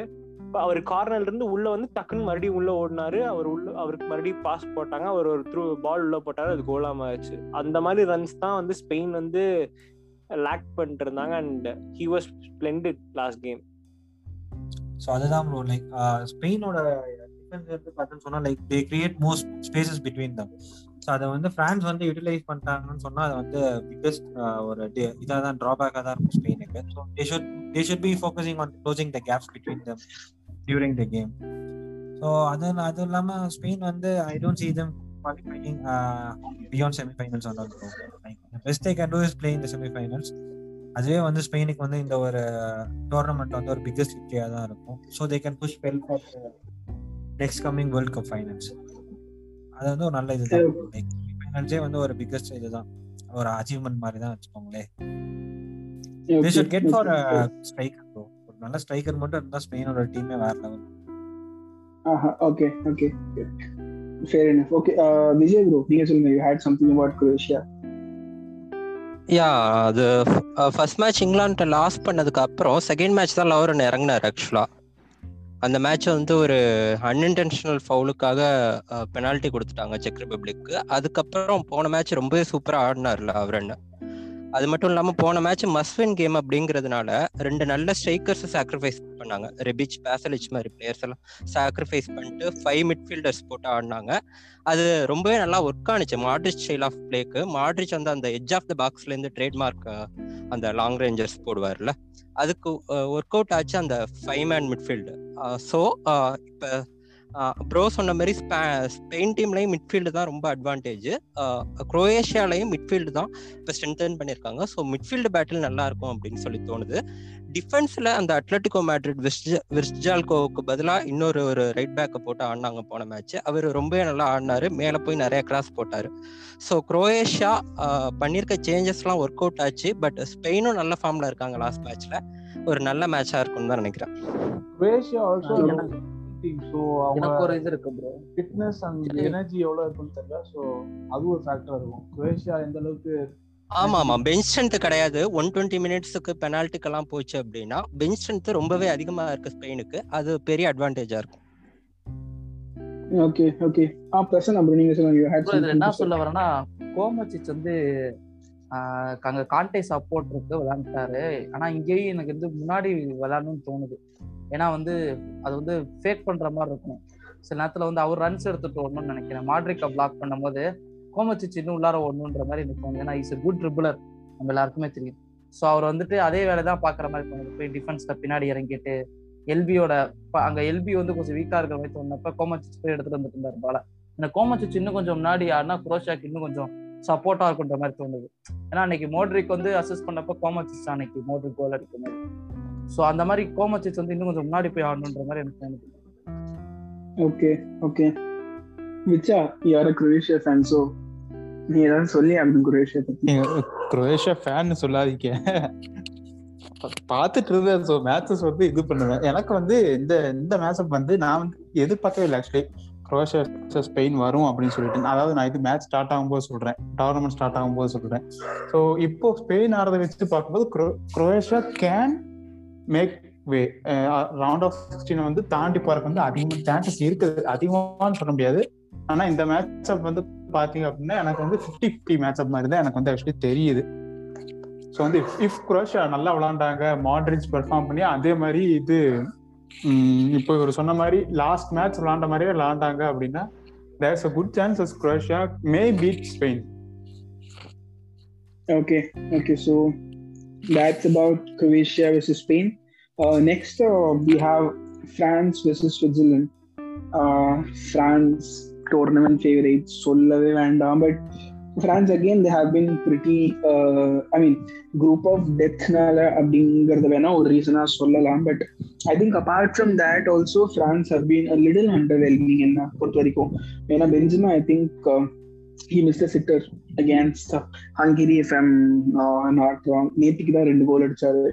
அவர் கார்னர்ல இருந்து உள்ள வந்து டக்குன்னு மறுபடியும் உள்ள ஓடினாரு. அவர் உள்ள அவருக்கு மறுபடியும் பாஸ் போட்டாங்க. அவர் ஒரு த்ரூ பால் உள்ள போட்டாரு. அது கோலாம ஆச்சு அந்த மாதிரி ரன்ஸ் தான் வந்து ஸ்பெயின் வந்து லேக் பண்ணிட்டு இருந்தாங்க. And he was splendid last game so அதுதான் ப்ரோ லைக் ஸ்பெயினோட டிஃபென்ஸ் வந்து பார்த்தோன்னு சொன்னால் like they create most spaces between them so அதை வந்து ஃப்ரான்ஸ் வந்து யூட்டிலைஸ் பண்ணிட்டாங்கன்னு சொன்னால் அது வந்து பிக்கஸ்ட் ஒரு இதாக தான் ட்ராபேக்காக தான் இருக்கும் ஸ்பெயினுக்கு so they should they should be focusing on closing the gaps between them during the game so அது அதுவும் இல்லாமல் ஸ்பெயின் வந்து I don't see them qualifying uh, beyond semifinals and all. Like, the best they can do is play in the semifinals. அதுவே வந்து ஸ்பெயினுக்கு வந்து இந்த ஒரு டோர்னமெண்ட் வந்து ஒரு பிக்கஸ்ட் விக்டரியா தான் இருக்கும். So they can push well for next coming world cup finals அது வந்து ஒரு நல்ல இதுதான். ஃபைனல்ஸே வந்து ஒரு பிக்கஸ்ட் இதுதான். ஒரு அச்சீவ்மெண்ட் மாதிரி தான் வச்சுக்கோங்களேன். தே ஷுட் கெட் ஃபார் ஒரு நல்ல ஸ்ட்ரைக்கர் மட்டும் இருந்தா ஸ்பெயினோட டீமே வேற level okay okay fair enough okay Vijay bro நீங்க சொல்லுங்க you had something about Croatia yeah அது ஃபர்ஸ்ட் மேட்ச் இங்கிலாந்து லாஸ் பண்ணதுக்கு அப்புறம் செகண்ட் மேட்ச் தான் லவரன் இறங்கினார் ஆக்சுவலா அந்த மேட்சை வந்து ஒரு அன்இன்டென்ஷனல் ஃபவுலுக்காக பெனால்ட்டி கொடுத்துட்டாங்க செக் ரிப்பப்ளிக்கு அதுக்கப்புறம் போன மேட்ச் ரொம்பவே சூப்பராக ஆடினார்ல அவரன்னு அது மட்டும் இல்லாமல் போன மேட்ச் மஸ்வின் கேம் அப்படிங்கிறதுனால ரெண்டு நல்ல ஸ்ட்ரைக்கர்ஸ் சாக்ரிஃபைஸ் பண்ணாங்க. ரெபிச் பேசலிச் மாதிரி பிளேயர்ஸ் எல்லாம் சாக்ரிஃபைஸ் பண்ணிட்டு ஃபைவ் மிட்ஃபீல்டர்ஸ் போட்டு ஆடினாங்க. அது ரொம்பவே நல்லா ஒர்க் ஆனிச்சு. மாட்ரிச் ஸ்டைல் ஆஃப் பிளேக்கு மாட்ரிச் வந்து அந்த எட்ஜ் ஆஃப் த பாக்ஸ்லேருந்து ட்ரேட்மார்க் அந்த லாங் ரேஞ்சர்ஸ் போடுவார்ல அதுக்கு ஒர்க் அவுட் ஆச்சு அந்த ஃபைவ் மேன் மிட்ஃபீல்டு ஸோ இப்போ ப்ரோ சொன்ன மாதிரி ஸ்பெயின் டீம்லையும் மிட்ஃபீல்டு தான் ரொம்ப அட்வான்டேஜ் குரோஏஷியாலையும் மிட்ஃபீல்டு தான் இப்போ ஸ்ட்ரென்தன் பண்ணியிருக்காங்க ஸோ மிட்ஃபீல்டு பேட்டில் நல்லா இருக்கும் அப்படின்னு சொல்லி தோணுது. டிஃபென்ஸில் அந்த அட்லட்டிகோ மேட்ரிட் விர்ஸ்ஜ விர்ஸ்ஜால்கோவுக்கு பதிலாக இன்னொரு ஒரு ரைட் பேக்கை போட்டு ஆடினாங்க போன மேட்ச் அவர் ரொம்பவே நல்லா ஆடினாரு. மேலே போய் நிறைய கிராஸ் போட்டார். ஸோ குரோஏஷியா பண்ணியிருக்க சேஞ்சஸ்லாம் ஒர்க் அவுட் ஆச்சு. பட் ஸ்பெயினும் நல்ல ஃபார்மில் இருக்காங்க லாஸ்ட் மேட்ச்சில் ஒரு நல்ல மேட்சாக இருக்கும்னு தான் நினைக்கிறேன். குரோேஷியா ஆல்சோ டீம் ஸோ எனக்கு ஒரு அவங்க இது இருக்கு ப்ரோ ஃபிட்னஸ் அண்ட் எனர்ஜி எவ்வளோ இருக்குன்னு தெரியல. ஸோ அது ஒரு ஃபேக்டர் இருக்கும். குரோேஷியா எந்த அளவுக்கு ஆமா ஆமா. பெஞ்ச் ஸ்ட்ரென்த் கிடையாது. ஒன் டுவெண்ட்டி மினிட்ஸுக்கு பெனால்ட்டிக்கெல்லாம் போச்சு அப்படின்னா பெஞ்ச் ஸ்ட்ரென்த் ரொம்பவே அதிகமா இருக்கு ஸ்பெயினுக்கு. அது பெரிய அட்வான்டேஜா இருக்கும். ஓகே ஓகே ஆ பிரசன் அப்படி நீங்க சொல்லுங்க. என்ன சொல்ல வரேன்னா கோமச்சிச் வந்து ஆஹ் அங்க கான்டே சப்போர்ட் இருக்கு விளையாண்டாரு ஆனா இங்கேயும் எனக்கு வந்து முன்னாடி விளையாடணும்னு தோணுது. ஏன்னா வந்து அது வந்து ஃபேக் பண்ற மாதிரி இருக்கும். சில நேரத்துல வந்து அவர் ரன்ஸ் எடுத்துட்டு வரணும்னு நினைக்கிறேன். மாட்ரிக்கை பிளாக் பண்ணும்போது கோமச்சிச் இன்னும் உள்ளார வரணுன்ற மாதிரி எனக்கு ஏன்னா இஸ் குட் ட்ரிபிளர் நம்ம எல்லாருக்குமே தெரியும். ஸோ அவர் வந்துட்டு அதே வேலை தான் பாக்குற மாதிரி தோணுது போய் டிஃபென்ஸ்ல பின்னாடி இறங்கிட்டு எல்பியோட அங்க எல்பி வந்து கொஞ்சம் வீக்கா இருக்கிற மாதிரி தோணுனப்ப கோமச்சிச்சு போய் எடுத்துட்டு வந்துட்டு இருந்தார் பால இந்த கோமச்சிச்சு இன்னும் கொஞ்சம் முன்னாடி ஆடினா குரோஷாக்கு இன்னும் கொஞ்சம் சப்போர்ட்டா இருக்குன்ற மாதிரி தோணுது. ஏன்னா அன்னைக்கு மோட்ரிக் வந்து அசஸ் பண்ணப்ப கோமச்சிச்சு அன்னைக்கு மோட்ரிக் கோல் அடிக்கிற மாதிரி ஸோ அந்த மாதிரி கோமச்சிச் வந்து இன்னும் கொஞ்சம் முன்னாடி போய் ஆடணுன்ற மாதிரி எனக்கு தோணுது. ஓகே ஓகே விச்சா யார குரோேஷியா ஃபேன் ஸோ நீ ஏதாவது சொல்லி ஆகணும் குரோேஷியா பத்தி. குரோேஷியா ஃபேன் சொல்லாதீங்க. பார்த்துட்டு இருந்தேன் ஸோ மேட்சஸ் வந்து இது பண்ணுவேன். எனக்கு வந்து இந்த இந்த மேட்சப் வந்து நான் வந்து எதிர்பார்க்கவே இல்லை ஆக்சுவலி குரோஷியா ஸ்பெயின் வரும் அப்படின்னு சொல்லிட்டு. அதாவது நான் இது மேட்ச் ஸ்டார்ட் ஆகும்போது சொல்றேன். டோர்னமெண்ட் ஸ்டார்ட் ஆகும்போது சொல்றேன். ஸோ இப்போ ஸ்பெயின் ஆறதை வச்சுட்டு பார்க்கும்போது Croatia can make way round of sixteen வந்து தாண்டி போறதுக்கு வந்து அதிகமாக சான்சஸ் இருக்குது. அதிகமானு சொல்ல முடியாது. ஆனா இந்த மேட்ச் வந்து பாத்தீங்க அப்படின்னா எனக்கு வந்து ஃபிஃப்டி ஃபிஃப்டி மேட்ச் மாதிரி தான் எனக்கு வந்து ஆக்சுவலி தெரியுது. ஸோ வந்து இஃப் குரோஷியா நல்லா விளாண்டாங்க மாட்ரிஜ் பெர்ஃபார்ம் பண்ணி அதே மாதிரி இது இப்போ இவர் சொன்ன மாதிரி லாஸ்ட் மேட்ச் விளாண்ட மாதிரியே விளாண்டாங்க அப்படின்னா there's a good chances Croatia may beat Spain okay okay so that's about Croatia versus Spain. Uh, next, uh, we have France versus Switzerland. Uh, France tournament favorites, சொல்லவே வேண்டாம் but France again they have been pretty uh, I mean group of deathனால அப்படிங்கறத வேணா ஒரு ரீசனா சொல்லலாம் but I think apart from that also France have been a little underwhelming என்ன பொறுத்த வரைக்கும் ஏன்னா Benzema I think he missed a sitter against uh, Hungary if I'm uh, not wrong. நேத்திக்கு தான் ரெண்டு கோல் அடிச்சாரு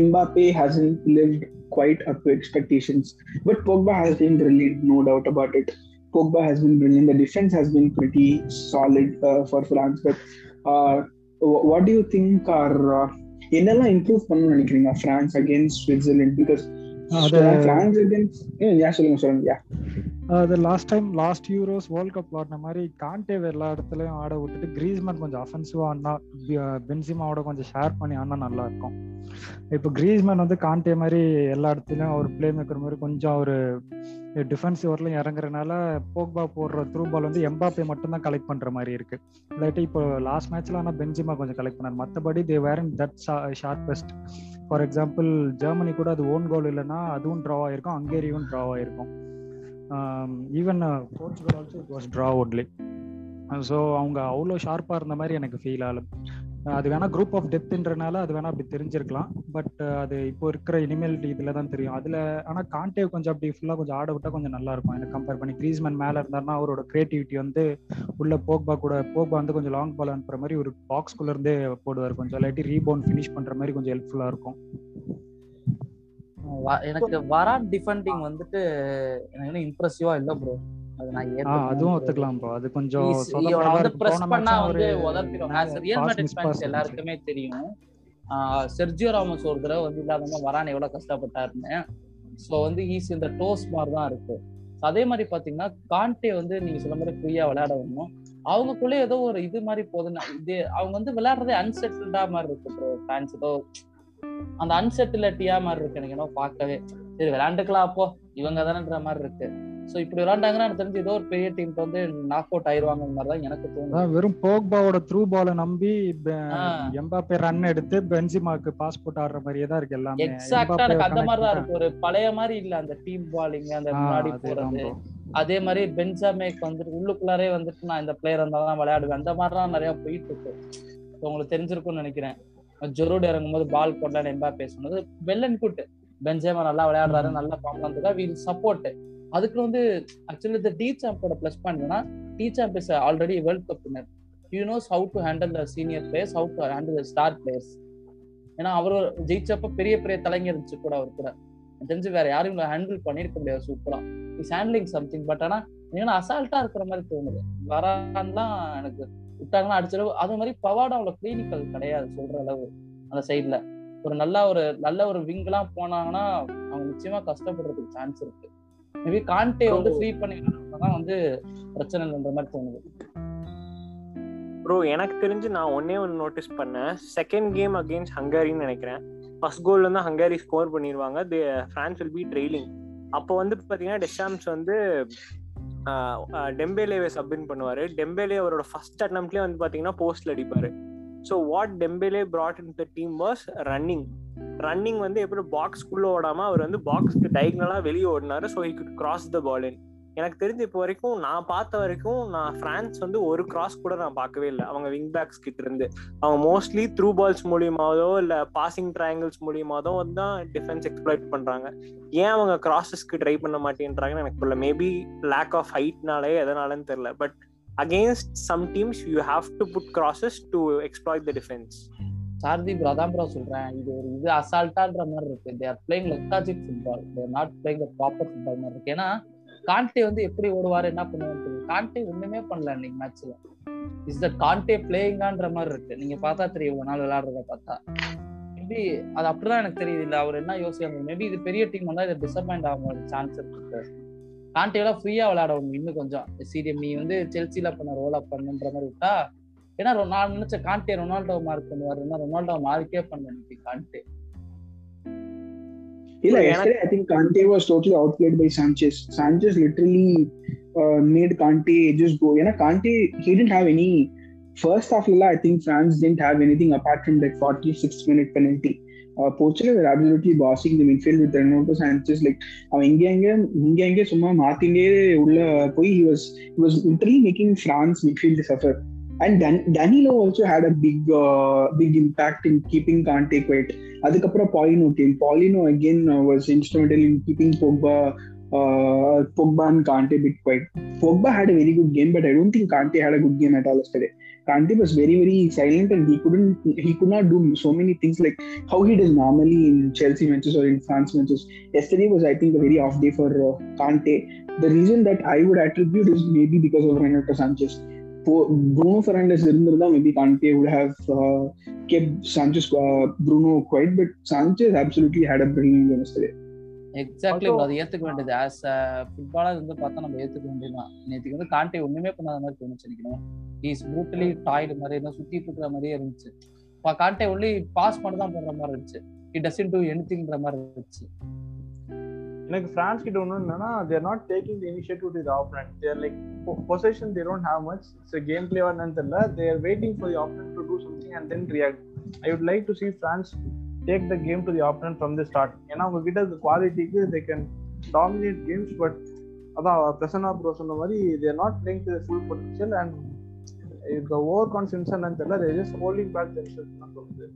Mbappe hasn't lived quite up to expectations but Pogba has been brilliant no doubt about it Pogba has been brilliant the defense has been pretty solid uh, for France but uh, what do you think are uh, என்னெல்லாம் இம்ப்ரூவ் பண்ணணும்னு நினைக்கிறீங்க France against Switzerland because France against யா சொல்லுங்க சொல்லுங்க யா அது last time last Euros world cup ஆடின மாதிரி காண்டே எல்லா இடத்துலயும் ஆட விட்டுட்டு கிரீஸ்மேன் கொஞ்சம் அஃபென்சிவா ஆடினா பென்சிமாவோட கொஞ்சம் ஷேர் பண்ணி ஆடினா நல்லா இருக்கும். இப்போ கிரீஸ்மேன் வந்து காண்டே மாதிரி எல்லா இடத்துலயும் ஒரு பிளே மேக்கர் மாதிரி கொஞ்சம் ஒரு டிஃபென்சிவ் வரலையும் இறங்குறதுனால போக்பா போடுற த்ரூ பால் வந்து எம்பாப்பே மட்டும் தான் கலெக்ட் பண்ற மாதிரி இருக்கு. இல்லாட்டி இப்போ லாஸ்ட் மேட்ச்ல ஆனால் பென்சிமா கொஞ்சம் கலெக்ட் பண்ணார். மற்றபடி they were that sharpest for example Germany கூட அது ஓன் கோல் இல்லைன்னா அதுவும் ட்ரா இருக்கும் ஹங்கேரியும் ட்ரா இருக்கும் even Portugal also it was draw only so அவங்க அவ்வளோ ஷார்ப்பாக இருந்த மாதிரி எனக்கு ஃபீல் ஆகும் அது வேணா குரூப் ஆஃப் டெத்துன்றனால அது வேணா அப்படி தெரிஞ்சிருக்கலாம். பட் uh, அது இப்போ இருக்கிற இனிமேல் இதில் தான் தெரியும். அதில் ஆனால் கான்டே கொஞ்சம் அப்படி ஃபுல்லாக கொஞ்சம் ஆட விட்டால் கொஞ்சம் நல்லா இருக்கும். எனக்கு கம்பேர் பண்ணி கிரீஸ்மேன் மேலே இருந்தாருன்னா அவரோட கிரியேட்டிவிட்டி வந்து உள்ள போக்பா கூட போக்பா வந்து கொஞ்சம் லாங் பால் அனுப்புற மாதிரி ஒரு பாக்ஸ்குள்ளேருந்தே போடுவார். கொஞ்சம் இல்லாட்டி ரீபவுண்ட் ஃபினிஷ் பண்ணுற மாதிரி கொஞ்சம் ஹெல்ப்ஃபுல்லாக இருக்கும். எனக்கு வரான் டிஃபெண்டிங் வந்துட்டு எனக்கு இம்ப்ரெசிவா இல்ல ப்ரோ அது நான் அதுவும் ஒத்துக்கலாம் ப்ரோ அது கொஞ்சம் வந்து பிரஸ் பண்ணா உதப்பிடும் ரியல் மேட்ரிட் ஃபேன்ஸ் எல்லாருக்குமே தெரியும். செர்ஜியோ ராமஸ் ஒரு தடவை வந்து இல்லாதவங்க வரான் எவ்வளவு கஷ்டப்பட்டாருன்னு. ஸோ வந்து ஈஸ் இந்த டோஸ் மாதிரி தான் இருக்கு. அதே மாதிரி பாத்தீங்கன்னா கான்டே வந்து நீங்க சொல்ல மாதிரி ஃப்ரீயா விளையாட வரணும். அவங்களுக்குள்ளே ஏதோ ஒரு இது மாதிரி போகுதுன்னா இது அவங்க வந்து விளையாடுறதே அன்செட்டில்டா மாதிரி இருக்கு ப்ரோ ஃபேன்ஸ் ஏதோ அந்த அன்செட்டிலிட்டியா மாதிரி இருக்கு எனக்கு. என்ன பார்க்கவே. சரி விளையாண்டுக்கலாம் அப்போ. இவங்க தானேன்ற மாதிரி இருக்கு. ஸோ இப்படி விளையாண்டாங்கன்னா எனக்கு தெரிஞ்சு ஏதோ ஒரு பெரிய டீம் வந்து நாக் அவுட் ஆயிருவாங்க மாதிரி தான் எனக்கு அதான் வெறும் போக்பாவோட த்ரூ பாலை நம்பி. எம்பாப்பே ரன் எடுத்து பென்சிமாக்கு பாஸ் போட்டு ஆடுற மாதிரியே தான் இருக்கு எல்லாமே. எக்ஸாக்டா எனக்கு அந்த மாதிரி தான் கனெக்ட் இருக்கு. ஒரு பழைய மாதிரி இல்ல அந்த டீம் பாலிங் அந்த முன்னாடி போறது. அதே மாதிரி பென்ஜாமேக் வந்துட்டு உள்ளுக்குள்ளாரே வந்துட்டு நான் இந்த பிளேயர் இருந்தா தான் விளையாடுவேன். அந்த மாதிரிலாம் நிறைய போயிட்டு இருக்கு. உங்களுக்கு தெரிஞ்சிருக்கும்னு நினைக்கிறேன். ஜொரோடு இறங்கும் போது பால் போடலான்னு எம்பாப்பே சொன்னது வெல் அண்ட் குட் பென்ஜேமா நல்லா விளையாடுறாரு நல்லா ஃபார்ம்ல இருந்ததா வில் சப்போர்ட் அதுக்கு வந்து ஆக்சுவலி இந்த டி சாம்போட plus பாயிண்ட்னா Deschamps is already world cup winner you knows how to handle the senior players how to handle the star players ஏன்னா அவர் ஜெயிச்சப்ப பெரிய பெரிய தலைங்க இருந்துச்சு கூட அவர் கூட. தெரிஞ்சு வேற யாரும் ஹேண்டில் பண்ணிருக்க முடியாது சூப்பரா இஸ் ஹேண்ட்லிங் சம்திங் பட் ஆனா ஏன்னா அசால்ட்டா இருக்கிற மாதிரி தோணுது. வரான்லாம் எனக்கு விட்டாங்கன்னா அடிச்சிடும் அது மாதிரி பவாட் அவ்வளவு கிளினிக்கல் கிடையாது சொல்ற அளவு அந்த சைட்ல ஒரு நல்ல ஒரு நல்ல ஒரு விங்லாம் போனாங்கன்னா அவங்க நிச்சயமா கஷ்டப்படுறதுக்கு சான்ஸ் இருக்கு. மேபி கான்டே வந்து ஃப்ரீ பண்ணி தான் வந்து பிரச்சனை இல்லைன்ற மாதிரி தோணுது. ப்ரோ எனக்கு தெரிஞ்சு நான் ஒன்னே ஒன்று நோட்டீஸ் பண்ணேன். செகண்ட் கேம் அகேன்ஸ்ட் ஹங்கரின்னு நினைக்கிறேன். ஃபர்ஸ்ட் கோல்ல இருந்து ஹங்கரி ஸ்கோர் பண்ணிடுவாங்க they France will be trailing அப்போ வந்து பார்த்தீங்கன்னா டெஷாம்ஸ் வந்து டெம்பேலேவை சப்மிட் பண்ணுவாரு. டெம்பேலே அவரோட ஃபர்ஸ்ட் அட்டம்ப்ட்லயே வந்து பார்த்தீங்கன்னா போஸ்ட்ல அடிப்பாரு. So what Dembele brought in the team was running running வந்து எப்படி பாக்ஸ்க்குள்ள ஓடாம அவர் வந்து பாக்ஸ்க்கு டைக்னலா வெளியே ஓடினாரு. So he good cross the ball in எனக்கு தெரிஞ்ச இப்போ வரைக்கும் நான் பார்த்த வரைக்கும் நான் பிரான்ஸ் வந்து ஒரு கிராஸ் கூட நான் பார்க்கவே இல்லை. அவங்க விங் பேக்ஸ் கிட்ட இருந்து. அவங்க மோஸ்ட்லி த்ரூ பால்ஸ் மூலியமாவதோ இல்ல பாசிங் ட்ரையாங்கிள்ஸ் மூலியமாவதோ வந்து தான் டிஃபென்ஸ் எக்ஸ்ப்ளாய்ட் பண்றாங்க. ஏன் அவங்க கிராஸஸ்க்கு ட்ரை பண்ண மாட்டேன்றாங்கன்னு எனக்கு புரியல. மேபி லேக் ஆஃப் ஹைட்னாலே எதனாலன்னு தெரியல. But against some teams you have to put crosses to exploit the defence Sardeep bro அதான் ப்ரோ சொல்றேன். இது ஒரு இது அசால்ட்டான்ற மாதிரி இருக்கு. They're playing lethargic football they're not playing proper football மாதிரி இருக்கு. ஏன்னா காண்டே வந்து எப்படி ஓடுவாரு என்ன பண்ணுவாரு காண்டே ஒண்ணுமே பண்ணல இன்னைக்கு மேட்ச்ல இஸ் த காண்டே பிளேயிங்கான்ற மாதிரி இருக்கு. நீங்க பார்த்தா தெரியும் இவ்வளவு நாள் விளையாடுறத பார்த்தா. மேபி அது அப்படிதான் எனக்கு தெரியுது இல்ல. அவர் என்ன யோசிக்காங்க மேபி இது பெரிய டீம் வந்தா இது டிசப்பாயிண்ட் ஆகும் சான்ஸ் இருக்கு காண்டேலாம் ஃப்ரீயா விளையாடணும் இன்னும் கொஞ்சம். சீரியம் நீ வந்து செல்சில பண்ண ரோல் அப் பண்ணுன்ற மாதிரி விட்டா ஏன்னா நான் நினைச்ச காண்டே ரொனால்டோ மார்க் பண்ணுவாரு. ரொனால்டோ மார்க்கே பண்ண கான்டே. இல்ல எனக்கு- yesterday I think Kante was totally outplayed by Sanchez. Sanchez literally uh, made Kante just go. ஏன்னா Kante he didn't have any first half I think France didn't have anything apart from that 46 minute penalty. Uh, Portugal were absolutely bossing the midfield with Renato Sanchez like அவன் இங்க எங்க இங்க எங்க சும்மா மாத்தினே உள்ள போய் he was he was literally making France midfield suffer. And Dan- Danilo also had a big uh, big impact in keeping Kante quiet. அதுக்கப்புறம் Paulinho came Paulinho again was instrumental in keeping Pogba Pogba and Kante bit quite Pogba had a very good game but I don't think Kante had a good game at all yesterday Kante was very very silent and he couldn't he could not do so many things like how he does normally in Chelsea matches or in France matches. Yesterday was I think a very off day for uh, Kante. The reason that I would attribute is maybe because of Renato Sanchez. Bruno Fernandes இருந்திருந்தா maybe Kante would have uh, kept Sanchez uh, Bruno quiet, but Sanchez absolutely had a brilliant game yesterday. Exactly அது ஏத்துக்க வேண்டியது. ஆஸ் அ ஃபுட்பாலர் வந்து பார்த்தா நம்ம ஏத்துக்க வேண்டியதுதான். நேற்றுக்கு வந்து காண்டே ஒண்ணுமே பண்ணாத மாதிரி தோணுச்சு நினைக்கிறேன் இஸ் ப்ரூட்டலி டாய்டு மாதிரி இருந்தா சுத்திட்டு இருக்கிற மாதிரியே இருந்துச்சு. இப்போ காண்டே ஒன்லி பாஸ் மட்டும் தான் பண்ற மாதிரி இருந்துச்சு. இட் டசன் டூ எனிதிங்ன்ற மாதிரி இருந்துச்சு. எனக்கு பிரான்ஸ் கிட்ட ஒன்று என்னன்னா they're not taking the initiative to the their like position they don't have much it's game பிளேவா என்னன்னு தெரியல. They're waiting for the opponent to do something and then react I would like to see France take the game to the opponent from the start ஏன்னா அவங்க கிட்ட குவாலிட்டிக்கு they can dominate games but அதான் பிரசன்னா ப்ரோ சொன்ன மாதிரி they're not playing to full potential and இந்த ஓவர் கான்ஃபிடன்ஸ் என்னன்னு தெரியல. They just holding back tension தான் தோணுது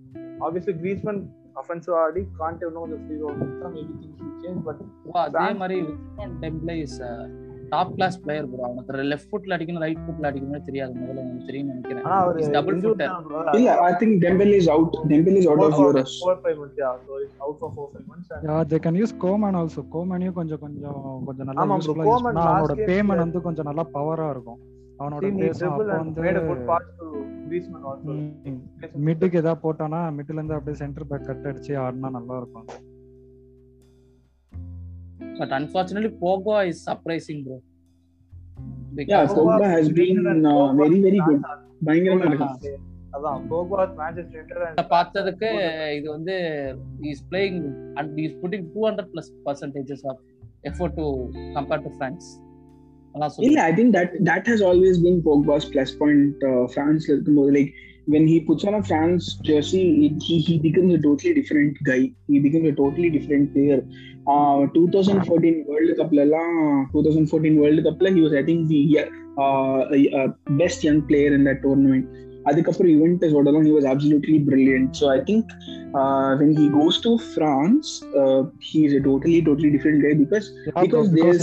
ஆப்வியஸ்லி கிரீஸ்மன் அஃபென்சிவ் ஆடி கான்டே இன்னும் கொஞ்சம் ஃப்ரீ ரோல் கொடுத்தா maybe things will change but அதே மாதிரி Vikram Dembele is top class player bro அவனுக்கு லெஃப்ட் ஃபுட்ல அடிக்கணும் ரைட் ஃபுட்ல அடிக்கணும் தெரியாது. முதல்ல எனக்கு தெரியும் நினைக்கிறேன். ஆனா அவரு டபுள் ஃபுட்டர். இல்ல I think Dembele is out Dembele is out of Euros four, five months, yeah. So he's out for four, five months. And yeah they can use Coman also கோமனையும் கொஞ்சம் கொஞ்சம் கொஞ்சம் நல்லா யூஸ்ஃபுல்லா யூஸ் கோமன் பண்ணா அவனோட பேமெண்ட் வந்து கொஞ்சம் நல்லா பவரா இருக்கும். அவனோட. மிட்டுக்கு ஏதாவது போட்டானா மிட்ல இருந்து அப்படியே சென்டர் பேக் கட் அடிச்சு ஆடினா நல்லா இருக்கும். But unfortunately Pogba is surprising bro very very good பயங்கரமா இருக்கு. அதான் போகோ மேன்செஸ்டர் and பார்த்ததுக்கு இது வந்து is playing and is putting two hundred plus percentages of effort to compare to அதான் இல்ல சொல்லுவேன் I think that that has always been Pogba's plus point பிரான்ஸ்ல இருக்கும்போது like when he puts on a France jersey, it, he he becomes a totally different guy. He becomes a totally different player. Uh, 2014 World Cup lala, 2014 World Cup la, he was I think the uh, uh, best young player in that tournament. அதுக்கப்புறம் யுவென்டஸ் ஓடலாம் he was absolutely brilliant. So I think uh, when he goes to France, uh, he is a totally totally different guy because Yeah, bro, because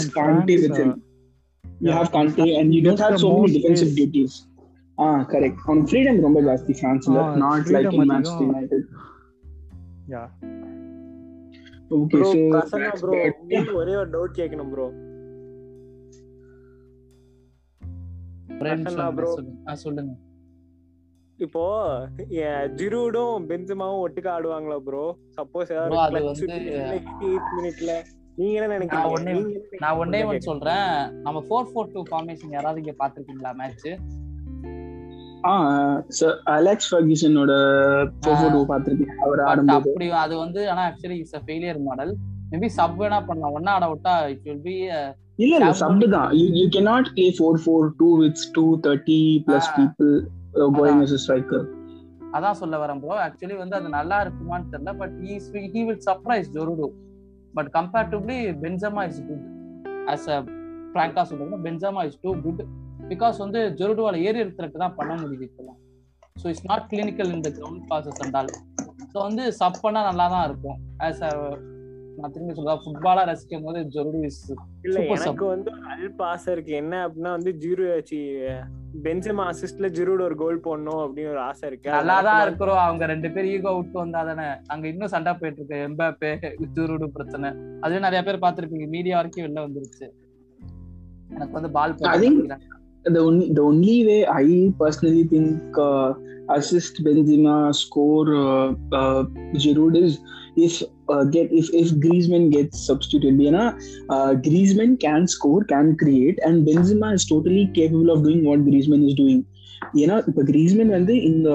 You yeah, have Kante and you don't gets have so many defensive space. duties. ஆ கரெக்ட் அவனுக்கு ஃப்ரீடம் ரொம்ப ஜாஸ்தி பிரான்ஸ்ல not like freedom in Manchester. United yeah okay bro so Prasanna bro உங்களுக்கு ஒரே ஒரு டவுட் கேட்கணும் ப்ரோ பிரசன்னா ப்ரோ சொல்லுங்க ஆ, சொல்லுங்க. இப்போ ஜிரூடும் பென்சமாவும் ஒட்டுக்கா ஆடுவாங்களா ப்ரோ சப்போஸ் ஏதாவது Bro, அது கிளச் வந்து- மினிட்ல நீங்க என்ன நினைக்கிறீங்க ஒன்னே நான் ஒன்னே? ஒன்று சொல்றேன். நம்ம ஃபோர் ஃபோர் டூ ஃபார்மேஷன் யாராவது இங்க பாத்திருக்கீங்களா மேட்ச் ஆ அலெக்ஸ் ஃபர்கிசனோட போட்டோ பார்த்திருக்கேன் அவர் ஆடும்போது. அப்படி அது வந்து ஆனா actually it's a failure model maybe sub வேணா பண்ணலாம். ஒன்னா ஆட விட்டா இட் வில் பி இல்ல இல்ல சப் தான். You you cannot play 4-4-2 with 230 plus Ah. people uh, going அதான். as a striker. அதான் சொல்ல வரேன் ப்ரோ ஆக்சுவலி வந்து அது நல்லா இருக்குமான்னு தெரியல but he will surprise Giroud but comparatively Benzema is good as a பிராங்கா சொல்றது Benzema is too good because வந்து ஜொருடுவால ஏரியல் த்ரெட் தான் பண்ண முடியுது இப்பெல்லாம் ஸோ இட்ஸ் நாட் கிளினிக்கல் இந்த கிரவுண்ட் பாசஸ் அண்டால் ஸோ வந்து சப் பண்ணா நல்லா தான் இருக்கும். ஆஸ் அ நான் திரும்பி சொல்றேன் ஃபுட்பாலா ரசிக்கும் போது ஜொருடு இஸ் இல்ல எனக்கு வந்து ஒரு அல்ப ஆசை இருக்கு என்ன அப்படின்னா வந்து ஜீரோ பென்சமா அசிஸ்ட்ல ஜீரோட ஒரு கோல் போடணும் அப்படின்னு ஒரு ஆசை இருக்கு. நல்லா தான்? இருக்கிறோம். அவங்க ரெண்டு பேரும் ஈகோ விட்டு வந்தா தானே அங்க இன்னும் சண்டை போயிட்டு இருக்கு. எம்பாப்பே ஜூருடு பிரச்சனை. அதுவே நிறைய பேர் பார்த்திருப்பீங்க. மீடியா வரைக்கும் வெளில வந்துருச்சு. எனக்கு வந்து ball the only the only way I personally think uh, assist Benzema score uh, uh, Giroud is if uh, get if if Griezmann gets substituted. You know, uh, Griezmann can score, can create, and Benzema is totally capable of doing what Griezmann is doing. ஏன்னா இப்ப கிரீஸ்மேன் வந்து இந்த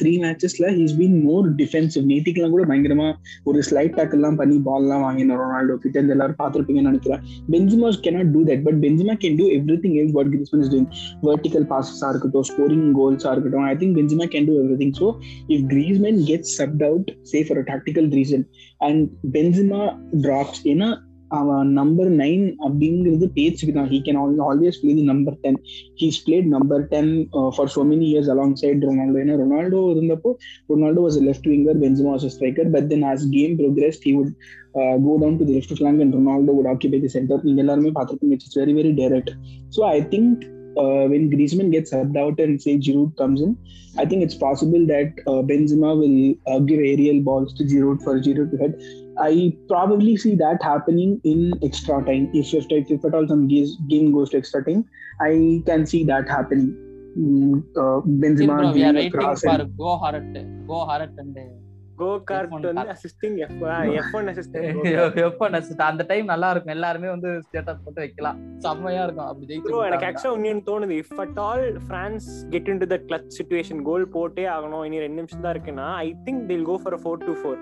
த்ரீ மேட்சஸ்ல ஹீஸ் பீன் மோர் டிஃபென்சிவ் நேத்திக்கெல்லாம் கூட பயங்கரமா ஒரு ஸ்லைட் டேக்கிள் எல்லாம் பண்ணி பால் எல்லாம் வாங்கினோம் ரொனால்டோ கிட்ட. இருந்து எல்லாரும் பார்த்துருப்பீங்கன்னு நினைக்கிறேன். Benzema cannot do that but Benzema can do every thing all what Griezmann is doing vertical பாசஸா ஆ இருக்கட்டும் ஸ்கோரிங் கோல்ஸா இருக்கட்டும் I think Benzema can do every thing so if Griezmann gets subbed out say for a tactical reason and Benzema drops ஏன்னா அவன் நம்பர் நைன் அப்படிங்கிறது பேச்சுக்கு தான். He can always play the number ten he's played number ten for so many years along side Ronaldo ஏன்னா ரொனால்டோ இருந்தப்போ Ronaldo was left winger Benzema was striker but then as game progress he would go down to the left flank and Ronaldo would occupy the centre நீங்க எல்லாருமே பார்த்துருப்பீங்க it's very very direct so I think uh, when Griezmann gets subbed out and say Giroud comes in, I think it's possible that uh, Benzema will uh, give aerial balls to Giroud for Giroud to head. I probably see that happening in extra time. If if, if at all some game goes to extra time, I can see that happening. Uh, Benzema we are waiting for and... go Hart, go Hart and go hard assisting F F1 assisting அந்த டைம் நல்லா இருக்கும் எல்லாருமே வந்து வைக்கலாம் செம்மையா இருக்கும் அப்படி ஜெயிச்சு தோணுது if at all France get into the clutch goal போட்டே ஆகணும் இனி ரெண்டு நிமிஷம் தான் இருக்குன்னா I think they'll go for four to four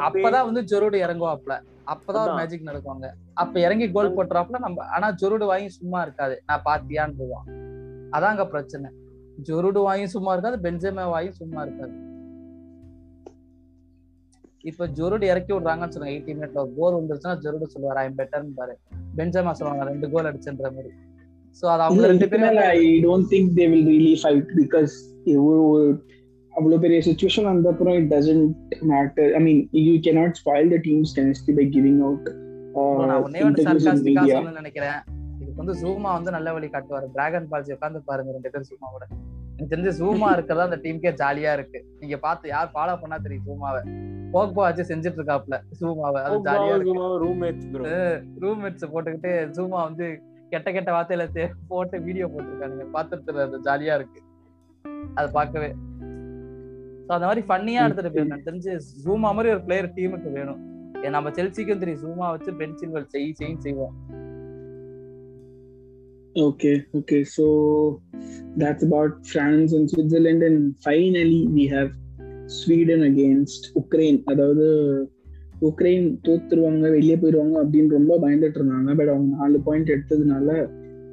அப்பதான் வந்து ஜொரோடு இறங்குவாப்ல. அப்பதான் ஒரு மேஜிக் நடக்குவாங்க. அப்ப இறங்கி கோல் போட்டுறாப்ல நம்ம ஆனா ஜொரோடு வாங்கி சும்மா இருக்காது. நான் பாத்தியான்னு போவான். அதாங்க பிரச்சனை. ஜொருடு வாயும் சும்மா இருக்காது பென்ஜேமா வாயும் சும்மா இருக்காது. இப்ப ஜொருடு இறக்கி விடுறாங்கன்னு சொல்லுங்க எயிட்டி மினிட்ல கோல் வந்துருச்சுன்னா ஜொருடு சொல்லுவார் ஐம் பெட்டர்னு பாரு. பென்ஜேமா சொல்லுவாங்க ரெண்டு கோல் அடிச்சுன்ற மாதிரி. சோ அது அவங்க ரெண்டு பேரும் I don't think they will relief I because அவ்வளவு பெரிய சுச்சுவேஷன் வந்த அப்புறம் it doesn't matter I mean you cannot spoil the team's chemistry by giving out நினைக்கிறேன். இதுக்கு வந்து ஜூமா வந்து நல்ல வழி காட்டுவாரு. டிராகன் பால்ஸ் உட்காந்து பாருங்க ரெண்டு பேரும் ஜூமாவோட எனக்கு தெரிஞ்சு ஜூமா இருக்கிறதா அந்த டீமுக்கே ஜாலியா இருக்கு. நீங்க பார்த்து யார் ஃபாலோ பண்ணா தெரியும் ஜூமாவை போக்போ வச்சு செஞ்சுட்டு இருக்காப்ல ஜூமாவை அது ஜாலியா இருக்கு. ரூம்மேட்ஸ் போட்டுக்கிட்டு ஜூமா வந்து கெட்ட கெட்ட வார்த்தையில போட்டு வீடியோ போட்டிருக்கானுங்க. பார்த்துட்டு அது ஜாலியா இருக்கு. அது பார்க்கவே So, அந்த மாதிரி ஃபன்னியா எடுத்துட்டு போயிரு. எனக்கு தெரிஞ்சு ஜூமா மாதிரி ஒரு பிளேயர் டீமுக்கு வேணும். நம்ம செல்சிக்கும் தெரியும். ஜூமா வச்சு பென் சில்வல் செய் செய்யும் செய்வோம். Okay, okay. So that's about France and Switzerland, and finally we have Sweden against Ukraine. அதாவது உக்ரைன் தோத்துருவாங்க வெளியே போயிடுவாங்க அப்படின்னு ரொம்ப பயந்துட்டு இருந்தாங்க. பட் அவங்க நாலு பாயிண்ட் எடுத்ததுனால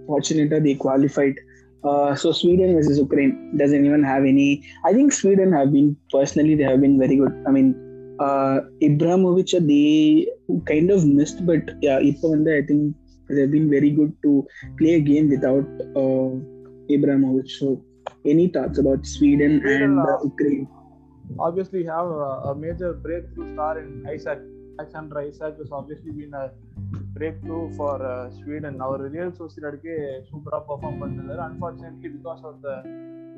ஃபார்ச்சுனேட்டா they qualified Uh, so Sweden versus Ukraine doesn't even have any. I think Sweden have been personally they have been very good. I mean, uh, Ibrahimovic they kind of missed, but yeah, Ipovanda I think they've been very good to play a game without uh, Ibrahimovic. So any thoughts about Sweden, Sweden and uh, Ukraine? Obviously, have a, a major breakthrough star in Isaac Alexander Isaac has obviously been a breakthrough for uh, Sweden. Our Real Sociedadக்கு சூப்பரா perform பண்ணிருந்தாரு unfortunately because of the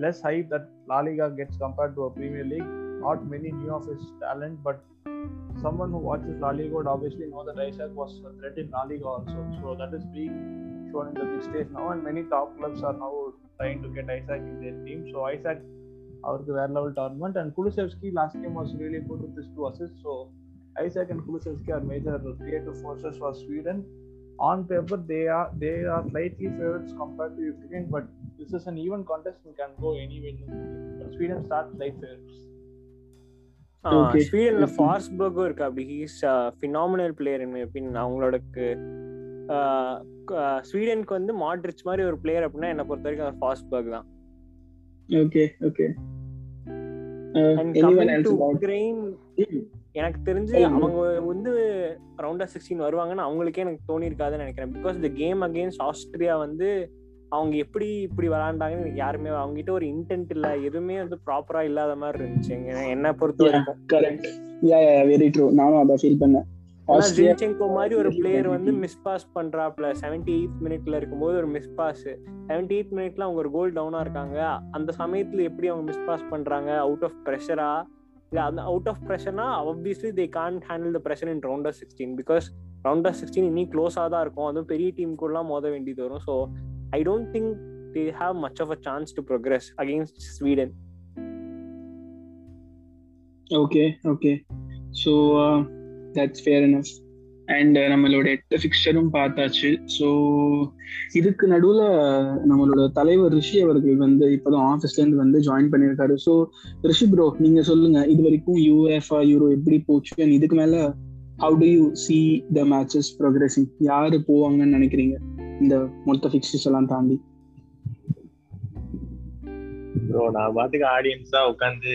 less hype that La Liga gets compared to a Premier League. Not many knew of his talent, but someone who watches La Liga would obviously know that Isaac was a threat in La Liga also. So that is being shown in the big stage now, and many top clubs are now trying to get Isaac in their team. So Isaac அவருக்கு வேற level tournament and Kulusevski last game was really good with this two assist so Isak and Kulusevski are major creative forces for Sweden on paper they are they are slightly favourites compared to Ukraine but this is an even contest and can go any win Sweden start light favourites Okay, ஸ்வீடன்ல. ஃபாஸ்பர்கும் இருக்கு? அப்படி. ஹீஸ் ஃபினாமினல் பிளேயர் இன் பின் அவங்களோட ஸ்வீடனுக்கு வந்து மாட்ரிச் மாதிரி ஒரு பிளேயர் அப்படின்னா என்ன பொறுத்த வரைக்கும் அவர் ஃபாஸ்பர்க் தான். Okay. Uh, and coming to? Ukraine எனக்கு தெரிஞ்சு. அவங்க வந்து ரவுண்ட் ஆஃப் சிக்ஸ்டீன் வருவாங்கன்னு அவங்களுக்கே எனக்கு தோணி இருக்காதுன்னு நினைக்கிறேன். பிகாஸ் இந்த கேம் அகேன்ஸ்ட் ஆஸ்திரியா வந்து அவங்க எப்படி இப்படி விளாண்டாங்கன்னு எனக்கு யாருமே அவங்க கிட்ட ஒரு இன்டென்ட் இல்ல. எதுவுமே வந்து ப்ராப்பரா இல்லாத மாதிரி இருந்துச்சு. என்ன பொறுத்த வரைக்கும். நானும் அதை ஃபீல் பண்ணேன். ஜின்செங்கோ மாதிரி ஒரு பிளேயர் வந்து. மிஸ் பாஸ் பண்றாப்ல. செவன்டி எயித் மினிட்ல இருக்கும்போது ஒரு மிஸ் பாஸ் செவன்டி எயித் மினிட்ல அவங்க ஒரு கோல் டவுனா இருக்காங்க. அந்த சமயத்துல எப்படி அவங்க மிஸ் பாஸ் பண்றாங்க? அவுட் ஆஃப் ப்ரெஷரா இல்ல அந்த out of ப்ரெஷர்னா obviously they can't handle the pressure in round of sixteen because round of sixteen இன்னி க்ளோஸா தான் இருக்கும் அதுவும் பெரிய டீம் கூடலாம் மோத வேண்டியது வரும் so I don't think they have much of a chance to progress against Sweden okay okay so that's fair enough. And uh, நம்மளோட எட்டு ஃபிக்சரும் பார்த்தாச்சு. ஸோ இதுக்கு நடுவில் நம்மளோட தலைவர் ரிஷி அவர்கள் வந்து இப்போதான் ஆஃபீஸ்லேருந்து வந்து ஜாயின் பண்ணியிருக்காரு. ஸோ ரிஷி ப்ரோ நீங்கள் சொல்லுங்க இது வரைக்கும் யூஎஃப்ஆ யூரோ எப்படி போச்சு? அண்ட் இதுக்கு மேலே how do you see the matches progressing யாரு போவாங்கன்னு நினைக்கிறீங்க? இந்த மொத்த ஃபிக்சர்ஸ் எல்லாம் தாண்டி. ப்ரோ நான் பாட்டுக்கு ஆடியன்ஸாக உட்காந்து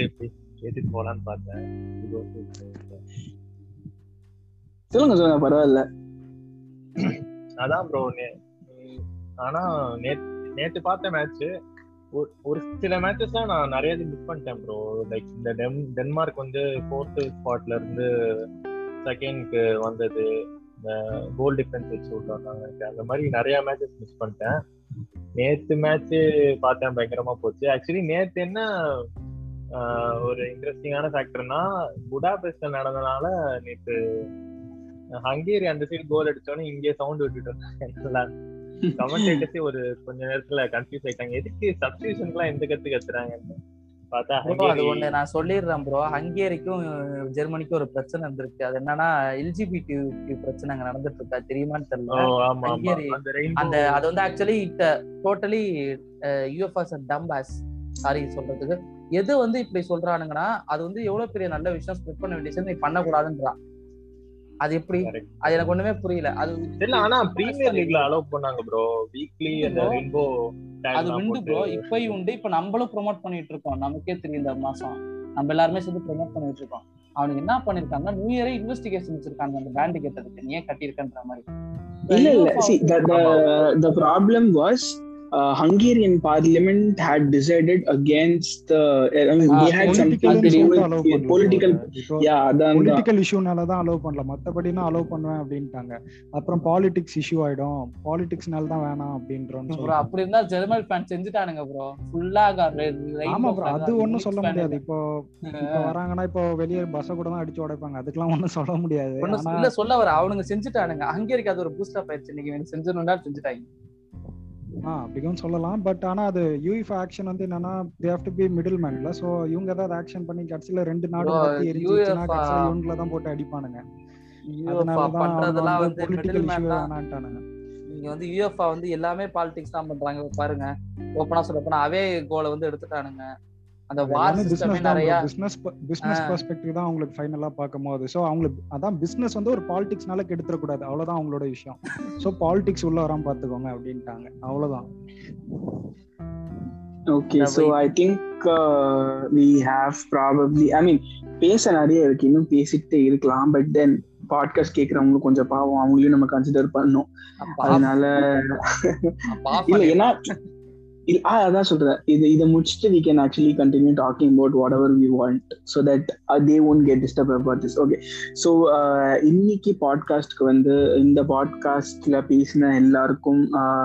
எதுக்கு போலான்னு பார்த்தேன். சொல்லுங்க சொல்லுங்க பரவாயில்ல அதான் ப்ரோ ஆனா நேத்து நேத்து பார்த்த மேட்ச் ஒரு சில மேட்சஸ் தான் நான் நிறைய மிஸ் பண்ணிட்டேன் ப்ரோ லைக் இந்த டென் டென்மார்க் வந்து ஃபோர்த் ஸ்பாட்ல இருந்து செகண்ட்க்கு வந்தது. இந்த கோல் டிஃபரன்ஸ் வச்சு விட்டு அந்த மாதிரி நிறைய மேட்சஸ் மிஸ் பண்ணிட்டேன். நேத்து மேட்ச் பார்த்தேன் பயங்கரமா போச்சு. ஆக்சுவலி நேத்து என்ன ஒரு இன்ட்ரெஸ்டிங்கான ஃபேக்டர்னா புடாபெஸ்ட்ல நடந்தனால நேற்று ஹங்கேரி அந்த சைடு கோல் அடிச்சோன்னே இங்கே சவுண்ட் விட்டுட்டு இருந்தாங்க கமெண்டேட்டர்ஸே ஒரு கொஞ்ச நேரத்துல கன்ஃபியூஸ் ஆயிட்டாங்க. எதுக்கு சப்ஸ்டியூஷன்க்குலாம் எந்த கத்து பார்த்தா ப்ரோ அது ஒண்ணு நான் சொல்லிடுறேன் ப்ரோ ஹங்கேரிக்கும் ஜெர்மனிக்கும் ஒரு பிரச்சனை இருந்திருக்கு. அது என்னன்னா எல்ஜிபிடி பிரச்சனை அங்க நடந்துட்டு இருக்கா? தெரியுமான்னு தெரியல. அந்த அது வந்து actually totally UEFA's dumbass sorry சொல்றதுக்கு. எது வந்து இப்படி சொல்றானுங்கன்னா அது வந்து எவ்வளவு பெரிய நல்ல விஷயம் ஸ்ப்ரெட் பண்ண வேண்டிய விஷயம் நீ பண்ணக்கூடாதுன்றான் அது எப்படி? அது எனக்கு ஒண்ணுமே புரியல. அது இல்ல ஆனா பிரீமியர் லீக்ல அலோவ் பண்ணாங்க ப்ரோ வீக்லி அந்த. ரெயின்போ அது உண்டு ப்ரோ இப்பயும் உண்டு. இப்ப நம்மளும் ப்ரோமோட் பண்ணிட்டு இருக்கோம். நமக்கே தெரியும் இந்த மாசம். நம்ம எல்லாருமே சேர்ந்து ப்ரோமோட் பண்ணிட்டு இருக்கோம். அவனுக்கு என்ன பண்ணிருக்காங்க நியூ இயரே இன்வெஸ்டிகேஷன் வச்சிருக்காங்க அந்த பேண்ட் கேட்டதுக்கு. நீ ஏன் கட்டியிருக்கன்ற மாதிரி. இல்ல இல்ல. See the the the problem was uh, Hungarian parliament had decided against the. I mean, they had something to do with political. Yeah, அதான் பொலிட்டிக்கல் இஷ்யூனால தான் அலோவ் பண்ணல. மத்தபடினா அலோவ் பண்ணுவேன் அப்படின்ட்டாங்க. அப்புறம் பாலிடிக்ஸ் இஷ்யூ ஆயிடும். பாலிடிக்ஸ்னால தான் வேணாம் அப்படின்றோம் ப்ரோ அப்படி இருந்தா ஜெர்மன் ஃபேன் செஞ்சுட்டானுங்க ப்ரோ ஃபுல்லா ஆமா ப்ரோ அது ஒண்ணும் சொல்ல முடியாது. இப்போ இப்போ வராங்கன்னா இப்போ வெளியே பஸ்ஸ கூட தான் அடிச்சு உடைப்பாங்க. அதுக்கெல்லாம் ஒண்ணும் சொல்ல முடியாது. இல்ல சொல்ல வர. அவனுங்க செஞ்சுட்டானுங்க. ஹங்கேரிக்கு அது ஒரு பூஸ்ட் அப் ஆயிடுச்சு நீங்க செஞ்சிடணும்னா செஞ்சுட்டாங்க. ஆ அப்படியும் சொல்லலாம். பட் ஆனா அது யூஎஃப் ஆக்ஷன் வந்து என்னன்னா they have to be middle மேன்ல so இவங்க ஏதாவது ஆக்ஷன் பண்ணி கடைசில ரெண்டு நாடு பத்தி எரிஞ்சிச்சுன்னா கடைசில இவங்கள தான் போட்டு அடிப்பானுங்க. பண்றதெல்லாம் வந்து பொலிட்டிக்கல் இஷ்யூ வேணான்ட்டானுங்க. நீங்க வந்து யூஎஃப்ஆ வந்து எல்லாமே பாலிடிக்ஸ் தான் பண்றாங்க. பாருங்க. ஓப்பனா சொல்ல போனா அவே கோலை வந்து எடுத்துட்டானுங்க. அந்த வார் சிஸ்டமே நிறைய பிசினஸ் பிசினஸ் பெர்ஸ்பெக்டிவ் தான் உங்களுக்கு ஃபைனலா பார்க்கும்போது சோ அவங்களுக்கு அதான் பிசினஸ் வந்து ஒரு பாலிடிக்ஸ்னால கெடுத்துற கூடாது அவ்வளவுதான் அவங்களோட விஷயம். சோ பாலிடிக்ஸ் உள்ள வராம பாத்துக்கோங்க அப்படின்ட்டாங்க. அவ்வளவுதான். Okay so I think we have probably I mean பேச நிறைய இருக்கு. இன்னும் பேசிட்டே இருக்கலாம். பட் தென் பாட்காஸ்ட் கேக்குறவங்களும் கொஞ்சம் பாவம். அவங்களையும் நம்ம கன்சிடர் பண்ணோம் அதனால இல்ல ஏன்னா அதான் சொல்றேன். இது இதை முடிச்சுட்டு we can actually continue talking about whatever we want so that they won't get disturb about this okay so இன்னைக்கு பாட்காஸ்ட்க்கு வந்து இந்த பாட்காஸ்ட்ல பேசின எல்லாருக்கும்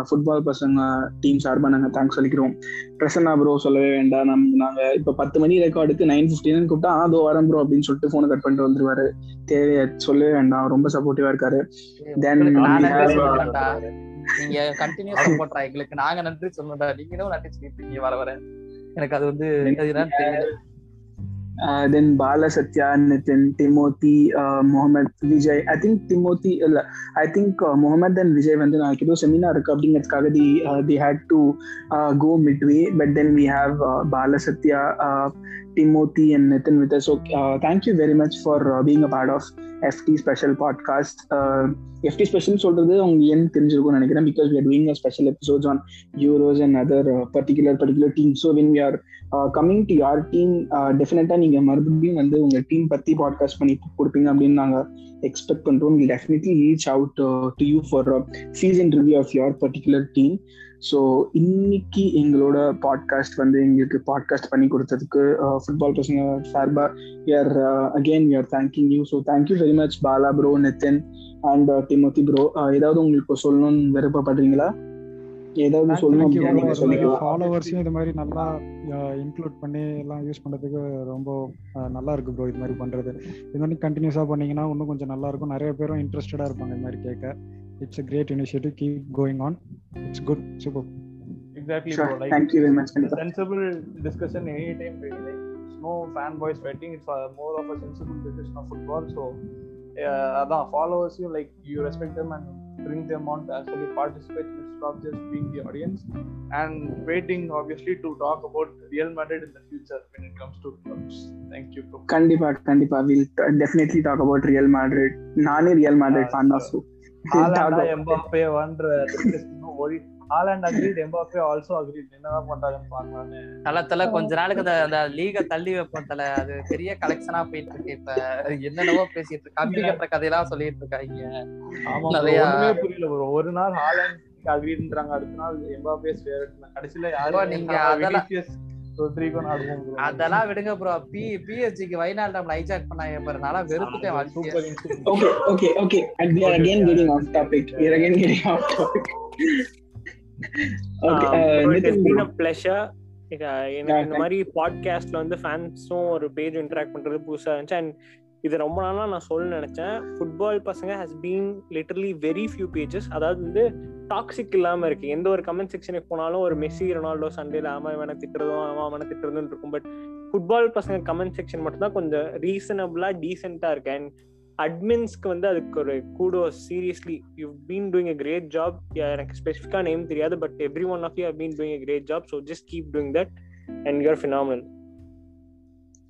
ஃபுட்பால் பசங்க டீம் சார்பாக நாங்கள் தேங்க்ஸ் சொல்லிக்கிறோம். பிரசன்னா ப்ரோ சொல்லவே வேண்டாம். நம்ம நாங்க இப்ப பத்து மணி ரெக்கார்டுக்கு நைன் பிப்டின்னு கூப்பிட்டா அதோ வரேன் ப்ரோ அப்படின்னு சொல்லிட்டு போனை கட் பண்ணிட்டு வந்துருவாரு. தேவையா சொல்லவே வேண்டாம். ரொம்ப சப்போர்ட்டிவா இருக்காரு. தென் நீங்க கண்டினியூ சப்போர்ட்ரா எங்களுக்கு. நாங்க நன்றி சொல்லணும்டா. நீங்களும் நன்றி சொல்லிட்டு வர வர. எனக்கு அது வந்து தெரியல. Then Bala Sathya Nitin Timothy Mohammed Vijay I think Timothy இல்ல I think Mohammed and Vijay வந்து நாளைக்கு ஏதோ செமினார் இருக்கு அப்படிங்கிறதுக்காக they they had to go midway but then we have Bala Sathya Timothy and Nitin with us. So, uh, thank you very much for uh, being a part of FT Special Podcast. Uh, FT Special சொல்றது அவங்க ஏன் தெரிஞ்சிருக்கும்னு நினைக்கிறேன் because we are doing a special episodes on Euros and other uh, particular particular teams. So when we are uh, coming to your team, uh, definitely நீங்க மறுபடியும் வந்து உங்க டீம் பத்தி பாட்காஸ்ட் பண்ணி கொடுப்பீங்க அப்படின்னு நாங்க எக்ஸ்பெக்ட் பண்றோம் will definitely reach out to you for season review of your particular team so இன்னைக்கு எங்களோட பாட்காஸ்ட் வந்து எங்களுக்கு பாட்காஸ்ட் பண்ணி கொடுத்ததுக்கு ஃபுட்பால் பசங்க சார்பா you're again you're thank you you so thank you very much Bala bro Nitin and Timothy bro ஏதாவது உங்களுக்கு சொல்லணும்னு விருப்பப்படுறீங்களா? ஏதாவது சொல்லணும் ஃபாலோவர்ஸையும் இது மாதிரி நல்லா இன்க்ளூட் பண்ணி எல்லாம் யூஸ் பண்றதுக்கு ரொம்ப நல்லா இருக்கு ப்ரோ இது மாதிரி பண்றது. இது மாதிரி கண்டினியூஸா பண்ணீங்கன்னா இன்னும் கொஞ்சம் நல்லா இருக்கும். நிறைய பேரும் இன்ட்ரெஸ்டடா இருப்பாங்க இது மாதிரி கேட்க. it's a great initiative. Keep going on. It's good. Super. Exactly. Sure. Bro. Like, Thank you very much. Sensible discussion anytime. Really. Like, it's no fanboy sweating. It's uh, more of a sensible discussion of football. So, uh, the followers, you like you respect them and bring them on to actually participate instead of just being the audience and waiting obviously to talk about Real Madrid in the future when it comes to clubs. Thank you. Bro. Kandipa, Kandipa, we'll t- definitely talk about Real Madrid. Nani Real Madrid fan also. ஹாலாண்டா Mbappe வன்ற டிஸ்கஷன் ஓடி Haaland agreed Mbappe also agreed என்னதான் பண்றாங்கன்னு தல தல கொஞ்ச நாளுக்கு அந்த லீக தள்ளி வைப்போம் தல. அது பெரிய கலெக்ஷனா போயிட்டு இருக்கு இப்ப என்னென்னவோ பேசிட்டு இருக்கு. கம்பி கட்டுற கதையெல்லாம் சொல்லிட்டு இருக்காங்க. புரியல. ப்ரோ ஒரு நாள் ஹாலாண்ட் அக்ரீட்ன்றாங்க அடுத்த நாள் எம்பாப்பே கடைசியில யாரும் நீங்க அதெல்லாம் அதெல்லாம் விடுங்க ப்ரோ பி பிஎஸ்ஜிக்கு வைநாள் நம்மள ஹைஜாக் பண்ணாங்க பாரு. நல்லா வெறுத்துட்டேன் okay okay okay and we are again getting off topic. We are again getting off topic. Okay uh, it has been a pleasure. எனக்கு இந்த மாதிரி பாட்காஸ்ட்ல வந்து ஃபேன்ஸும் ஒரு பேஜ் இன்டராக்ட் பண்றது புதுசா இருந்துச்சு. அண்ட் இது ரொம்ப நாளா நான் சொல்ல நினைச்சேன். ஃபுட்பால் பசங்க has been literally very few pages அதாவது வந்து டாக்ஸிக் இல்லாம இருக்கு. எந்த ஒரு கமெண்ட் செக்ஷனுக்கு போனாலும் ஒரு மெஸ்ஸி ரொனால்டோ சண்டேல அவன் வேணா திட்டுறதும் அவன் அவனை திட்டுறதும் இருக்கும். பட் ஃபுட்பால் பசங்க கமெண்ட் செக்ஷன் மட்டும் தான் கொஞ்சம் ரீசனபிளா டீசெண்டா இருக்கு. அண்ட் அட்மின்ஸ்க்கு வந்து அதுக்கு ஒரு கூடோ seriously you been doing a great job எனக்கு ஸ்பெசிஃபிக்கா நேம் தெரியாது but every one of you have been doing a great job so just keep doing that and you are phenomenal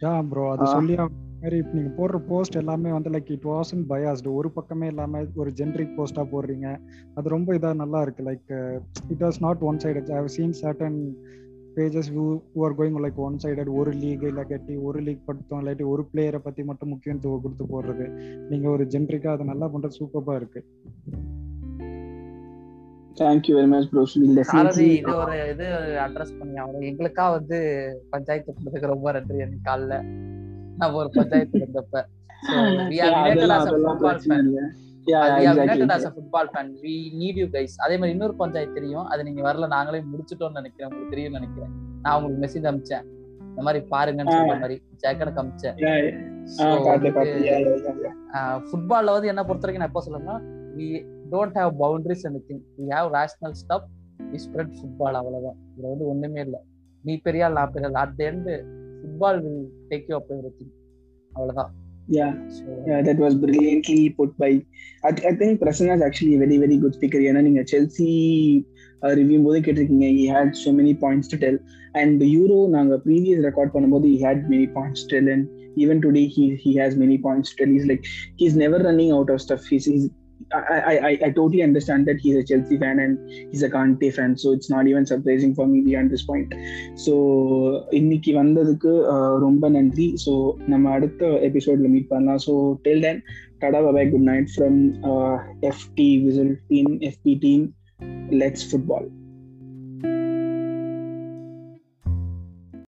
yeah bro அது சொல்லி மாதிரி நீங்க போடுற போஸ்ட் எல்லாமே வந்து லைக் இட் வாசன் பயாஸ்டு ஒரு பக்கமே இல்லாம ஒரு ஜென்ரிக் போஸ்டா போடுறீங்க. அது ரொம்ப இதா நல்லா இருக்கு. Like it was not one sided I seen certain pages who are going like one sided ஒரு லீக் இல்லை கட்டி ஒரு லீக் படுத்தோம். இல்லாட்டி ஒரு பிளேயரை பத்தி மட்டும் முக்கியத்துவம் கொடுத்து போடுறது. நீங்க ஒரு ஜென்ரிக்கா அதை நல்லா பண்றது சூப்பரா இருக்கு. Thank you very much bro Sarathi இது ஒரு இது அட்ரஸ் பண்ணி ஆகணும் எங்களுக்கா வந்து பஞ்சாயத்து பண்ணதுக்கு ரொம்ப நன்றி எனக்கு காலைல. நான் ஒரு பஞ்சாயத்து இருந்தப்ப. So, we are united அதெல்லாம் as a அதெல்லாம் football பிரச்சனை fan. இல்லை. Yeah we are exactly united as a football fan. We need you guys. அதே மாதிரி இன்னொரு பஞ்சாயத்து தெரியும். அது நீங்க வரல நாங்களே முடிச்சிட்டோம்னு நினைக்கிறேன். உங்களுக்கு தெரியும்னு நினைக்கிறேன். நான் உங்களுக்கு மெசேஜ் அனுப்பிச்சேன். இந்த மாதிரி பாருங்கன்னு சொல்ற மாதிரி. ஜேக்கனுக்கு யா ஃபுட்பால்ல வந்து என்ன பொறுத்த வரைக்கும் நான் எப்போ சொல்லணும்னா we don't have boundaries and thing we have rational stuff we spread football அவ்வளவுதான். இதுல வந்து ஒண்ணுமே இல்லை. நீ பெரிய ஆள் நான் பெரிய ஆள். At end football will take you up everything அவ்வளவுதான் Yeah, so yeah, that was brilliantly put by. I, I think Prasanna is actually a very, very good speaker. ஏன்னா நீங்க செல்சி ரிவ்யூ போது கேட்டிருக்கீங்க he had so many points to tell and euro நாங்க previous ரெக்கார்ட் பண்ணும்போது he had many points to tell and even today he he has many points to tell he's like he's never running out of stuff he's, he's I, I, I, totally understand that he's a Chelsea fan and he's a Kante fan, so it's not even surprising for me beyond this point. So இன்னைக்கு வந்ததுக்கு ரொம்ப நன்றி ஸோ நம்ம அடுத்த எபிசோட்ல மீட் பண்ணலாம் so tell then tata bye bye good night from FT whistle team FB team let's football